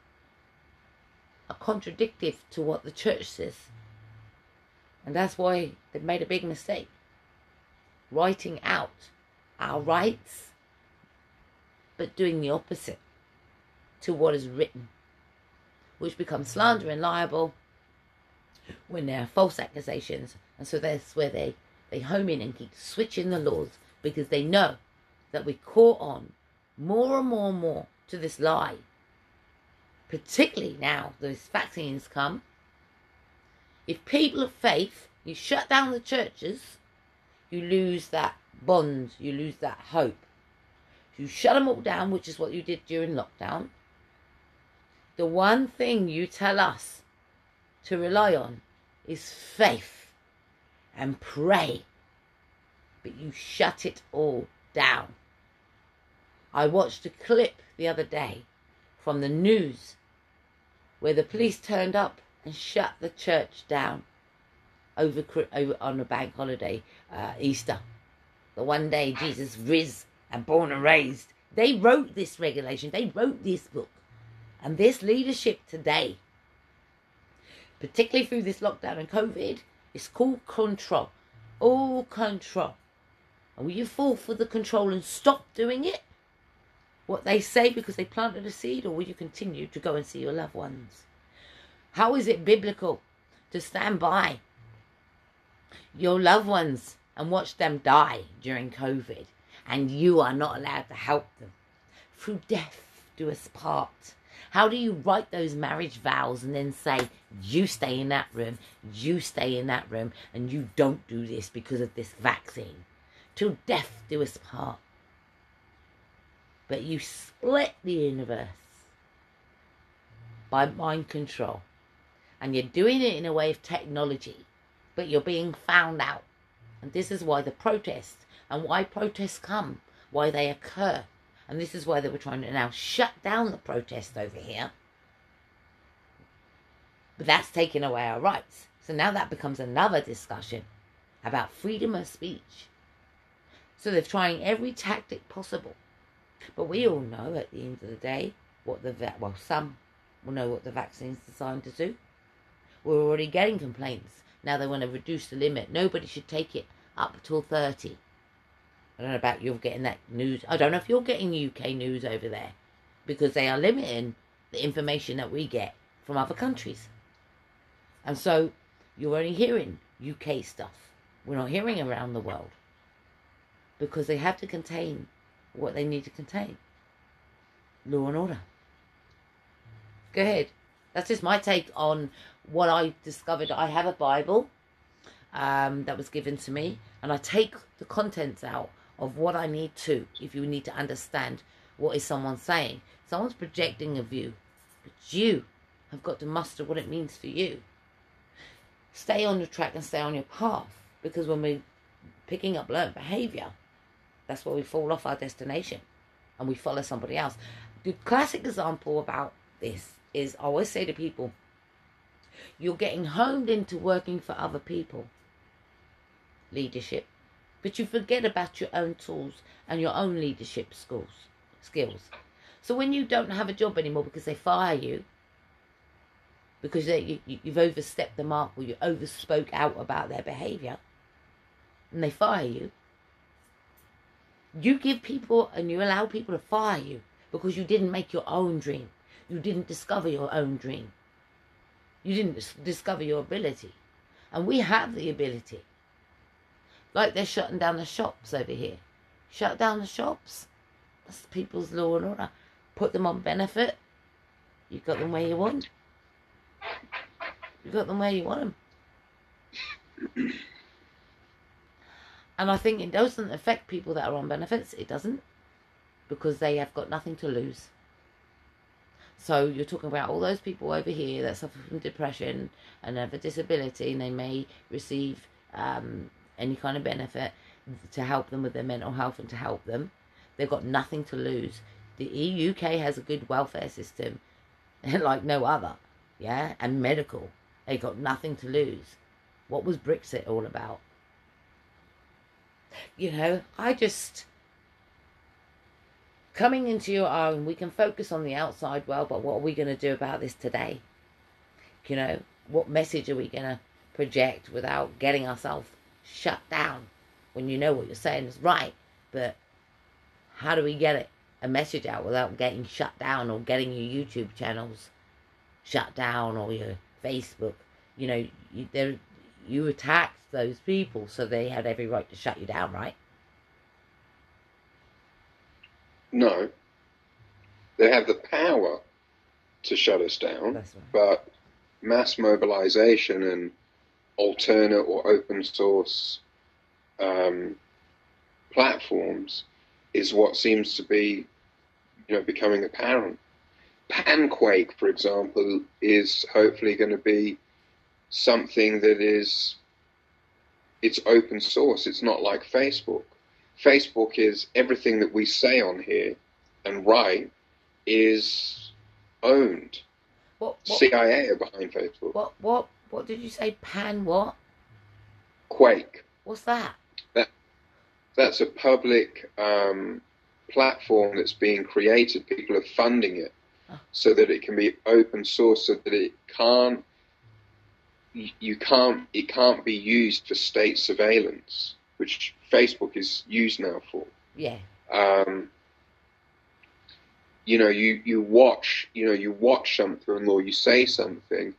are contradictory to what the church says. And that's why they've made a big mistake. Writing out our rights, but doing the opposite to what is written, which becomes slander and liable when there are false accusations. And so that's where they, they home in and keep switching the laws because they know that we caught on more and more and more to this lie. Particularly now those vaccines come. If people of faith, you shut down the churches, you lose that bond, you lose that hope. You shut them all down, which is what you did during lockdown. The one thing you tell us to rely on is faith and pray but you shut it all down. I watched a clip the other day from the news where the police turned up and shut the church down over, over on a bank holiday, uh, Easter. The one day Jesus risen and born and raised. They wrote this regulation, they wrote this book. And this leadership today, particularly through this lockdown and COVID, is called control. All control. And will you fall for the control and stop doing it? What they say because they planted a seed, or will you continue to go and see your loved ones? How is it biblical to stand by your loved ones and watch them die during COVID, and you are not allowed to help them? Through death do us part. How do you write those marriage vows and then say, you stay in that room, you stay in that room, and you don't do this because of this vaccine? till death do us part. But you split the universe by mind control. And you're doing it in a way of technology, but you're being found out. And this is why the protests and why protests come, why they occur. And this is why they were trying to now shut down the protest over here. But that's taking away our rights. So now that becomes another discussion about freedom of speech so they're trying every tactic possible. But we all know at the end of the day what the well, some will know what the vaccine's designed to do. We're already getting complaints. Now they want to reduce the limit. Nobody should take it up till 30. I don't know about you're getting that news. I don't know if you're getting UK news over there because they are limiting the information that we get from other countries. And so you're only hearing UK stuff. We're not hearing around the world because they have to contain what they need to contain law and order. Go ahead. That's just my take on what I discovered. I have a Bible um, that was given to me, and I take the contents out of what I need to if you need to understand what is someone saying. Someone's projecting a view, but you have got to muster what it means for you. Stay on the track and stay on your path because when we're picking up learned behavior, that's where we fall off our destination. and we follow somebody else. The classic example about this is I always say to people, you're getting honed into working for other people, leadership, but you forget about your own tools and your own leadership skills. Skills. So when you don't have a job anymore because they fire you, because they, you, you've overstepped the mark or you overspoke out about their behaviour, and they fire you, you give people and you allow people to fire you because you didn't make your own dream. You didn't discover your own dream. You didn't discover your ability. And we have the ability. Like they're shutting down the shops over here. Shut down the shops. That's people's law and order. Put them on benefit. You got them where you want. You got them where you want them. And I think it doesn't affect people that are on benefits. It doesn't. Because they have got nothing to lose. So you're talking about all those people over here that suffer from depression and have a disability and they may receive um, any kind of benefit to help them with their mental health and to help them. They've got nothing to lose. The UK has a good welfare system like no other. Yeah, and medical. They've got nothing to lose. What was Brexit all about? You know, I just coming into your own, we can focus on the outside world, but what are we going to do about this today? You know, what message are we going to project without getting ourselves shut down when you know what you're saying is right, but how do we get it a message out without getting shut down or getting your YouTube channels shut down or your Facebook? You know, you, you attacked those people, so they had every right to shut you down, right? No. They have the power to shut us down, right. but mass mobilization and alternate or open source um, platforms is what seems to be, you know, becoming apparent. Panquake, for example, is hopefully going to be something that is it's open source. It's not like Facebook. Facebook is everything that we say on here and write is owned. What, what, CIA are behind Facebook. What what what did you say? Pan what? Quake. What's that? That that's a public um, platform that's being created. People are funding it Oh. so that it can be open source, so that it can't you can't it can't be used for state surveillance, which Facebook is used now for. Yeah. Um, you know, you, you watch, you know, you watch something or you say something,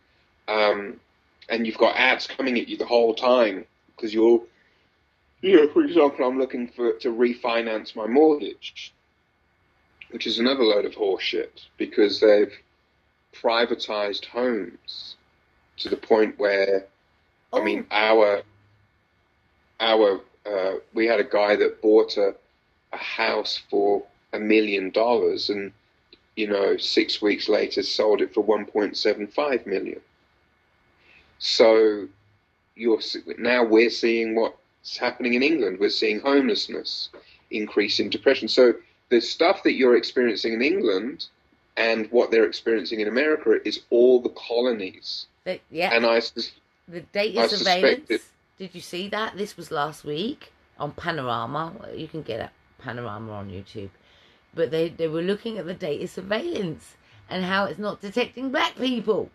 um, and you've got ads coming at you the whole time because you're, you know, for example, I'm looking for to refinance my mortgage, which is another load of horseshit because they've privatized homes to the point where, Oh. I mean, our our uh, we had a guy that bought a a house for a million dollars and you know six weeks later sold it for 1.75 million so you're now we're seeing what's happening in England we're seeing homelessness increase in depression so the stuff that you're experiencing in England and what they're experiencing in America is all the colonies The, yeah. and I the data I surveillance. Did you see that? This was last week on Panorama. You can get Panorama on YouTube. But they, they were looking at the data surveillance and how it's not detecting black people.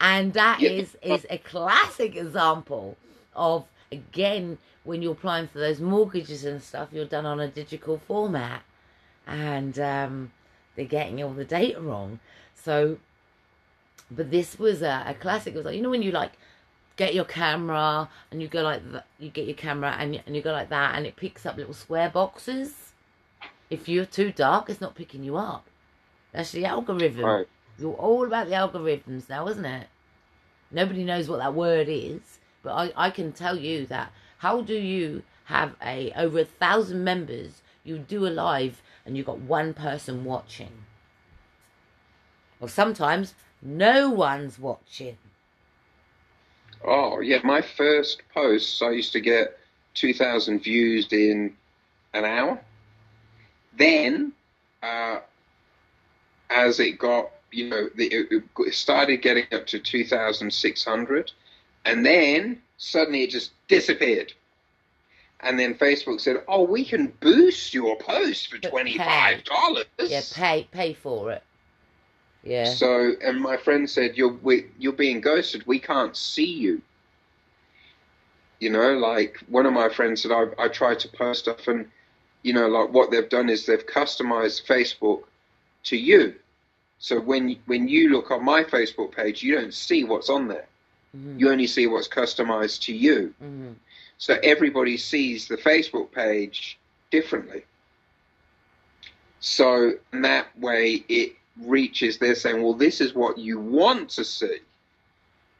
And that is is a classic example of again when you're applying for those mortgages and stuff, you're done on a digital format, and um, they're getting all the data wrong. So, but this was a, a classic. It was like you know when you like get your camera and you go like th- you get your camera and you, and you go like that and it picks up little square boxes. If you're too dark, it's not picking you up. That's the algorithm. right You're all about the algorithms now, isn't it? Nobody knows what that word is, but I, I can tell you that. How do you have a over a thousand members? You do a live and you've got one person watching. Well, sometimes no one's watching. Oh yeah, my first posts I used to get two thousand views in an hour. then, uh, as it got, you know, the, it, started getting up to 2,600, and then suddenly it just disappeared. And then Facebook said, "Oh, we can boost your post for twenty five dollars." Yeah, pay pay for it. Yeah. So, and my friend said, "You're we, you're being ghosted. We can't see you." You know, like one of my friends said, I, I tried to post stuff, and you know, like what they've done is they've customized Facebook to you. So when when you look on my Facebook page, you don't see what's on there. Mhm. You only see what's customized to you. Mhm. So everybody sees the Facebook page differently. So in that way, it reaches, they're saying, well, this is what you want to see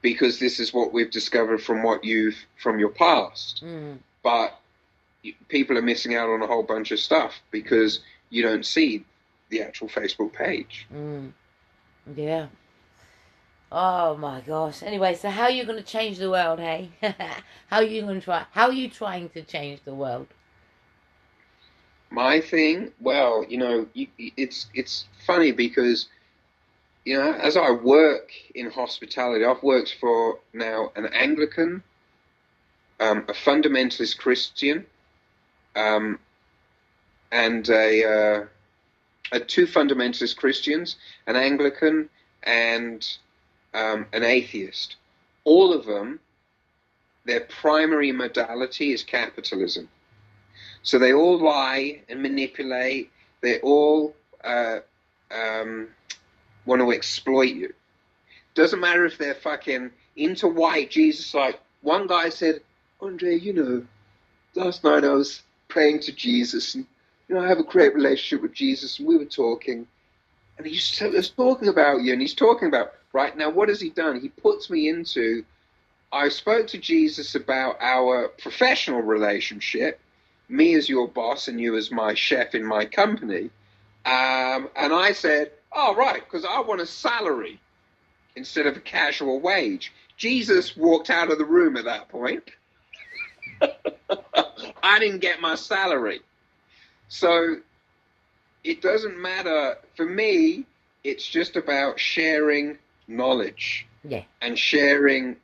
because this is what we've discovered from what you've, from your past. Mhm. But people are missing out on a whole bunch of stuff because you don't see the actual Facebook page. Mm. Yeah. Oh my gosh. Anyway, so how are you going to change the world, hey? how are you going to try? How are you trying to change the world? My thing, well, you know, you, it's it's funny because, you know, as I work in hospitality, I've worked for now an Anglican, um, a fundamentalist Christian, um, and a, uh, a two fundamentalist Christians, an Anglican and um, an atheist. All of them, their primary modality is capitalism. So they all lie and manipulate. They all uh, um, want to exploit you. Doesn't matter if they're fucking into white Jesus. Like one guy said, Andre, you know, last night I was praying to Jesus, and you know I have a great relationship with Jesus, and we were talking, and he just was talking about you, and he's talking about right now. What has he done? He puts me into. I spoke to Jesus about our professional relationship me as your boss and you as my chef in my company. Um, and I said, oh, right, because I want a salary instead of a casual wage. Jesus walked out of the room at that point. I didn't get my salary. So it doesn't matter. For me, it's just about sharing knowledge Yeah. and sharing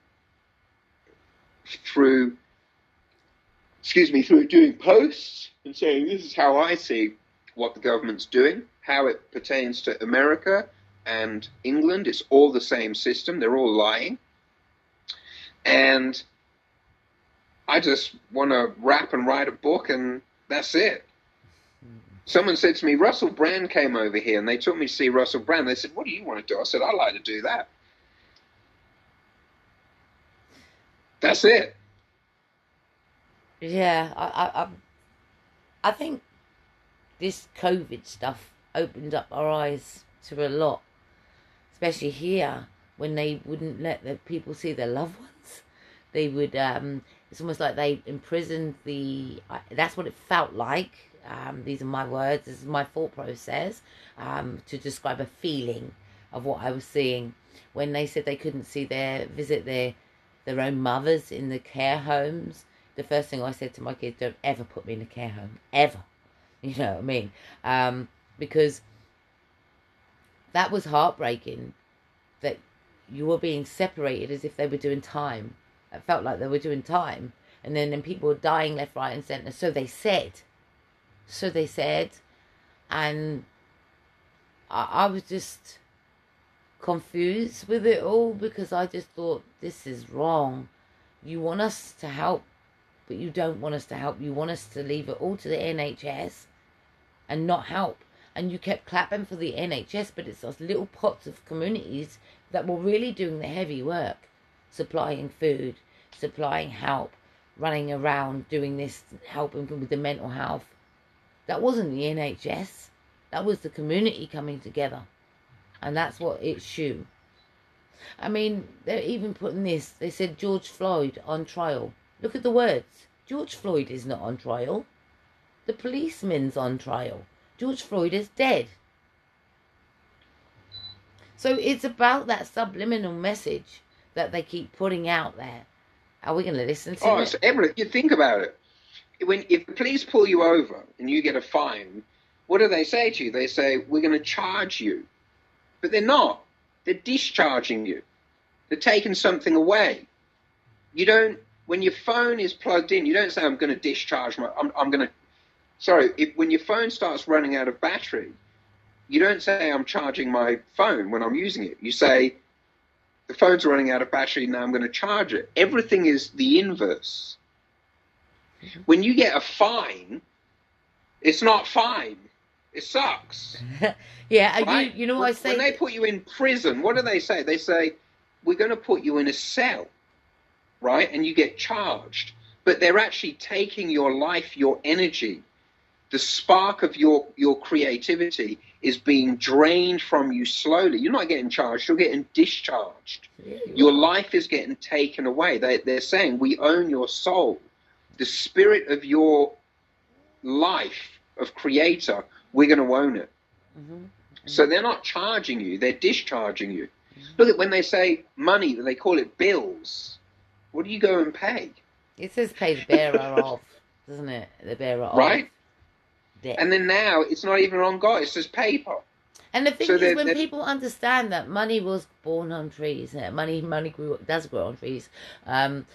through excuse me through doing posts and saying this is how I see what the government's doing, how it pertains to America and England. It's all the same system. They're all lying. And I just want to rap and write a book and that's it. Someone said to me, Russell Brand came over here and they took me to see Russell Brand. They said, What do you want to do? I said, I'd like to do that. That's it. Yeah, I, I, I, think this COVID stuff opened up our eyes to a lot, especially here when they wouldn't let the people see their loved ones. They would. Um, it's almost like they imprisoned the. That's what it felt like. Um, these are my words. This is my thought process um, to describe a feeling of what I was seeing when they said they couldn't see their visit their their own mothers in the care homes the first thing I said to my kids, don't ever put me in a care home, ever. You know what I mean? Um, because that was heartbreaking that you were being separated as if they were doing time. It felt like they were doing time. And then, then people were dying left, right, and centre. So they said. So they said. And I, I was just confused with it all because I just thought, this is wrong. You want us to help but you don't want us to help. You want us to leave it all to the NHS and not help. And you kept clapping for the NHS, but it's those little pots of communities that were really doing the heavy work, supplying food, supplying help, running around doing this, helping with the mental health. That wasn't the NHS. That was the community coming together. And that's what it's shoe. I mean, they're even putting this. They said George Floyd on trial. Look at the words. George Floyd is not on trial. The policeman's on trial. George Floyd is dead. So it's about that subliminal message that they keep putting out there. Are we going to listen to Oh, it? it's everything. You think about it. When if the police pull you over and you get a fine, what do they say to you? They say, we're going to charge you. But they're not. They're discharging you. They're taking something away. You don't, when your phone is plugged in, you don't say, I'm going to discharge my, I'm, I'm going to, sorry, if, when your phone starts running out of battery, you don't say, I'm charging my phone when I'm using it. You say, the phone's running out of battery, now I'm going to charge it. Everything is the inverse. Mm-hmm. When you get a fine, it's not fine. It sucks. yeah, right? you, you know what I say? When they put you in prison, what do they say? They say, we're going to put you in a cell, right? And you get charged. But they're actually taking your life, your energy, the spark of your, your creativity is being drained from you slowly. You're not getting charged, you're getting discharged. Yeah, you Your life is getting taken away. They, they're saying, we own your soul. The spirit of your life, of creator, we're going to own it. Mhm. So they're not charging you, they're discharging you. Look at when they say money, they call it bills. What do you go and pay? It says pay the bearer off, doesn't it? The bearer of. Right? debt. And then now it's not even on God, it's just paper. And the thing So is, they're- when they're- people understand that money was born on trees, money money grew does grow on trees. Um,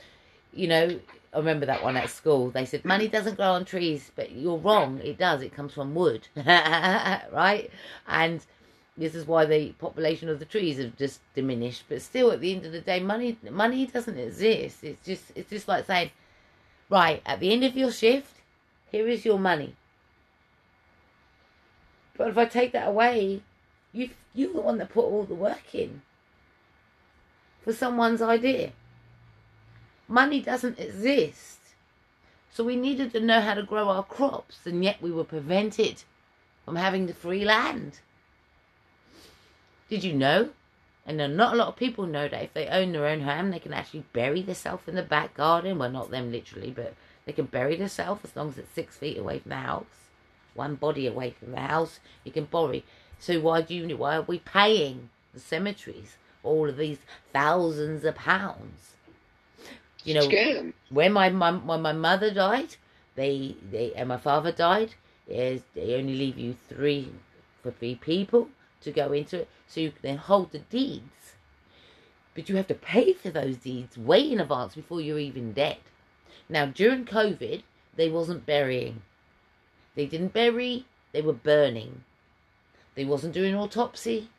you know, I remember that one at school. They said money doesn't grow on trees, but you're wrong. It does. It comes from wood, right? And this is why the population of the trees have just diminished. But still, at the end of the day, money money doesn't exist. It's just it's just like saying, right at the end of your shift, here is your money. But if I take that away, you you're the one that put all the work in for someone's idea. Money doesn't exist. So we needed to know how to grow our crops, and yet we were prevented from having the free land. Did you know? And not a lot of people know that if they own their own home, they can actually bury themselves in the back garden. Well, not them literally, but they can bury themselves as long as it's six feet away from the house one body away from the house, you can bury. So why do you? Why are we paying the cemeteries all of these thousands of pounds? You know, Scam. when my mum, when my mother died, they they and my father died. Is they only leave you three for three people to go into it, so you can then hold the deeds. But you have to pay for those deeds way in advance before you're even dead. Now during COVID, they wasn't burying. They didn't bury, they were burning. They wasn't doing autopsy.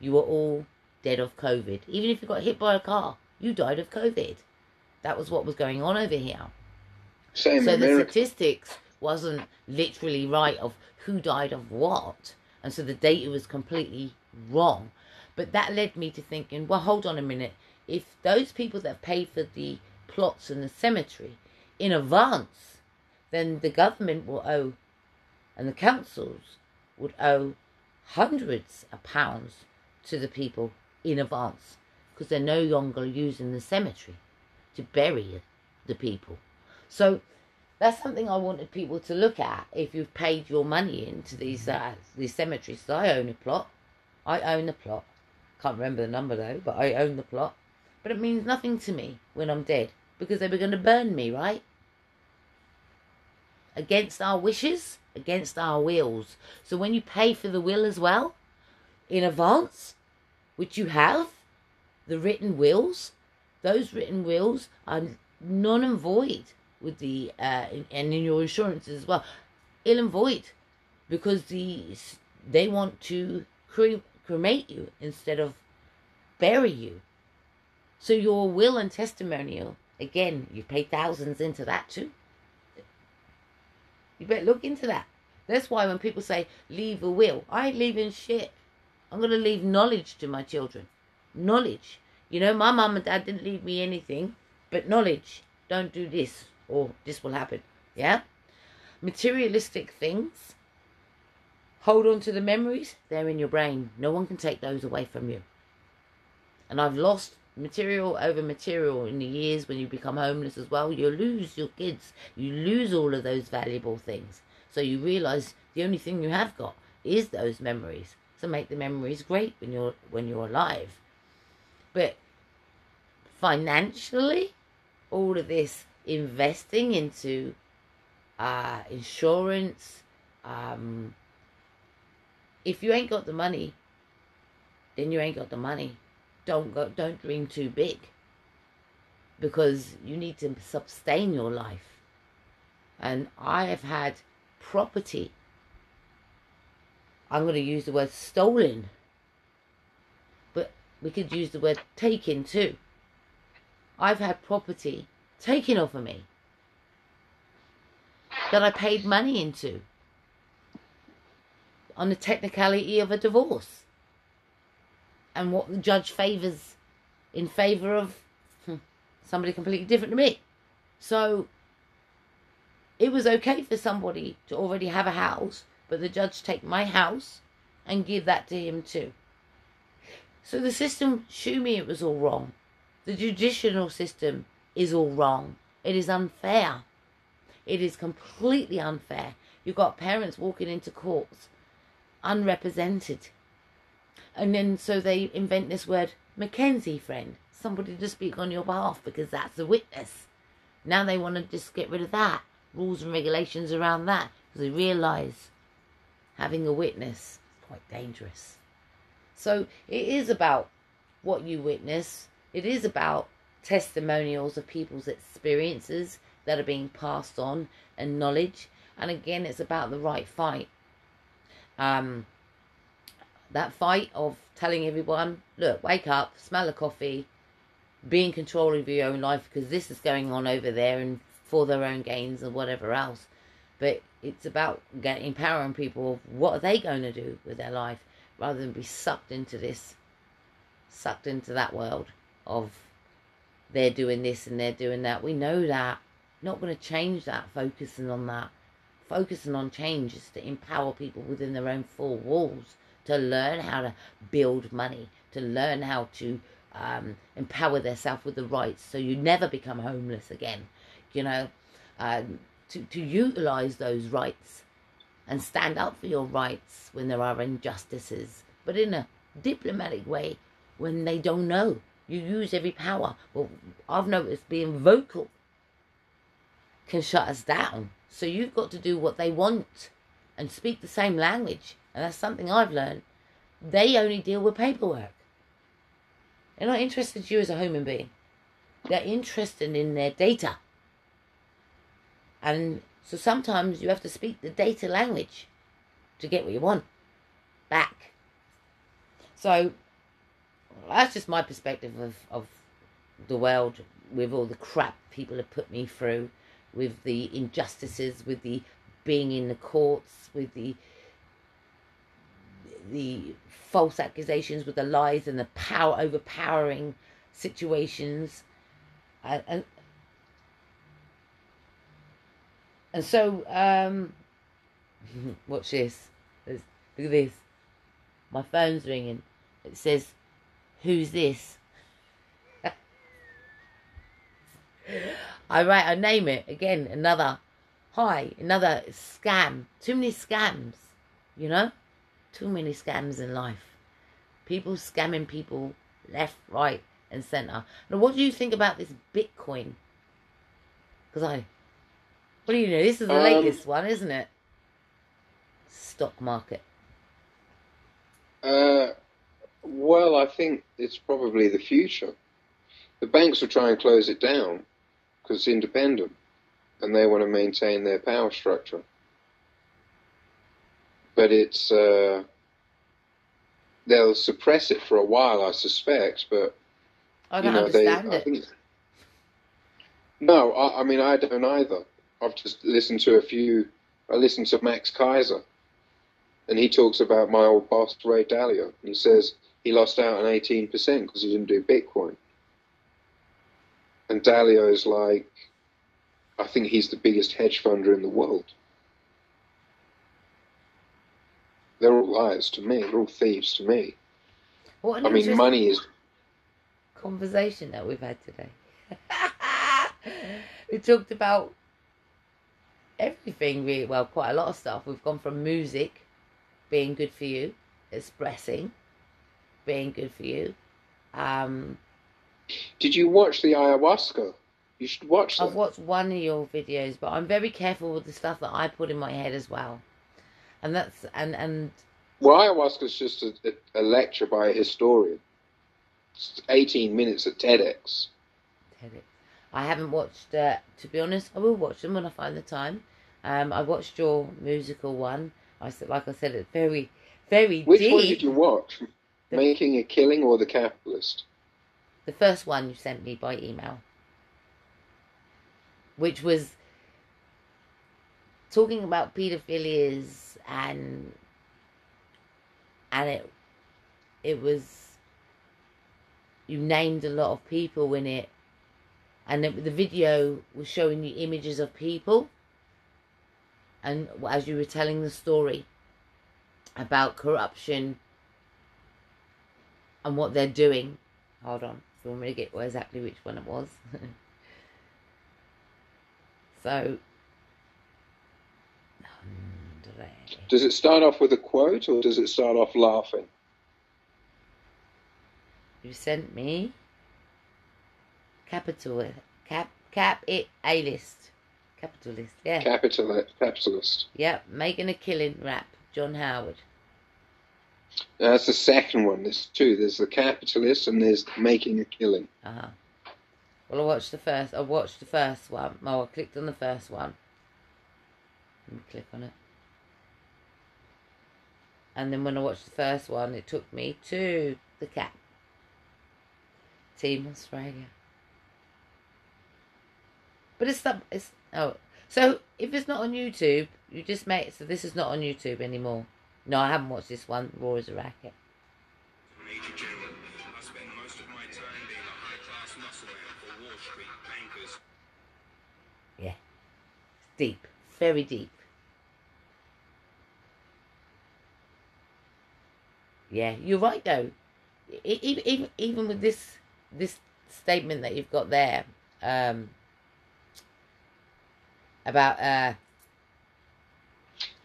You were all dead of COVID. Even if you got hit by a car, you died of COVID. That was what was going on over here. Same so in the America. statistics wasn't literally right of who died of what. And so the data was completely wrong. But that led me to thinking, well, hold on a minute. If those people that pay for the plots in the cemetery in advance, then the government will owe and the councils would owe hundreds of pounds to the people in advance because they're no longer using the cemetery to bury the people. So that's something I wanted people to look at if you've paid your money into these uh, these cemeteries. So I own a plot. I own the plot. Can't remember the number though, but I own the plot. But it means nothing to me when I'm dead because they were going to burn me, right? Against our wishes, against our wills. So when you pay for the will as well, in advance, which you have, the written wills, those written wills are non and void with the uh, and in your insurances as well, ill and void, because the they want to cre- cremate you instead of bury you. So your will and testimonial, again, you pay thousands into that too. You better look into that. That's why when people say leave a will, I ain't leaving shit. I'm going to leave knowledge to my children. Knowledge. You know, my mum and dad didn't leave me anything, but knowledge. Don't do this, or this will happen. Yeah? Materialistic things. Hold on to the memories. They're in your brain. No one can take those away from you. And I've lost material over material in the years when you become homeless as well. You lose your kids. You lose all of those valuable things. So you realize the only thing you have got is those memories. So make the memories great when you're when you're alive. But financially, all of this investing into uh, insurance, um, if you ain't got the money, then you ain't got the money. Don't go don't dream too big. Because you need to sustain your life. And I have had property. I'm going to use the word stolen. But we could use the word taken too. I've had property taken off of me that I paid money into on the technicality of a divorce and what the judge favours in favour of hmm, somebody completely different to me. So it was okay for somebody to already have a house, but the judge take my house and give that to him too. So the system, shoo me, it was all wrong. The judicial system is all wrong. It is unfair. It is completely unfair. You've got parents walking into courts unrepresented. And then so they invent this word McKenzie friend, somebody to speak on your behalf because that's a witness. Now they want to just get rid of that, rules and regulations around that, because they realise having a witness is quite dangerous. So it is about what you witness. It is about testimonials of people's experiences that are being passed on and knowledge. And again, it's about the right fight. Um, that fight of telling everyone, look, wake up, smell the coffee, be in control of your own life because this is going on over there and for their own gains and whatever else. But it's about getting empowering people of what are they going to do with their life rather than be sucked into this, sucked into that world of they're doing this and they're doing that. We know that. Not going to change that, focusing on that. Focusing on change is to empower people within their own four walls to learn how to build money, to learn how to um, empower themselves with the rights so you never become homeless again. You know, um, to, to utilize those rights and stand up for your rights when there are injustices, but in a diplomatic way when they don't know. You use every power. Well, I've noticed being vocal can shut us down. So you've got to do what they want and speak the same language. And that's something I've learned. They only deal with paperwork. They're not interested in you as a human being. They're interested in their data. And so sometimes you have to speak the data language to get what you want back. So that's just my perspective of, of the world with all the crap people have put me through with the injustices, with the being in the courts, with the the false accusations, with the lies and the power overpowering situations, and and, and so um, watch this. Look at this. My phone's ringing. It says, "Who's this?" I write, I name it again. Another hi, another scam. Too many scams, you know. Too many scams in life. People scamming people left, right, and centre. Now, what do you think about this Bitcoin? Because I, what do you know? This is the um, latest one, isn't it? Stock market. Uh, well, I think it's probably the future. The banks will try and close it down because it's independent and they want to maintain their power structure. But it's uh, they'll suppress it for a while, I suspect. But I don't you know, understand they, it. Think, no, I, I mean I don't either. I've just listened to a few. I listened to Max Keiser and he talks about my old boss Ray Dalio. And he says he lost out on 18% because he didn't do Bitcoin. And Dalio is like, I think he's the biggest hedge funder in the world. They're all liars to me. They're all thieves to me. What I mean, money is conversation that we've had today. we talked about everything really well, quite a lot of stuff. We've gone from music being good for you, expressing being good for you, um, did you watch the ayahuasca? You should watch that. I've watched one of your videos, but I'm very careful with the stuff that I put in my head as well. And that's and and Well, ayahuasca is just a, a, lecture by a historian. It's 18 minutes at TEDx. TEDx. I haven't watched. Uh, to be honest, I will watch them when I find the time. Um, I watched your musical one. I said, like I said, it's very, very Which deep. one did you watch? The- Making a Killing or The Capitalist? The first one you sent me by email, which was talking about paedophilias and and it it was you named a lot of people in it, and it, the video was showing you images of people, and as you were telling the story about corruption and what they're doing. Hold on, so I'm going to get exactly which one it was. so, Does it start off with a quote or does it start off laughing? you sent me capital cap cap it a list capitalist yeah Capital, capitalist. yep making a killing rap John Howard That's the second one. There's two. There's The Capitalist and there's Making a Killing. uh-huh. Well I watched the first I watched the first one. Oh I clicked on the first one. Let me click on it. And then when I watched the first one it took me to the cap Team Australia. But it's not it's oh. So if it's not on YouTube you just make so this is not on YouTube anymore no I haven't watched this one Raw as a Racket Major General. I spent most of my time being a high-class muscle man for Wall Street bankers. Yeah. Deep. Very deep. Yeah, you're right though. Even even even with this this statement that you've got there, um, about uh,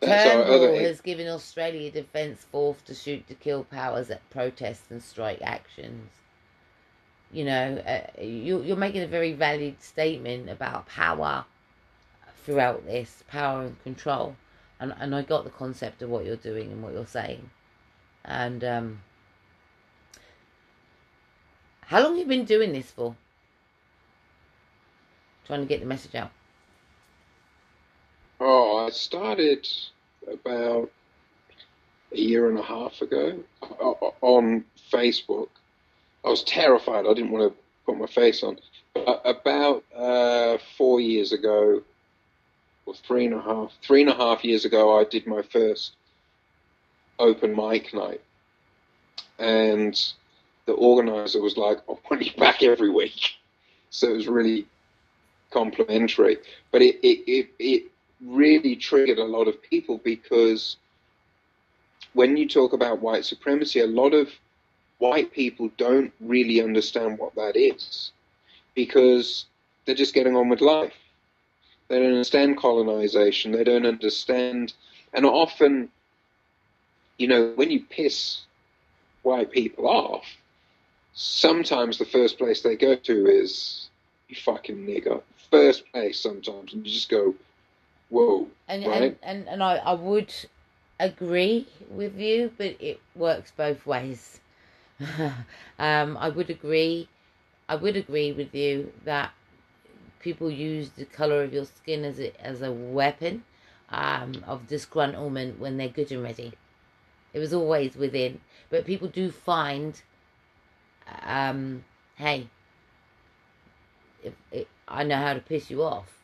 Other. Has given Australia Defence Force to shoot to kill powers at protests and strike actions. You know, uh, you, you're making a very valid statement about power throughout this, power and control. And, and I got the concept of what you're doing and what you're saying. And um, how long have you been doing this for? Trying to get the message out. Oh, I started about a year and a half ago o- o- on Facebook. I was terrified. I didn't want to put my face on. But about uh, four years ago, or three and a half, three and a half years ago, I did my first open mic night, and the organizer was like, "I want you back every week." So it was really complimentary. But it, it, it, it really triggered a lot of people because when you talk about white supremacy, a lot of white people don't really understand what that is because they're just getting on with life. They don't understand colonization. They don't understand, and often, you know, when you piss white people off, sometimes the first place they go to is you fucking nigger. First place sometimes, and you just go, whoa, And right? and, and, and I, I would agree with you, but it works both ways. um, I would agree. I would agree with you that people use the color of your skin as a as a weapon um, of disgruntlement when they're good and ready. It was always within, but people do find, um, hey, if, if I know how to piss you off.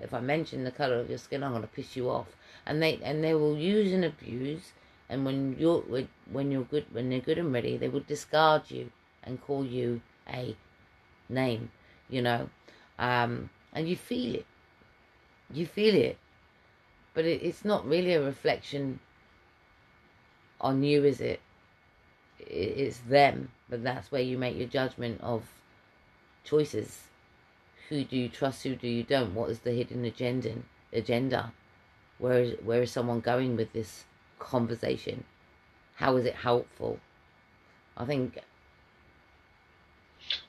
If I mention the color of your skin, I'm going to piss you off, and they and they will use and abuse. And when you're when you're good, when they're good and ready, they will discard you and call you a name, you know, um, and you feel it. You feel it, but it, it's not really a reflection on you, is it? It- It's them, but that's where you make your judgment of choices. Who do you trust? Who do you don't? What is the hidden agenda? Agenda? Where is where is someone going with this conversation? How is it helpful? I think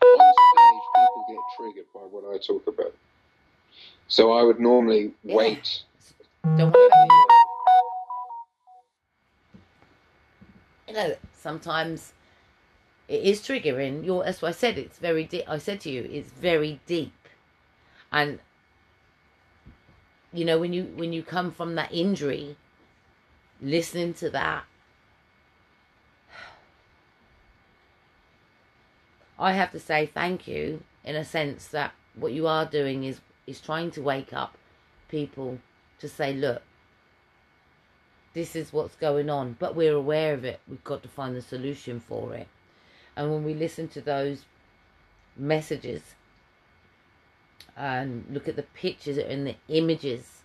on stage, people get triggered by what I talk about. So I would normally Yeah. wait. don't worry about me. you know, sometimes it is triggering. Your that's why I said it's very deep. I said to you, it's very deep, and you know when you when you come from that injury, listening to that, I have to say thank you in a sense that what you are doing is is trying to wake up people to say, look, this is what's going on, but we're aware of it. We've got to find the solution for it. And when we listen to those messages and look at the pictures and the images,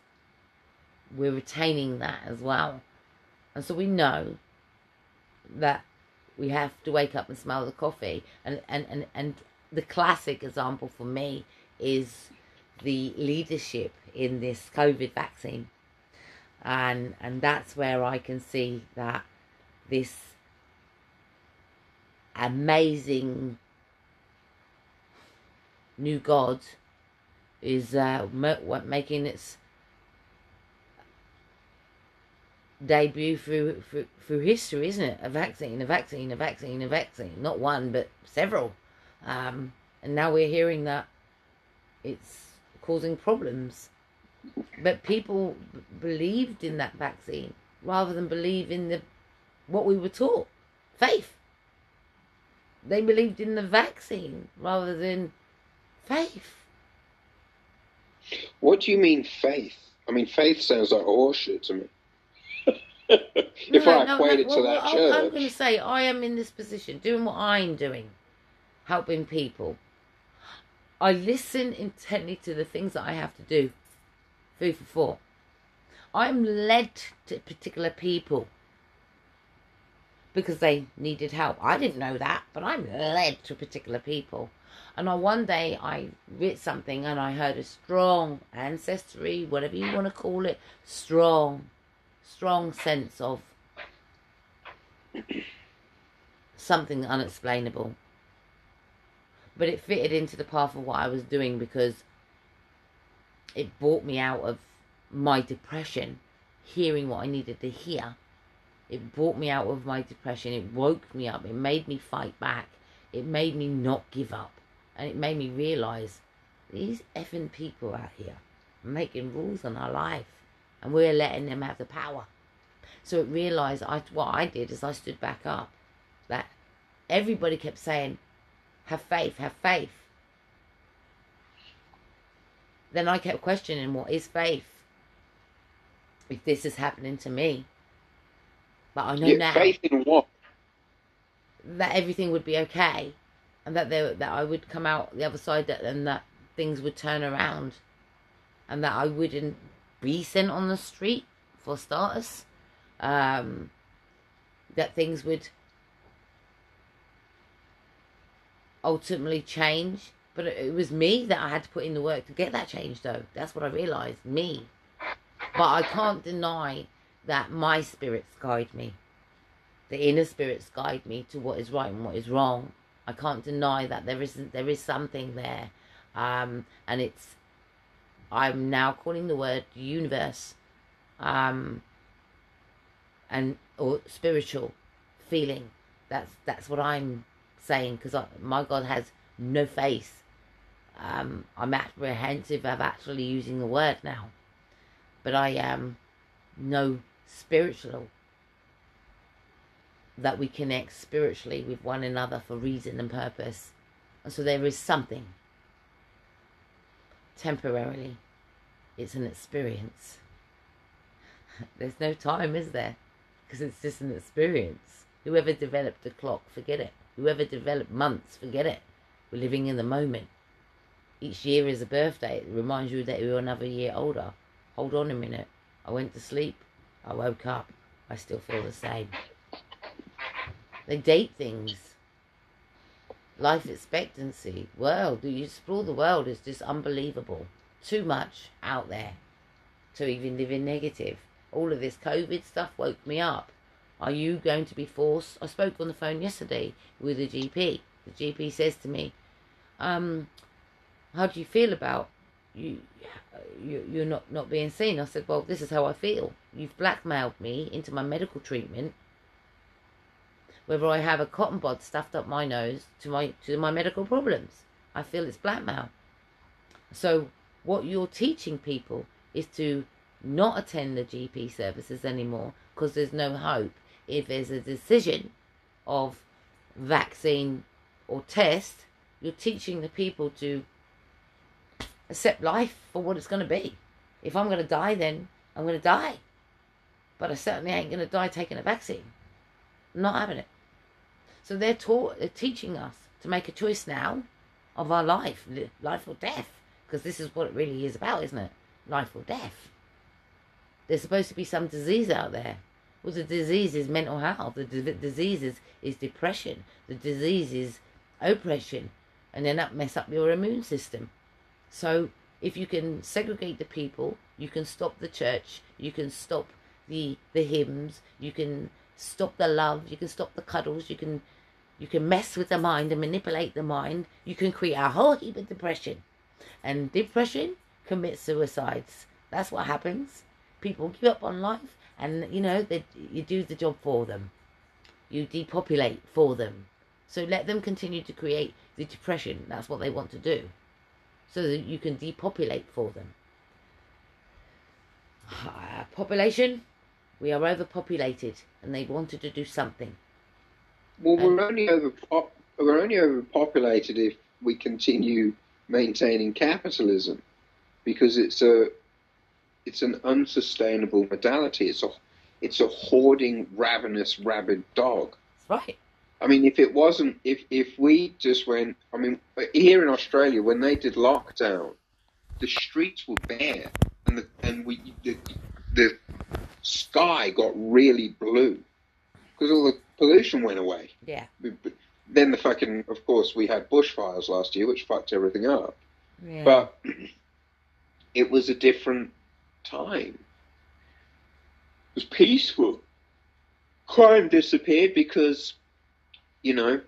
we're retaining that as well. And so we know that we have to wake up and smell the coffee. And, and, and, and the classic example for me is the leadership in this COVID vaccine. And, and that's where I can see that this amazing new god is uh, making its debut through, through through history, isn't it? A vaccine, a vaccine, a vaccine, a vaccine. Not one, but several. Um, and now we're hearing that it's causing problems. But people b- believed in that vaccine rather than believe in the what we were taught, faith. They believed in the vaccine rather than faith. What do you mean faith? I mean, faith sounds like horseshit to me. if No, I no, equate no, it well, to that I'm- I'm going to say I am in this position, doing what I'm doing, helping people. I listen intently to the things that I have to do. Food for four. I'm led to particular people because they needed help. I didn't know that, but I'm led to particular people. And on one day I read something and I heard a strong ancestry, whatever you want to call it, strong, strong sense of something unexplainable. But it fitted into the path of what I was doing because it brought me out of my depression, hearing what I needed to hear. It brought me out of my depression. It woke me up. It made me fight back. It made me not give up. And it made me realize these effing people out here are making rules on our life. And we're letting them have the power. So it realized I, what I did is I stood back up. That everybody kept saying, have faith, have faith. Then I kept questioning what is faith? If this is happening to me. But I know yeah, now faith in what? that everything would be okay and that there, that I would come out the other side that, and that things would turn around. And that I wouldn't be sent on the street for starters. Um, that things would ultimately change. But it, it was me that I had to put in the work to get that change though. That's what I realized me. But I can't deny that my spirits guide me. The inner spirits guide me to what is right and what is wrong. I can't deny that there isn't there is something there, um, and it's I'm now calling the word universe, um, and or spiritual feeling. That's that's what I'm saying because my God has no face. Um, I'm apprehensive of actually using the word now, but I am no spiritual that we connect spiritually with one another for reason and purpose. And so there is something. Temporarily, it's an experience. There's no time, is there? Because it's just an experience. Whoever developed the clock, forget it. Whoever developed months, forget it. We're living in the moment. Each year is a birthday. It reminds you that you're another year older. Hold on a minute. I went to sleep. I woke up. I still feel the same. They date things. Life expectancy. World. You explore the world is just unbelievable. Too much out there to even live in negative. All of this COVID stuff woke me up. Are you going to be forced? I spoke on the phone yesterday with a GP. The GP says to me, um, how do you feel about you, you you're not, not being seen? I said, well, this is how I feel. You've blackmailed me into my medical treatment whether I have a cotton bud stuffed up my nose to my to my medical problems. I feel it's blackmail. So what you're teaching people is to not attend the GP services anymore because there's no hope. If there's a decision of vaccine or test, you're teaching the people to accept life for what it's going to be. If I'm going to die, then I'm going to die. But I certainly ain't going to die taking a vaccine. I'm not having it. So they're taught, they're teaching us to make a choice now of our life, life or death, because this is what it really is about, isn't it? Life or death. There's supposed to be some disease out there. Well, the disease is mental health. The d- disease is, is depression. The disease is oppression. And then that mess up your immune system. So if you can segregate the people, you can stop the church, you can stop the the hymns, you can stop the love, you can stop the cuddles, you can you can mess with the mind and manipulate the mind, you can create a whole heap of depression. And depression commits suicides. That's what happens. People give up on life and you know they, you do the job for them. You depopulate for them. So let them continue to create the depression. That's what they want to do so that you can depopulate for them. Uh, population, we are overpopulated, and they wanted to do something. Well, we're only over we're only overpopulated if we continue maintaining capitalism, because it's a it's an unsustainable modality. It's a it's a hoarding, ravenous, rabid dog. Right. I mean, if it wasn't, if if we just went, I mean, here in Australia when they did lockdown, the streets were bare, and the and we the, the sky got really blue because all the pollution went away. Yeah. Then the fucking, of course, we had bushfires last year, which fucked everything up. Yeah. But it was a different time. It was peaceful. Crime disappeared because you know,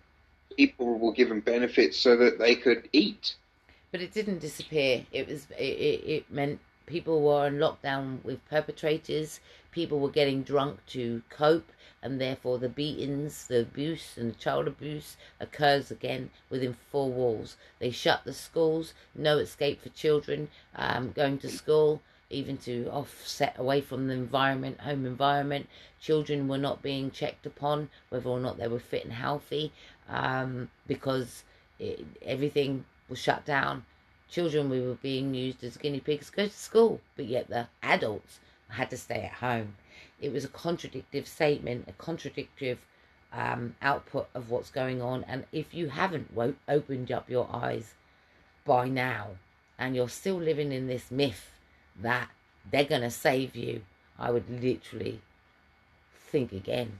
people were given benefits so that they could eat. But it didn't disappear. It was it, it, it meant people were on lockdown with perpetrators. People were getting drunk to cope, and therefore the beatings, the abuse, and the child abuse occurs again within four walls. They shut the schools, no escape for children um, going to school even to offset away from the environment, home environment. Children were not being checked upon whether or not they were fit and healthy um, because it, everything was shut down. Children we were being used as guinea pigs go to school, but yet the adults had to stay at home. It was a contradictory statement, a contradictory um, output of what's going on. And if you haven't opened up your eyes by now, and you're still living in this myth that they're going to save you, I would literally think again.